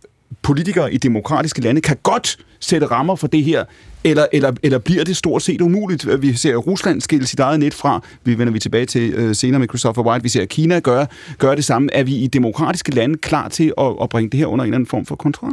politikere i demokratiske lande kan godt sætte rammer for det her, eller, eller, eller bliver det stort set umuligt? Vi ser Rusland skille sit eget net fra, vi vender vi tilbage til uh, senere med Christopher White, vi ser Kina gøre, gøre det samme. Er vi i demokratiske lande klar til at, at bringe det her under en eller anden form for kontrol?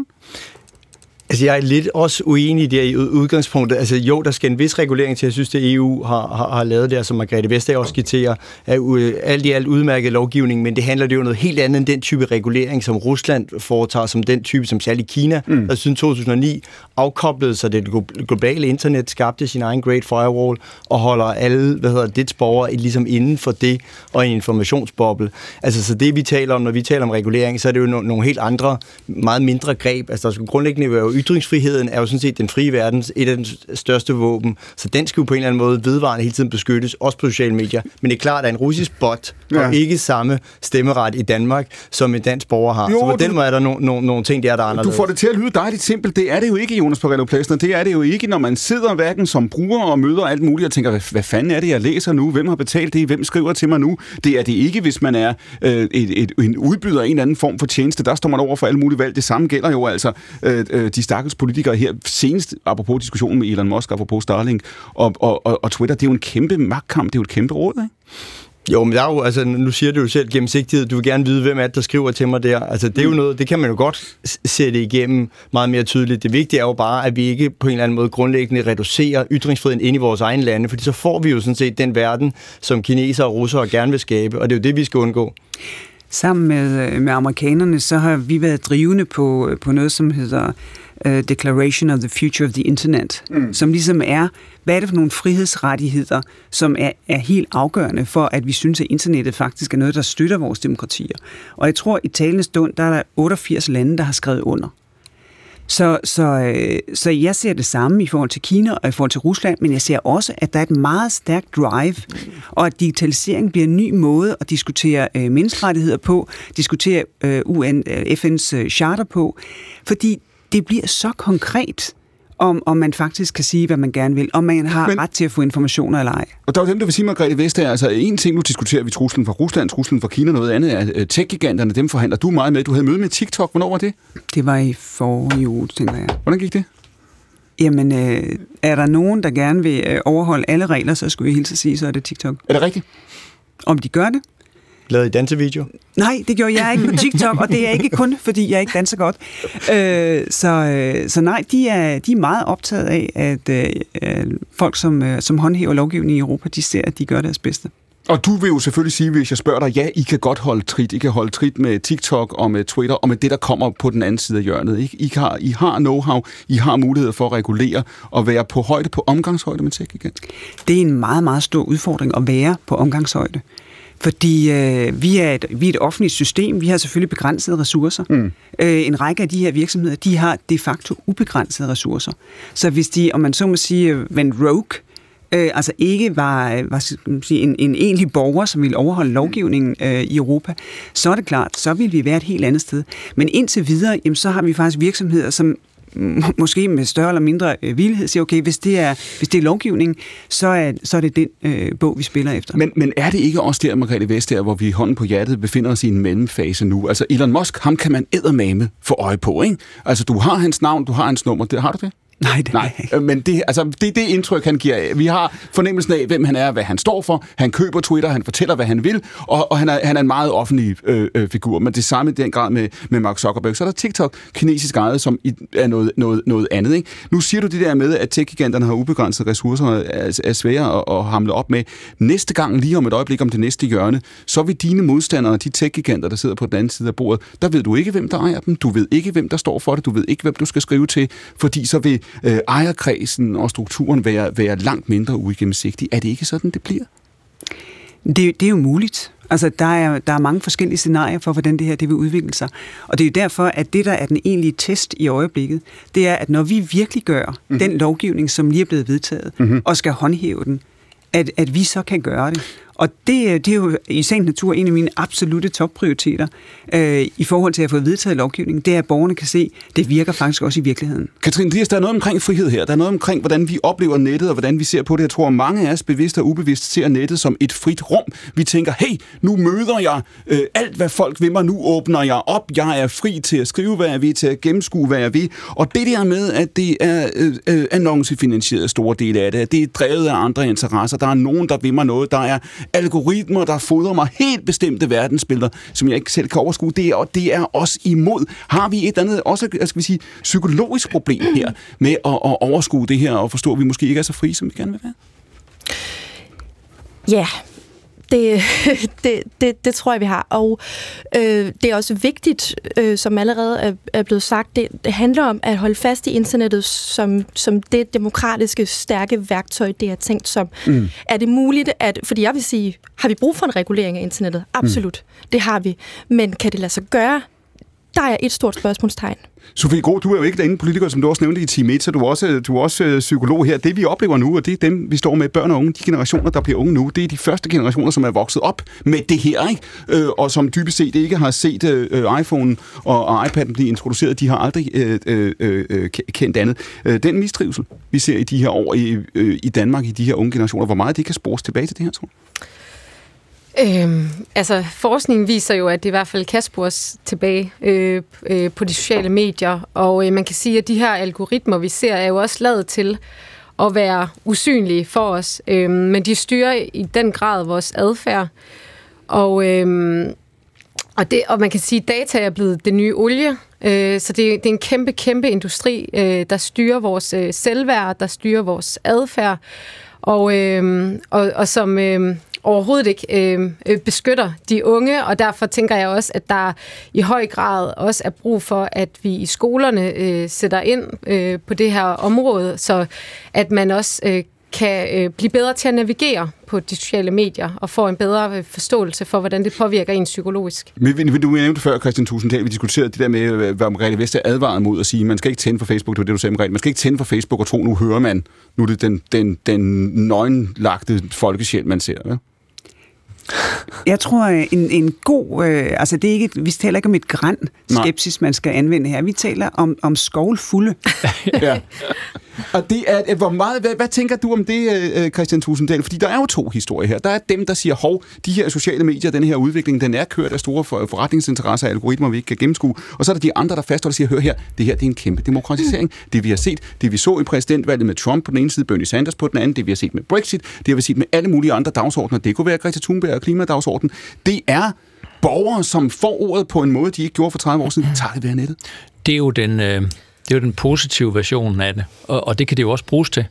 Altså, jeg er lidt også uenig der i udgangspunktet. Altså, jo, der skal en vis regulering til. Jeg synes, det EU har, har, har lavet der, som Margrethe Vestager også skitterer, er alt i alt udmærket lovgivning, men det handler det jo noget helt andet end den type regulering, som Rusland foretager, som den type, som særligt Kina, mm. der siden 2009 afkoblede sig det globale internet, skabte sin egen Great Firewall og holder alle, hvad hedder det, borgere ligesom inden for det og en informationsboble. Altså, så det vi taler om, når vi taler om regulering, så er det jo no- nogle helt andre, meget mindre greb. Altså, der skal grundlæggende være ytringsfriheden er jo sådan set den frie verdens et af de største våben, så den skal jo på en eller anden måde vedvarende hele tiden beskyttes, også på sociale medier. Men det er klart, at en russisk bot ja. har ikke samme stemmeret i Danmark, som en dansk borger har. Jo, så på du, den måde er der nogle no, no, ting, der, der er anderledes. Du får det til at lyde dejligt simpelt. Det er det jo ikke, Jonas Parello Plæsner. Det er det jo ikke, når man sidder hverken som bruger og møder alt muligt og tænker, hvad, hvad fanden er det, jeg læser nu? Hvem har betalt det? Hvem skriver til mig nu? Det er det ikke, hvis man er øh, et, et, en udbyder af en eller anden form for tjeneste. Der står man over for alle mulige valg. Det samme gælder jo altså øh, øh de stakkels politikere her. Senest, apropos diskussionen med Elon Musk, apropos Starlink og, og, og, og Twitter, det er jo en kæmpe magtkamp. Det er jo et kæmpe råd, ikke? Jo, men der er jo, altså, nu siger du jo selv gennemsigtighed. Du vil gerne vide, hvem er det, der skriver til mig der. Altså, det er jo mm. noget, det kan man jo godt sætte igennem meget mere tydeligt. Det vigtige er jo bare, at vi ikke på en eller anden måde grundlæggende reducerer ytringsfriheden ind i vores egen lande, fordi så får vi jo sådan set den verden, som kinesere og russere gerne vil skabe, og det er jo det, vi skal undgå. Sammen med, med amerikanerne, så har vi været drivende på, på noget, som hedder uh, Declaration of the Future of the Internet, mm. som ligesom er, hvad er det for nogle frihedsrettigheder, som er, er helt afgørende for, at vi synes, at internettet faktisk er noget, der støtter vores demokratier. Og jeg tror, i talende stund, der er der 88 lande, der har skrevet under. Så, så, øh, så jeg ser det samme i forhold til Kina og i forhold til Rusland, men jeg ser også, at der er et meget stærkt drive, og at digitalisering bliver en ny måde at diskutere øh, menneskerettigheder på, diskutere øh, UN, øh, FN's øh, charter på, fordi det bliver så konkret, om, om man faktisk kan sige, hvad man gerne vil, om man har Men, ret til at få informationer eller ej. Og der er dem, der vil sige, Margrethe Vestager, altså en ting, nu diskuterer vi truslen fra Rusland, truslen fra Kina, noget andet er uh, tech-giganterne, dem forhandler du meget med. Du havde møde med TikTok, hvornår var det? Det var i forrige uge, tænker jeg. Hvordan gik det? Jamen, øh, er der nogen, der gerne vil øh, overholde alle regler, så skulle jeg hilse at sige, så er det TikTok. Er det rigtigt? Om de gør det? Lavet i dansevideo? Nej, det gjorde jeg ikke på TikTok, og det er ikke kun, fordi jeg ikke danser godt. Øh, så, øh, så nej, de er, de er meget optaget af, at øh, folk, som, øh, som håndhæver lovgivning i Europa, de ser, at de gør deres bedste. Og du vil jo selvfølgelig sige, hvis jeg spørger dig, ja, I kan godt holde trit. I kan holde trit med TikTok og med Twitter og med det, der kommer på den anden side af hjørnet. Ikke? I, har, I har know-how, I har mulighed for at regulere og være på højde, på omgangshøjde med tech igen. Det er en meget, meget stor udfordring at være på omgangshøjde. Fordi øh, vi, er et, vi er et offentligt system, vi har selvfølgelig begrænsede ressourcer. Mm. Øh, en række af de her virksomheder, de har de facto ubegrænsede ressourcer. Så hvis de, om man så må sige, vendt rogue, øh, altså ikke var, var sige, en, en egentlig borger, som ville overholde lovgivningen øh, i Europa, så er det klart, så vil vi være et helt andet sted. Men indtil videre, jamen, så har vi faktisk virksomheder, som måske med større eller mindre øh, vilhed, siger, okay, hvis det er, hvis det er lovgivning, så er, så er det den øh, bog, vi spiller efter. Men, men er det ikke også der, Margrethe Vestager, hvor vi i hånden på hjertet befinder os i en mellemfase nu? Altså Elon Musk, ham kan man eddermame få øje på, ikke? Altså du har hans navn, du har hans nummer, det, har du det? Nej, det Nej, ikke. Øh, men det, altså, det er det indtryk, han giver af. Vi har fornemmelsen af, hvem han er, hvad han står for. Han køber Twitter, han fortæller, hvad han vil, og, og han, er, han er en meget offentlig øh, øh, figur. Men det samme i den grad med, med Mark Zuckerberg. Så er der TikTok, kinesisk ejet, som er noget, noget, noget andet. Ikke? Nu siger du det der med, at tech-giganterne har ubegrænsede ressourcer, er, er svære at, at hamle op med. Næste gang, lige om et øjeblik om det næste hjørne, så vil dine modstandere, de tech-giganter, der sidder på den anden side af bordet, der ved du ikke, hvem der ejer dem. Du ved ikke, hvem der står for det. Du ved ikke, hvem du skal skrive til, fordi så vil øh, ejerkredsen kredsen og strukturen være, være langt mindre uigennemsigtig. Er det ikke sådan, det bliver? Det, det er jo muligt. Altså, der er, der er mange forskellige scenarier for, hvordan det her det vil udvikle sig. Og det er jo derfor, at det, der er den egentlige test i øjeblikket, det er, at når vi virkelig gør mm-hmm. den lovgivning, som lige er blevet vedtaget, mm-hmm. og skal håndhæve den, at, at vi så kan gøre det. Og det, øh, det er jo i sagens natur en af mine absolute topprioriteter øh, i forhold til at få vedtaget lovgivning. Det er, at borgerne kan se, det virker faktisk også i virkeligheden. Katrine Dias, der er noget omkring frihed her. Der er noget omkring, hvordan vi oplever nettet, og hvordan vi ser på det. Jeg tror, at mange af os bevidst og ubevidst ser nettet som et frit rum. Vi tænker, hey, nu møder jeg øh, alt, hvad folk vil mig. Nu åbner jeg op. Jeg er fri til at skrive, hvad jeg vil, til at gennemskue, hvad jeg vil. Og det der med, at det er øh, øh annoncefinansieret store del af det, at det er drevet af andre interesser. Der er nogen, der vil mig noget. Der er algoritmer, der fodrer mig helt bestemte verdensbilleder, som jeg ikke selv kan overskue. Det er, det er også imod. Har vi et andet, også skal vi sige, psykologisk problem her med at, at overskue det her og forstå, at vi måske ikke er så frie, som vi gerne vil være? Ja, det, det, det, det tror jeg, vi har. Og øh, det er også vigtigt, øh, som allerede er, er blevet sagt, det, det handler om at holde fast i internettet som, som det demokratiske, stærke værktøj, det er tænkt som. Mm. Er det muligt, at... Fordi jeg vil sige, har vi brug for en regulering af internettet? Absolut. Mm. Det har vi. Men kan det lade sig gøre? Der er et stort spørgsmålstegn. Sofie Gro, du er jo ikke den politiker, som du også nævnte i Team 1, så du er også, du er også øh, psykolog her. Det vi oplever nu, og det er dem, vi står med, børn og unge, de generationer, der bliver unge nu, det er de første generationer, som er vokset op med det her, ikke? Øh, og som dybest set ikke har set øh, iPhone og, og iPad'en blive introduceret. De har aldrig øh, øh, øh, kendt andet. Øh, den mistrivsel, vi ser i de her år i, øh, i Danmark, i de her unge generationer, hvor meget det kan spores tilbage til det her, tror du? Øhm, altså, forskningen viser jo, at det i hvert fald kan spores tilbage øh, øh, på de sociale medier, og øh, man kan sige, at de her algoritmer, vi ser, er jo også lavet til at være usynlige for os, øh, men de styrer i den grad vores adfærd, og, øh, og, det, og man kan sige, at data er blevet det nye olie, øh, så det, det er en kæmpe, kæmpe industri, øh, der styrer vores øh, selvværd, der styrer vores adfærd, og, øh, og, og som... Øh, overhovedet ikke øhm, øh, beskytter de unge, og derfor tænker jeg også, at der i høj grad også er brug for, at vi i skolerne øh, sætter ind øh, på det her område, så at man også øh, kan øh, blive bedre til at navigere på de sociale medier og få en bedre øh, forståelse for, hvordan det påvirker en psykologisk. Men du nævnte før, Christian Tusinddal, vi diskuterede det der med, øh, hvad Margrethe Vester advarede mod at sige, man skal ikke tænde for Facebook, det var det, du sagde, Margrethe, man skal ikke tænde for Facebook og tro, nu hører man, nu er det den, den, den nøgenlagte folkesjæl, man ser. Ja? Jeg tror, en, en god... Øh, altså, det er ikke, vi taler ikke om et græn skepsis, man skal anvende her. Vi taler om, om skovlfulde. ja. Og det er, hvor meget, hvad, hvad tænker du om det, øh, Christian Tusinddal? Fordi der er jo to historier her. Der er dem, der siger, hov, de her sociale medier, den her udvikling, den er kørt af store forretningsinteresser og algoritmer, vi ikke kan gennemskue. Og så er der de andre, der fastholder og siger, hør her, det her det er en kæmpe demokratisering. Det vi har set, det vi så i præsidentvalget med Trump på den ene side, Bernie Sanders på den anden, det vi har set med Brexit, det vi har set med alle mulige andre dagsordner, det kunne være Greta Thunberg og klimadagsordnen. Det er borgere, som får ordet på en måde, de ikke gjorde for 30 år siden, tager det ved nettet. Det er jo den... Øh det er jo den positive version af det, og, og det kan det jo også bruges til.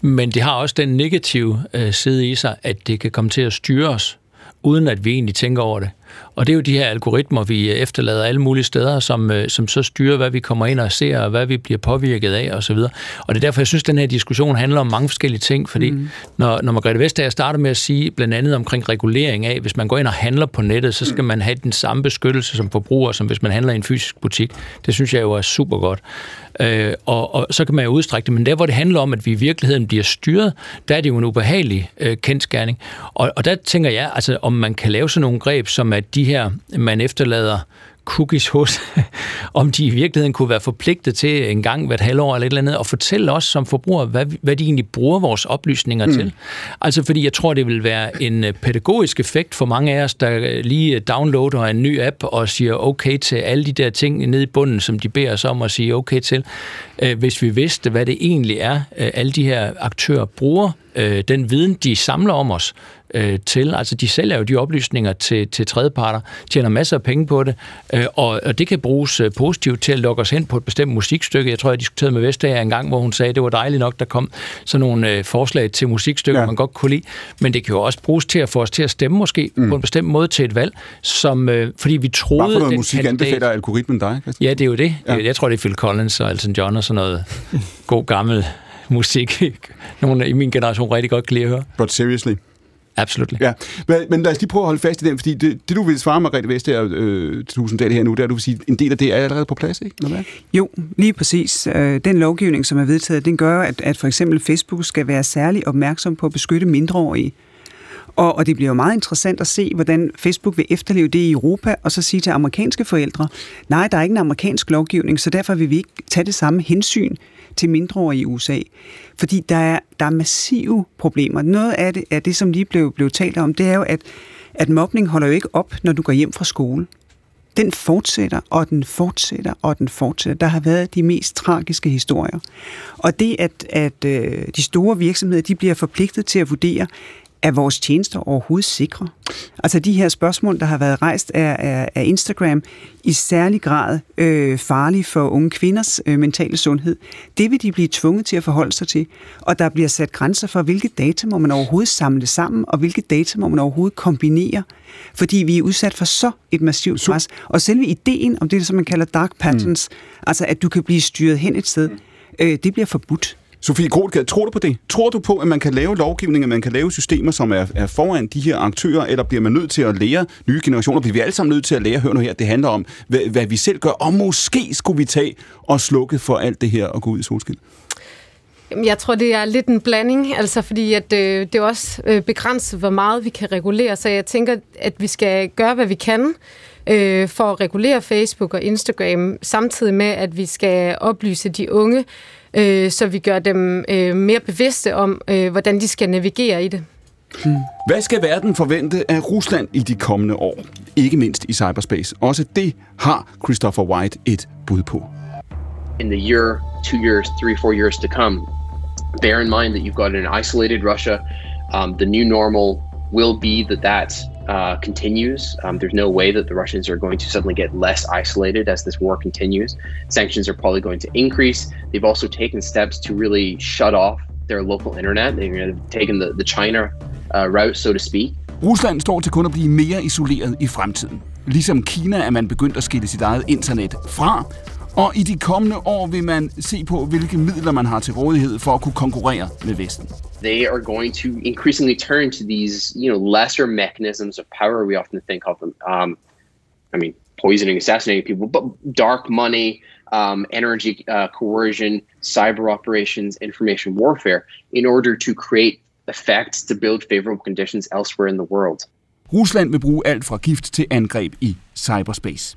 Men det har også den negative øh, side i sig, at det kan komme til at styre os, uden at vi egentlig tænker over det. Og det er jo de her algoritmer, vi efterlader alle mulige steder, som, øh, som så styrer, hvad vi kommer ind og ser, og hvad vi bliver påvirket af osv. Og, og det er derfor, jeg synes, at den her diskussion handler om mange forskellige ting, fordi mm. når, når Margrethe Vestager starter med at sige blandt andet omkring regulering af, hvis man går ind og handler på nettet, så skal man have den samme beskyttelse som forbruger, som hvis man handler i en fysisk butik. Det synes jeg jo er super godt. Øh, og, og så kan man jo udstrække det, men der hvor det handler om, at vi i virkeligheden bliver styret, der er det jo en ubehagelig øh, kendskærning. Og, og der tænker jeg, altså om man kan lave sådan nogle greb, som at de her, man efterlader cookies hos, om de i virkeligheden kunne være forpligtet til en gang hvert halvår eller et eller andet, og fortælle os som forbrugere, hvad, hvad de egentlig bruger vores oplysninger mm. til. Altså fordi jeg tror, det vil være en øh, pædagogisk effekt for mange af os, der lige downloader en ny app og siger okay til alle de der ting nede i bunden, som de beder os om at sige okay til. Øh, hvis vi vidste, hvad det egentlig er, øh, alle de her aktører bruger, den viden, de samler om os, øh, til. Altså, de sælger jo de oplysninger til, til tredjeparter, tjener masser af penge på det, øh, og, og det kan bruges øh, positivt til at lokke os hen på et bestemt musikstykke. Jeg tror, jeg diskuterede med Vestager en gang, hvor hun sagde, at det var dejligt nok, der kom sådan nogle øh, forslag til musikstykker, ja. man godt kunne lide, men det kan jo også bruges til at få os til at stemme måske mm. på en bestemt måde til et valg, som, øh, fordi vi troede... Hvad for noget musik kandidat, anbefaler algoritmen dig? Christian? Ja, det er jo det. Ja. Jeg tror, det er Phil Collins og Elton John og sådan noget god gammel musik. Nogle i min generation rigtig godt kan lide at høre. But seriously? Absolut. Ja, men lad os lige prøve at holde fast i den, fordi det, det du vil svare, Margrethe Vestager, øh, Tusinddal her nu, det er, at du vil sige, en del af det er allerede på plads, ikke? Eller hvad? Jo, lige præcis. Øh, den lovgivning, som er vedtaget, den gør, at, at for eksempel Facebook skal være særlig opmærksom på at beskytte mindreårige. Og, og det bliver jo meget interessant at se, hvordan Facebook vil efterleve det i Europa, og så sige til amerikanske forældre, nej, der er ikke en amerikansk lovgivning, så derfor vil vi ikke tage det samme hensyn til mindreårige i USA. Fordi der er, der er massive problemer. Noget af det, af det, som lige blev, blev talt om, det er jo, at, at mobning holder jo ikke op, når du går hjem fra skole. Den fortsætter, og den fortsætter, og den fortsætter. Der har været de mest tragiske historier. Og det, at, at øh, de store virksomheder de bliver forpligtet til at vurdere, er vores tjenester overhovedet sikre? Altså de her spørgsmål, der har været rejst af, af, af Instagram, i særlig grad øh, farlige for unge kvinders øh, mentale sundhed, det vil de blive tvunget til at forholde sig til. Og der bliver sat grænser for, hvilke data må man overhovedet samle sammen, og hvilke data må man overhovedet kombinere. Fordi vi er udsat for så et massivt pres. Og selve ideen om det, som man kalder dark patterns, mm. altså at du kan blive styret hen et sted, øh, det bliver forbudt. Sofie Groth, tror du på det? Tror du på, at man kan lave lovgivning, at man kan lave systemer, som er, er foran de her aktører, eller bliver man nødt til at lære nye generationer? Bliver vi alle sammen nødt til at lære, hør nu her, det handler om, hvad, hvad vi selv gør, og måske skulle vi tage og slukke for alt det her og gå ud i solskin? Jeg tror, det er lidt en blanding, altså fordi at, øh, det er også øh, begrænset, hvor meget vi kan regulere. Så jeg tænker, at vi skal gøre, hvad vi kan øh, for at regulere Facebook og Instagram, samtidig med, at vi skal oplyse de unge øh, så vi gør dem øh, mere bevidste om, øh, hvordan de skal navigere i det. Hmm. Hvad skal verden forvente af Rusland i de kommende år? Ikke mindst i cyberspace. Også det har Christopher White et bud på. In the year, two years, three, four years to come, bear in mind that you've got an isolated Russia. Um, the new normal will be that that uh, continues. Um, there's no way that the Russians are going to suddenly get less isolated as this war continues. Sanctions are probably going to increase. They've also taken steps to really shut off their local internet. They've taken the, the China uh, route, so to speak. Rusland står til kun at blive mere isoleret i fremtiden. Ligesom Kina er man begyndt at skille sit eget internet fra, og i de kommende år vil man se på, hvilke midler man har til rådighed for at kunne konkurrere med Vesten. They are going to increasingly turn to these, you know, lesser mechanisms of power. We often think of them. Um, I mean, poisoning, assassinating people, but dark money, um, energy uh, coercion, cyber operations, information warfare, in order to create effects to build favorable conditions elsewhere in the world. Rusland vil bruge alt fra gift til angreb i cyberspace.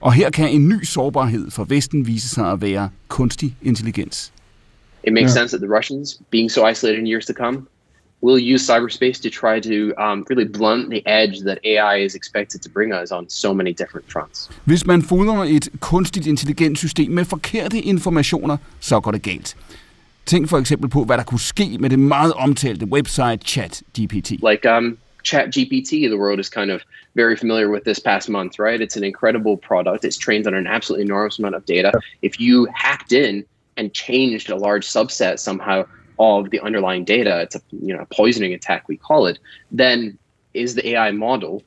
Og her kan en ny sårbarhed for Vesten vise sig at være kunstig intelligens. It makes yeah. sense that the Russians, being so isolated in years to come, will use cyberspace to try to um, really blunt the edge that AI is expected to bring us on so many different fronts. Hvis man fodrer et kunstigt intelligent system med forkerte informationer, så går det galt. Tænk for eksempel på, hvad der kunne ske med det meget omtalte website ChatGPT. Like um, ChatGPT, the world is kind of very familiar with this past month, right? It's an incredible product. It's trained on an absolutely enormous amount of data. If you hacked in and changed a large subset somehow of the underlying data, it's a you know poisoning attack we call it. Then is the AI model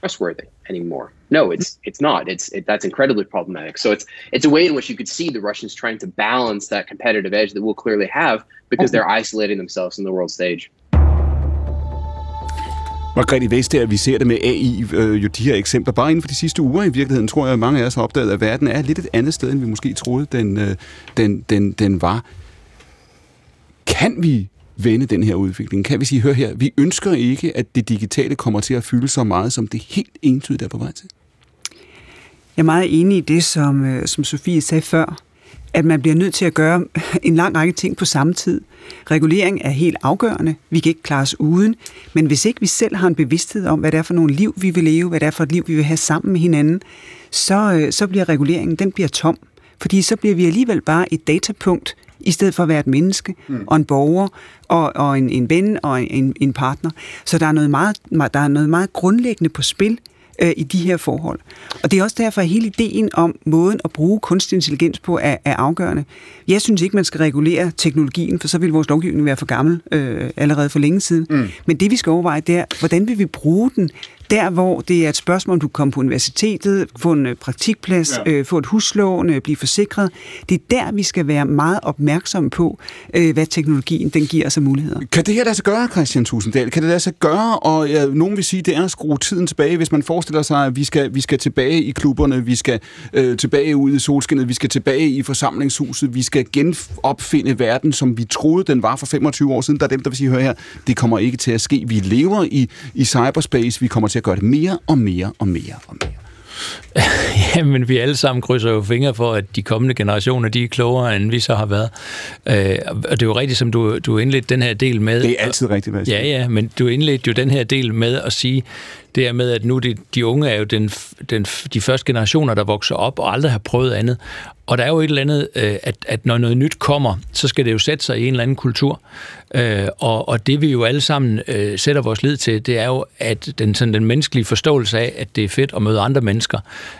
trustworthy anymore? No, it's it's not. It's it, that's incredibly problematic. So it's it's a way in which you could see the Russians trying to balance that competitive edge that we'll clearly have because they're isolating themselves in the world stage. Margrethe Vestager, vi ser det med AI, øh, jo de her eksempler. Bare inden for de sidste uger i virkeligheden, tror jeg, at mange af os har opdaget, at verden er lidt et andet sted, end vi måske troede, den, øh, den, den, den var. Kan vi vende den her udvikling? Kan vi sige, hør her, vi ønsker ikke, at det digitale kommer til at fylde så meget, som det helt entydigt er på vej til? Jeg er meget enig i det, som, øh, som Sofie sagde før at man bliver nødt til at gøre en lang række ting på samme tid. Regulering er helt afgørende. Vi kan ikke klare os uden. Men hvis ikke vi selv har en bevidsthed om, hvad det er for nogle liv, vi vil leve, hvad det er for et liv, vi vil have sammen med hinanden, så, øh, så bliver reguleringen, den bliver tom. Fordi så bliver vi alligevel bare et datapunkt, i stedet for at være et menneske mm. og en borger og, og en, en ven og en, en partner. Så der er, noget meget, der er noget meget grundlæggende på spil, øh, i de her forhold. Og det er også derfor, at hele ideen om måden at bruge kunstig intelligens på er, er afgørende. Jeg synes ikke, man skal regulere teknologien, for så vil vores lovgivning være for gammel øh, allerede for længe siden. Mm. Men det, vi skal overveje, det er, hvordan vil vi bruge den der, hvor det er et spørgsmål, om du kommer på universitetet, få en øh, praktikplads, ja. øh, få et huslån, øh, blive forsikret. Det er der, vi skal være meget opmærksomme på, øh, hvad teknologien den giver os af muligheder. Kan det her lade sig gøre, Christian Tusinddal? Kan det lade sig gøre? Og ja, nogen vil sige, det er at skrue tiden tilbage, hvis man forestiller sig, at vi skal, vi skal tilbage i klubberne, vi skal øh, tilbage ud i solskinnet, vi skal tilbage i forsamlingshuset, vi skal genopfinde verden, som vi troede, den var for 25 år siden. Der er dem, der vil sige, hør her, det kommer ikke til at ske. Vi lever i, i cyberspace, vi kommer til til at gøre det mere og mere og mere og mere. Jamen, vi alle sammen krydser jo fingre for, at de kommende generationer, de er klogere, end vi så har været. Øh, og det er jo rigtigt, som du, du indledte den her del med... Det er altid rigtigt, hvad jeg siger. Ja, ja, men du indledte jo den her del med at sige, det er med, at nu de, de unge er jo den, den, de første generationer, der vokser op og aldrig har prøvet andet. Og der er jo et eller andet, øh, at, at når noget nyt kommer, så skal det jo sætte sig i en eller anden kultur. Øh, og, og det vi jo alle sammen øh, sætter vores lid til, det er jo, at den, sådan, den menneskelige forståelse af, at det er fedt at møde andre mennesker,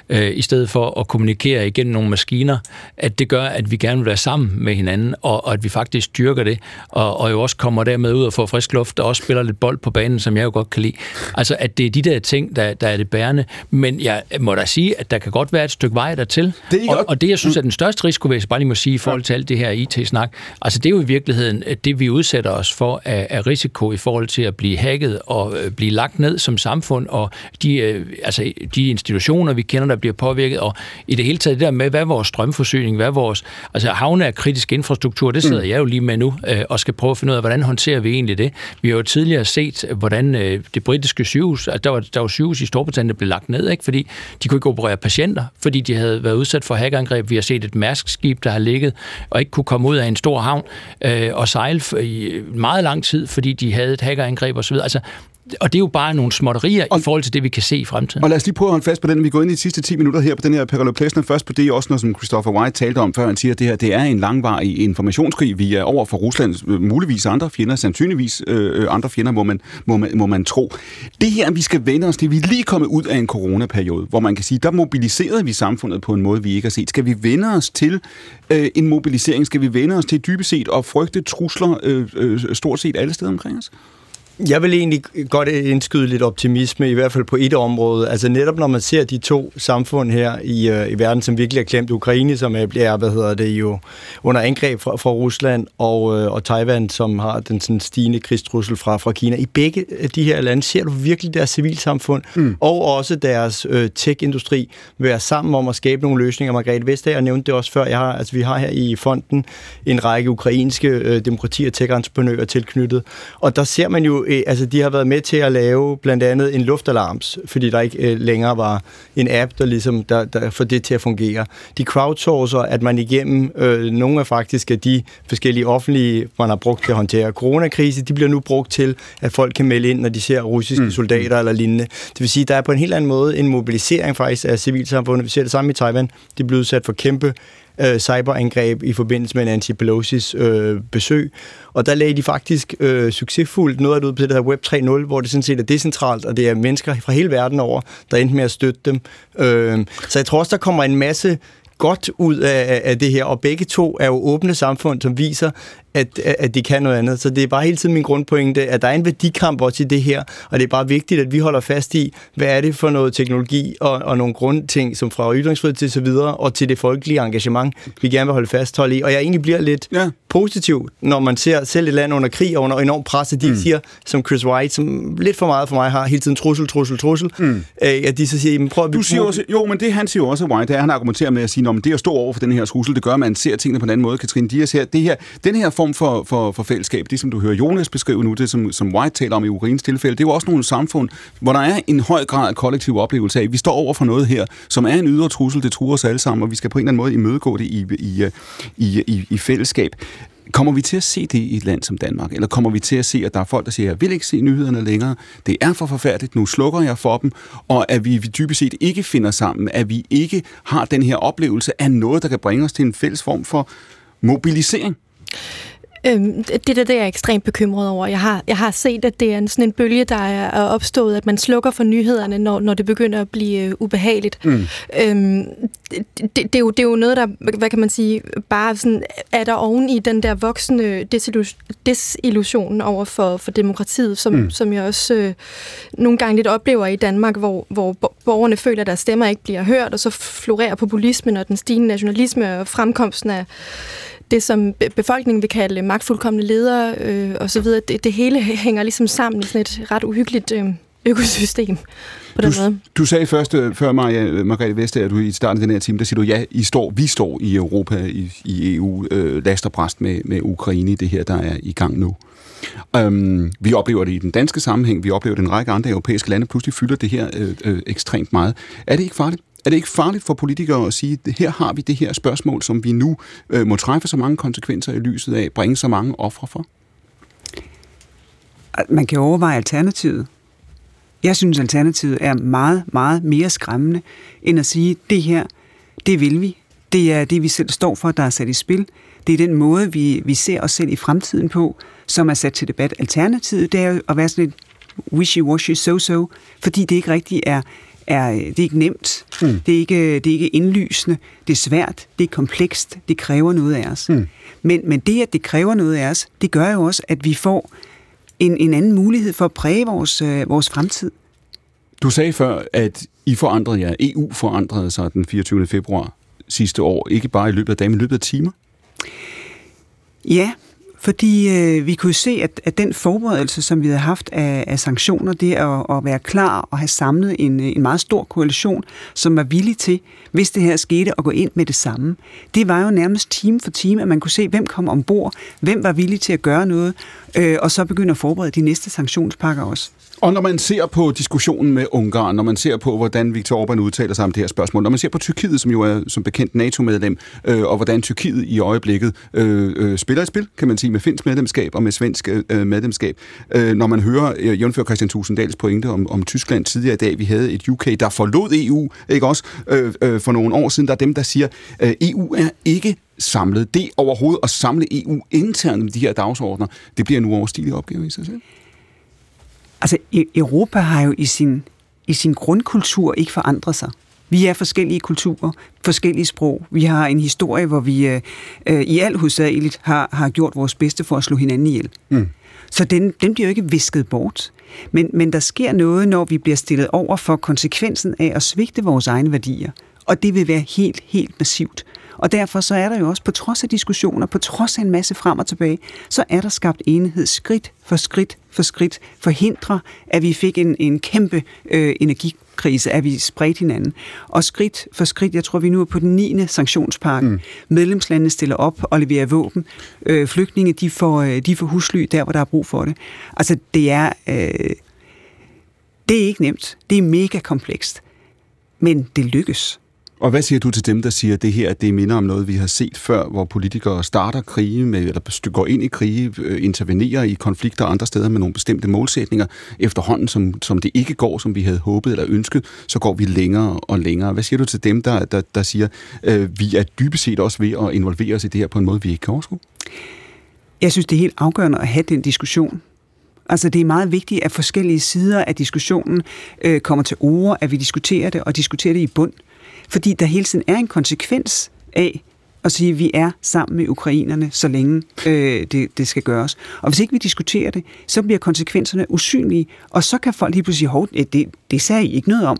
øh, i stedet for at kommunikere igennem nogle maskiner, at det gør, at vi gerne vil være sammen med hinanden, og, og at vi faktisk styrker det, og, og jo også kommer dermed ud og får frisk luft, og også spiller lidt bold på banen, som jeg jo godt kan lide. Altså, at det er de der ting, der, der er det bærende. Men jeg må da sige, at der kan godt være et stykke vej dertil. Det og, og det, jeg synes er den største risiko, hvis jeg bare lige må sige, i forhold til alt det her IT-snak, altså det er jo i virkeligheden det, vi udsætter os for af, af risiko i forhold til at blive hacket og øh, blive lagt ned som samfund, og de, øh, altså, de institutioner, vi kender, der bliver påvirket, og i det hele taget det der med, hvad er vores strømforsyning, hvad er vores, altså havne er kritisk infrastruktur, det sidder mm. jeg jo lige med nu, øh, og skal prøve at finde ud af, hvordan håndterer vi egentlig det. Vi har jo tidligere set, hvordan det britiske sygehus, altså der var, der var sygehus i Storbritannien, der blev lagt ned, ikke? fordi de kunne ikke operere patienter, fordi de havde været udsat for hackerangreb. Vi har set et mærskskib, der har ligget og ikke kunne komme ud af en stor havn øh, og sejle i meget lang tid, fordi de havde et hackerangreb osv. Altså, og det er jo bare nogle småtterier og, i forhold til det, vi kan se i fremtiden. Og lad os lige prøve at holde fast på den. Vi går ind i de sidste 10 minutter her på den her Perolo Plessner. Først på det også noget, som Christopher White talte om, før han siger, at det her det er en langvarig informationskrig. Vi er over for Rusland, øh, muligvis andre fjender, sandsynligvis øh, andre fjender, må man, må, man, må man tro. Det her, vi skal vende os til, vi er lige kommet ud af en coronaperiode, hvor man kan sige, der mobiliserede vi samfundet på en måde, vi ikke har set. Skal vi vende os til øh, en mobilisering? Skal vi vende os til dybest set og frygte trusler øh, øh, stort set alle steder omkring os? Jeg vil egentlig godt indskyde lidt optimisme, i hvert fald på et område. Altså netop når man ser de to samfund her i, øh, i verden, som virkelig er klemt, Ukraine, som er, bliver, hvad hedder det jo, under angreb fra, fra Rusland, og, øh, og Taiwan, som har den sådan stigende krigstrussel fra, fra Kina. I begge de her lande ser du virkelig deres civilsamfund, mm. og også deres øh, tech-industri være sammen om at skabe nogle løsninger. Margrethe Vestager nævnte det også før. Jeg har, altså, vi har her i fonden en række ukrainske øh, demokrati- og tech-entreprenører tilknyttet, og der ser man jo øh, altså de har været med til at lave blandt andet en luftalarms, fordi der ikke øh, længere var en app, der ligesom der, der får det til at fungere. De crowdsourcer, at man igennem øh, nogle af faktisk af de forskellige offentlige, man har brugt til at håndtere coronakrise, de bliver nu brugt til, at folk kan melde ind, når de ser russiske mm. soldater eller lignende. Det vil sige, der er på en helt anden måde en mobilisering faktisk af civilsamfundet. Vi ser det samme i Taiwan. De er blevet udsat for kæmpe øh, cyberangreb i forbindelse med Nancy Pelosi's øh, besøg. Og der lagde de faktisk øh, succesfuldt noget af det ud på det der Web 3.0, hvor det sådan set er decentralt, og det er mennesker fra hele verden over, der endte med at støtte dem. Øh, så jeg tror også, der kommer en masse godt ud af, af det her, og begge to er jo åbne samfund, som viser, at, at de kan noget andet. Så det er bare hele tiden min grundpointe, at der er en værdikamp også i det her, og det er bare vigtigt, at vi holder fast i, hvad er det for noget teknologi og, og nogle grundting, som fra ytringsfrihed til så videre, og til det folkelige engagement, vi gerne vil holde fasthold i. Og jeg egentlig bliver lidt ja. positiv, når man ser selv et land under krig og under enormt pres, at de mm. siger, som Chris White, som lidt for meget for mig har hele tiden trussel, trussel, trussel, mm. øh, at de så siger, men prøv at... Du siger også, jo, men det han siger også, White, er, han argumenterer med at sige, at det at stå over for den her trussel, det gør, at man ser tingene på en anden måde. Katrine Dias her, det her, den her form for, for, for fællesskab, det som du hører Jonas beskrive nu, det som, som White taler om i Urins tilfælde, det er jo også nogle samfund, hvor der er en høj grad af kollektiv oplevelse af, at vi står over for noget her, som er en ydre trussel, det truer os alle sammen, og vi skal på en eller anden måde imødegå det i, i, i, i, i fællesskab. Kommer vi til at se det i et land som Danmark? Eller kommer vi til at se, at der er folk, der siger, jeg vil ikke se nyhederne længere, det er for forfærdeligt, nu slukker jeg for dem, og at vi dybest set ikke finder sammen, at vi ikke har den her oplevelse af noget, der kan bringe os til en fælles form for mobilisering? Øhm, det der, det er jeg ekstremt bekymret over. Jeg har, jeg har set, at det er en, sådan en bølge, der er opstået, at man slukker for nyhederne, når, når det begynder at blive øh, ubehageligt. Mm. Øhm, det, det, er jo, det er jo noget, der, hvad kan man sige, bare sådan, er der oven i den der voksende desillusion over for, for demokratiet, som, mm. som jeg også øh, nogle gange lidt oplever i Danmark, hvor, hvor borgerne føler, at deres stemmer ikke bliver hørt, og så florerer populismen og den stigende nationalisme og fremkomsten af det, som befolkningen vil kalde magtfuldkommende ledere øh, osv., det, det hele hænger ligesom sammen i sådan et ret uhyggeligt øh, økosystem på den du, måde. Du sagde først øh, før mig, Margrethe Vestager, at du i starten af den her time, der siger du, ja, I står, vi står i Europa, i, i EU, øh, last og bræst med, med Ukraine i det her, der er i gang nu. Um, vi oplever det i den danske sammenhæng, vi oplever det i en række andre europæiske lande, pludselig fylder det her øh, øh, ekstremt meget. Er det ikke farligt? Er det ikke farligt for politikere at sige, at her har vi det her spørgsmål, som vi nu øh, må træffe så mange konsekvenser i lyset af, bringe så mange ofre for? Man kan overveje alternativet. Jeg synes, alternativet er meget, meget mere skræmmende, end at sige, det her, det vil vi. Det er det, vi selv står for, der er sat i spil. Det er den måde, vi, vi ser os selv i fremtiden på, som er sat til debat. Alternativet, det er jo at være sådan lidt wishy-washy, so-so, fordi det ikke rigtig er, er det er ikke nemt, mm. det, er ikke, det er ikke indlysende, det er svært, det er komplekst, det kræver noget af os. Mm. Men, men det, at det kræver noget af os, det gør jo også, at vi får en, en anden mulighed for at præge vores, øh, vores fremtid. Du sagde før, at I forandrede jer, EU forandrede sig den 24. februar sidste år, ikke bare i løbet af dage, men i løbet af timer? Ja, fordi øh, vi kunne se, at, at den forberedelse, som vi havde haft af, af sanktioner, det at, at være klar og have samlet en, øh, en meget stor koalition, som var villig til, hvis det her skete, at gå ind med det samme. Det var jo nærmest time for time, at man kunne se, hvem kom ombord, hvem var villig til at gøre noget, øh, og så begynde at forberede de næste sanktionspakker også. Og når man ser på diskussionen med Ungarn, når man ser på, hvordan Viktor Orbán udtaler sig om det her spørgsmål, når man ser på Tyrkiet, som jo er som bekendt NATO-medlem, øh, og hvordan Tyrkiet i øjeblikket øh, øh, spiller et spil, kan man sige, med finsk medlemskab og med svensk øh, medlemskab. Øh, når man hører øh, Jørgen Christian Tusinddals pointe om, om Tyskland tidligere i dag, vi havde et UK, der forlod EU, ikke også, øh, øh, for nogle år siden, der er dem, der siger, øh, EU er ikke samlet. Det overhovedet at samle EU internt med de her dagsordner, det bliver en uoverstigelig opgave i sig selv. Altså, e- Europa har jo i sin, i sin grundkultur ikke forandret sig. Vi er forskellige kulturer, forskellige sprog. Vi har en historie, hvor vi øh, øh, i al hovedsageligt har, har gjort vores bedste for at slå hinanden ihjel. Mm. Så den, den bliver jo ikke visket bort. Men, men der sker noget, når vi bliver stillet over for konsekvensen af at svigte vores egne værdier. Og det vil være helt, helt massivt. Og derfor så er der jo også, på trods af diskussioner, på trods af en masse frem og tilbage, så er der skabt enighed skridt for skridt for skridt, forhindre, at vi fik en, en kæmpe øh, energikrise, at vi spredte hinanden. Og skridt for skridt, jeg tror, vi nu er på den 9. sanktionspakke. Mm. Medlemslandene stiller op og leverer våben. Øh, flygtninge, de får, øh, de får husly der, hvor der er brug for det. Altså, det er, øh, det er ikke nemt. Det er mega komplekst. Men det lykkes. Og hvad siger du til dem, der siger, at det her det minder om noget, vi har set før, hvor politikere starter krige, med, eller går ind i krige, øh, intervenerer i konflikter andre steder med nogle bestemte målsætninger. Efterhånden, som, som det ikke går, som vi havde håbet eller ønsket, så går vi længere og længere. Hvad siger du til dem, der, der, der siger, øh, vi er dybest set også ved at involvere os i det her på en måde, vi ikke kan overskue? Jeg synes, det er helt afgørende at have den diskussion. Altså det er meget vigtigt, at forskellige sider af diskussionen øh, kommer til ord, at vi diskuterer det, og diskuterer det i bund. Fordi der hele tiden er en konsekvens af at sige, at vi er sammen med ukrainerne, så længe øh, det, det skal gøres. Og hvis ikke vi diskuterer det, så bliver konsekvenserne usynlige, og så kan folk lige pludselig sige, at det, det sagde I ikke noget om.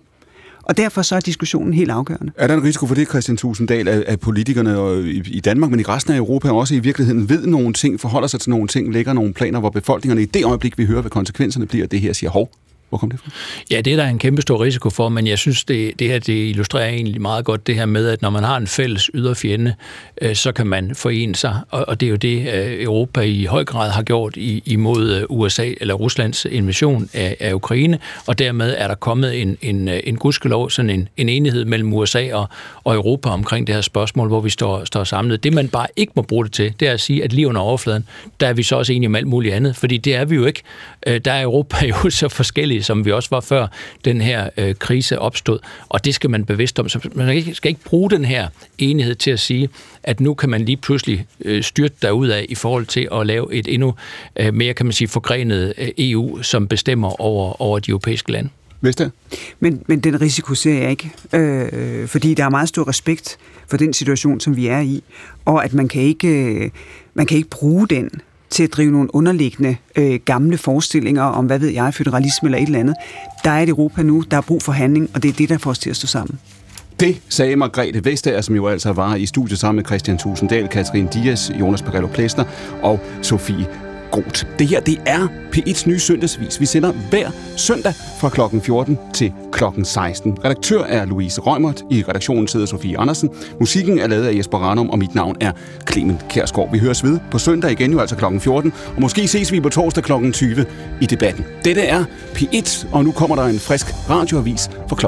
Og derfor så er diskussionen helt afgørende. Er der en risiko for det, Christian Tusinddal, at politikerne i Danmark, men i resten af Europa også i virkeligheden ved nogle ting, forholder sig til nogle ting, lægger nogle planer, hvor befolkningerne i det øjeblik, vi hører, hvad konsekvenserne bliver, det her siger, hov, hvor kom det fra? Ja, det er der en kæmpe stor risiko for, men jeg synes, det, det her det illustrerer egentlig meget godt det her med, at når man har en fælles yderfjende, øh, så kan man forene sig, og, og det er jo det, øh, Europa i høj grad har gjort i, imod øh, USA eller Ruslands invasion af, af Ukraine, og dermed er der kommet en, en, øh, en gudskelov, sådan en, en enighed mellem USA og, og Europa omkring det her spørgsmål, hvor vi står, står samlet. Det, man bare ikke må bruge det til, det er at sige, at lige under overfladen, der er vi så også enige om alt muligt andet, fordi det er vi jo ikke. Øh, der er Europa jo så forskellige forskellige, som vi også var før den her øh, krise opstod. Og det skal man bevidst om. Så man skal ikke bruge den her enighed til at sige, at nu kan man lige pludselig øh, styrte derud af i forhold til at lave et endnu øh, mere, kan man sige, forgrenet øh, EU, som bestemmer over, over de europæiske lande. Vester? Men, men den risiko ser jeg ikke, øh, fordi der er meget stor respekt for den situation, som vi er i, og at man kan ikke, øh, man kan ikke bruge den til at drive nogle underliggende øh, gamle forestillinger om, hvad ved jeg, federalisme eller et eller andet. Der er et Europa nu, der er brug for handling, og det er det, der får os til at stå sammen. Det sagde Margrethe Vestager, som jo altså var i studiet sammen med Christian Tusinddal, Katrin Dias, Jonas Pagello Plæsner og Sofie Groth. Det her, det er P1's nye søndagsvis. Vi sender hver søndag fra klokken 14 til klokken 16. Redaktør er Louise Rømert. I redaktionen sidder Sofie Andersen. Musikken er lavet af Jesper Ranum, og mit navn er Clement Kærsgaard. Vi høres ved på søndag igen, jo altså klokken 14. Og måske ses vi på torsdag klokken 20 i debatten. Dette er P1, og nu kommer der en frisk radioavis for kl.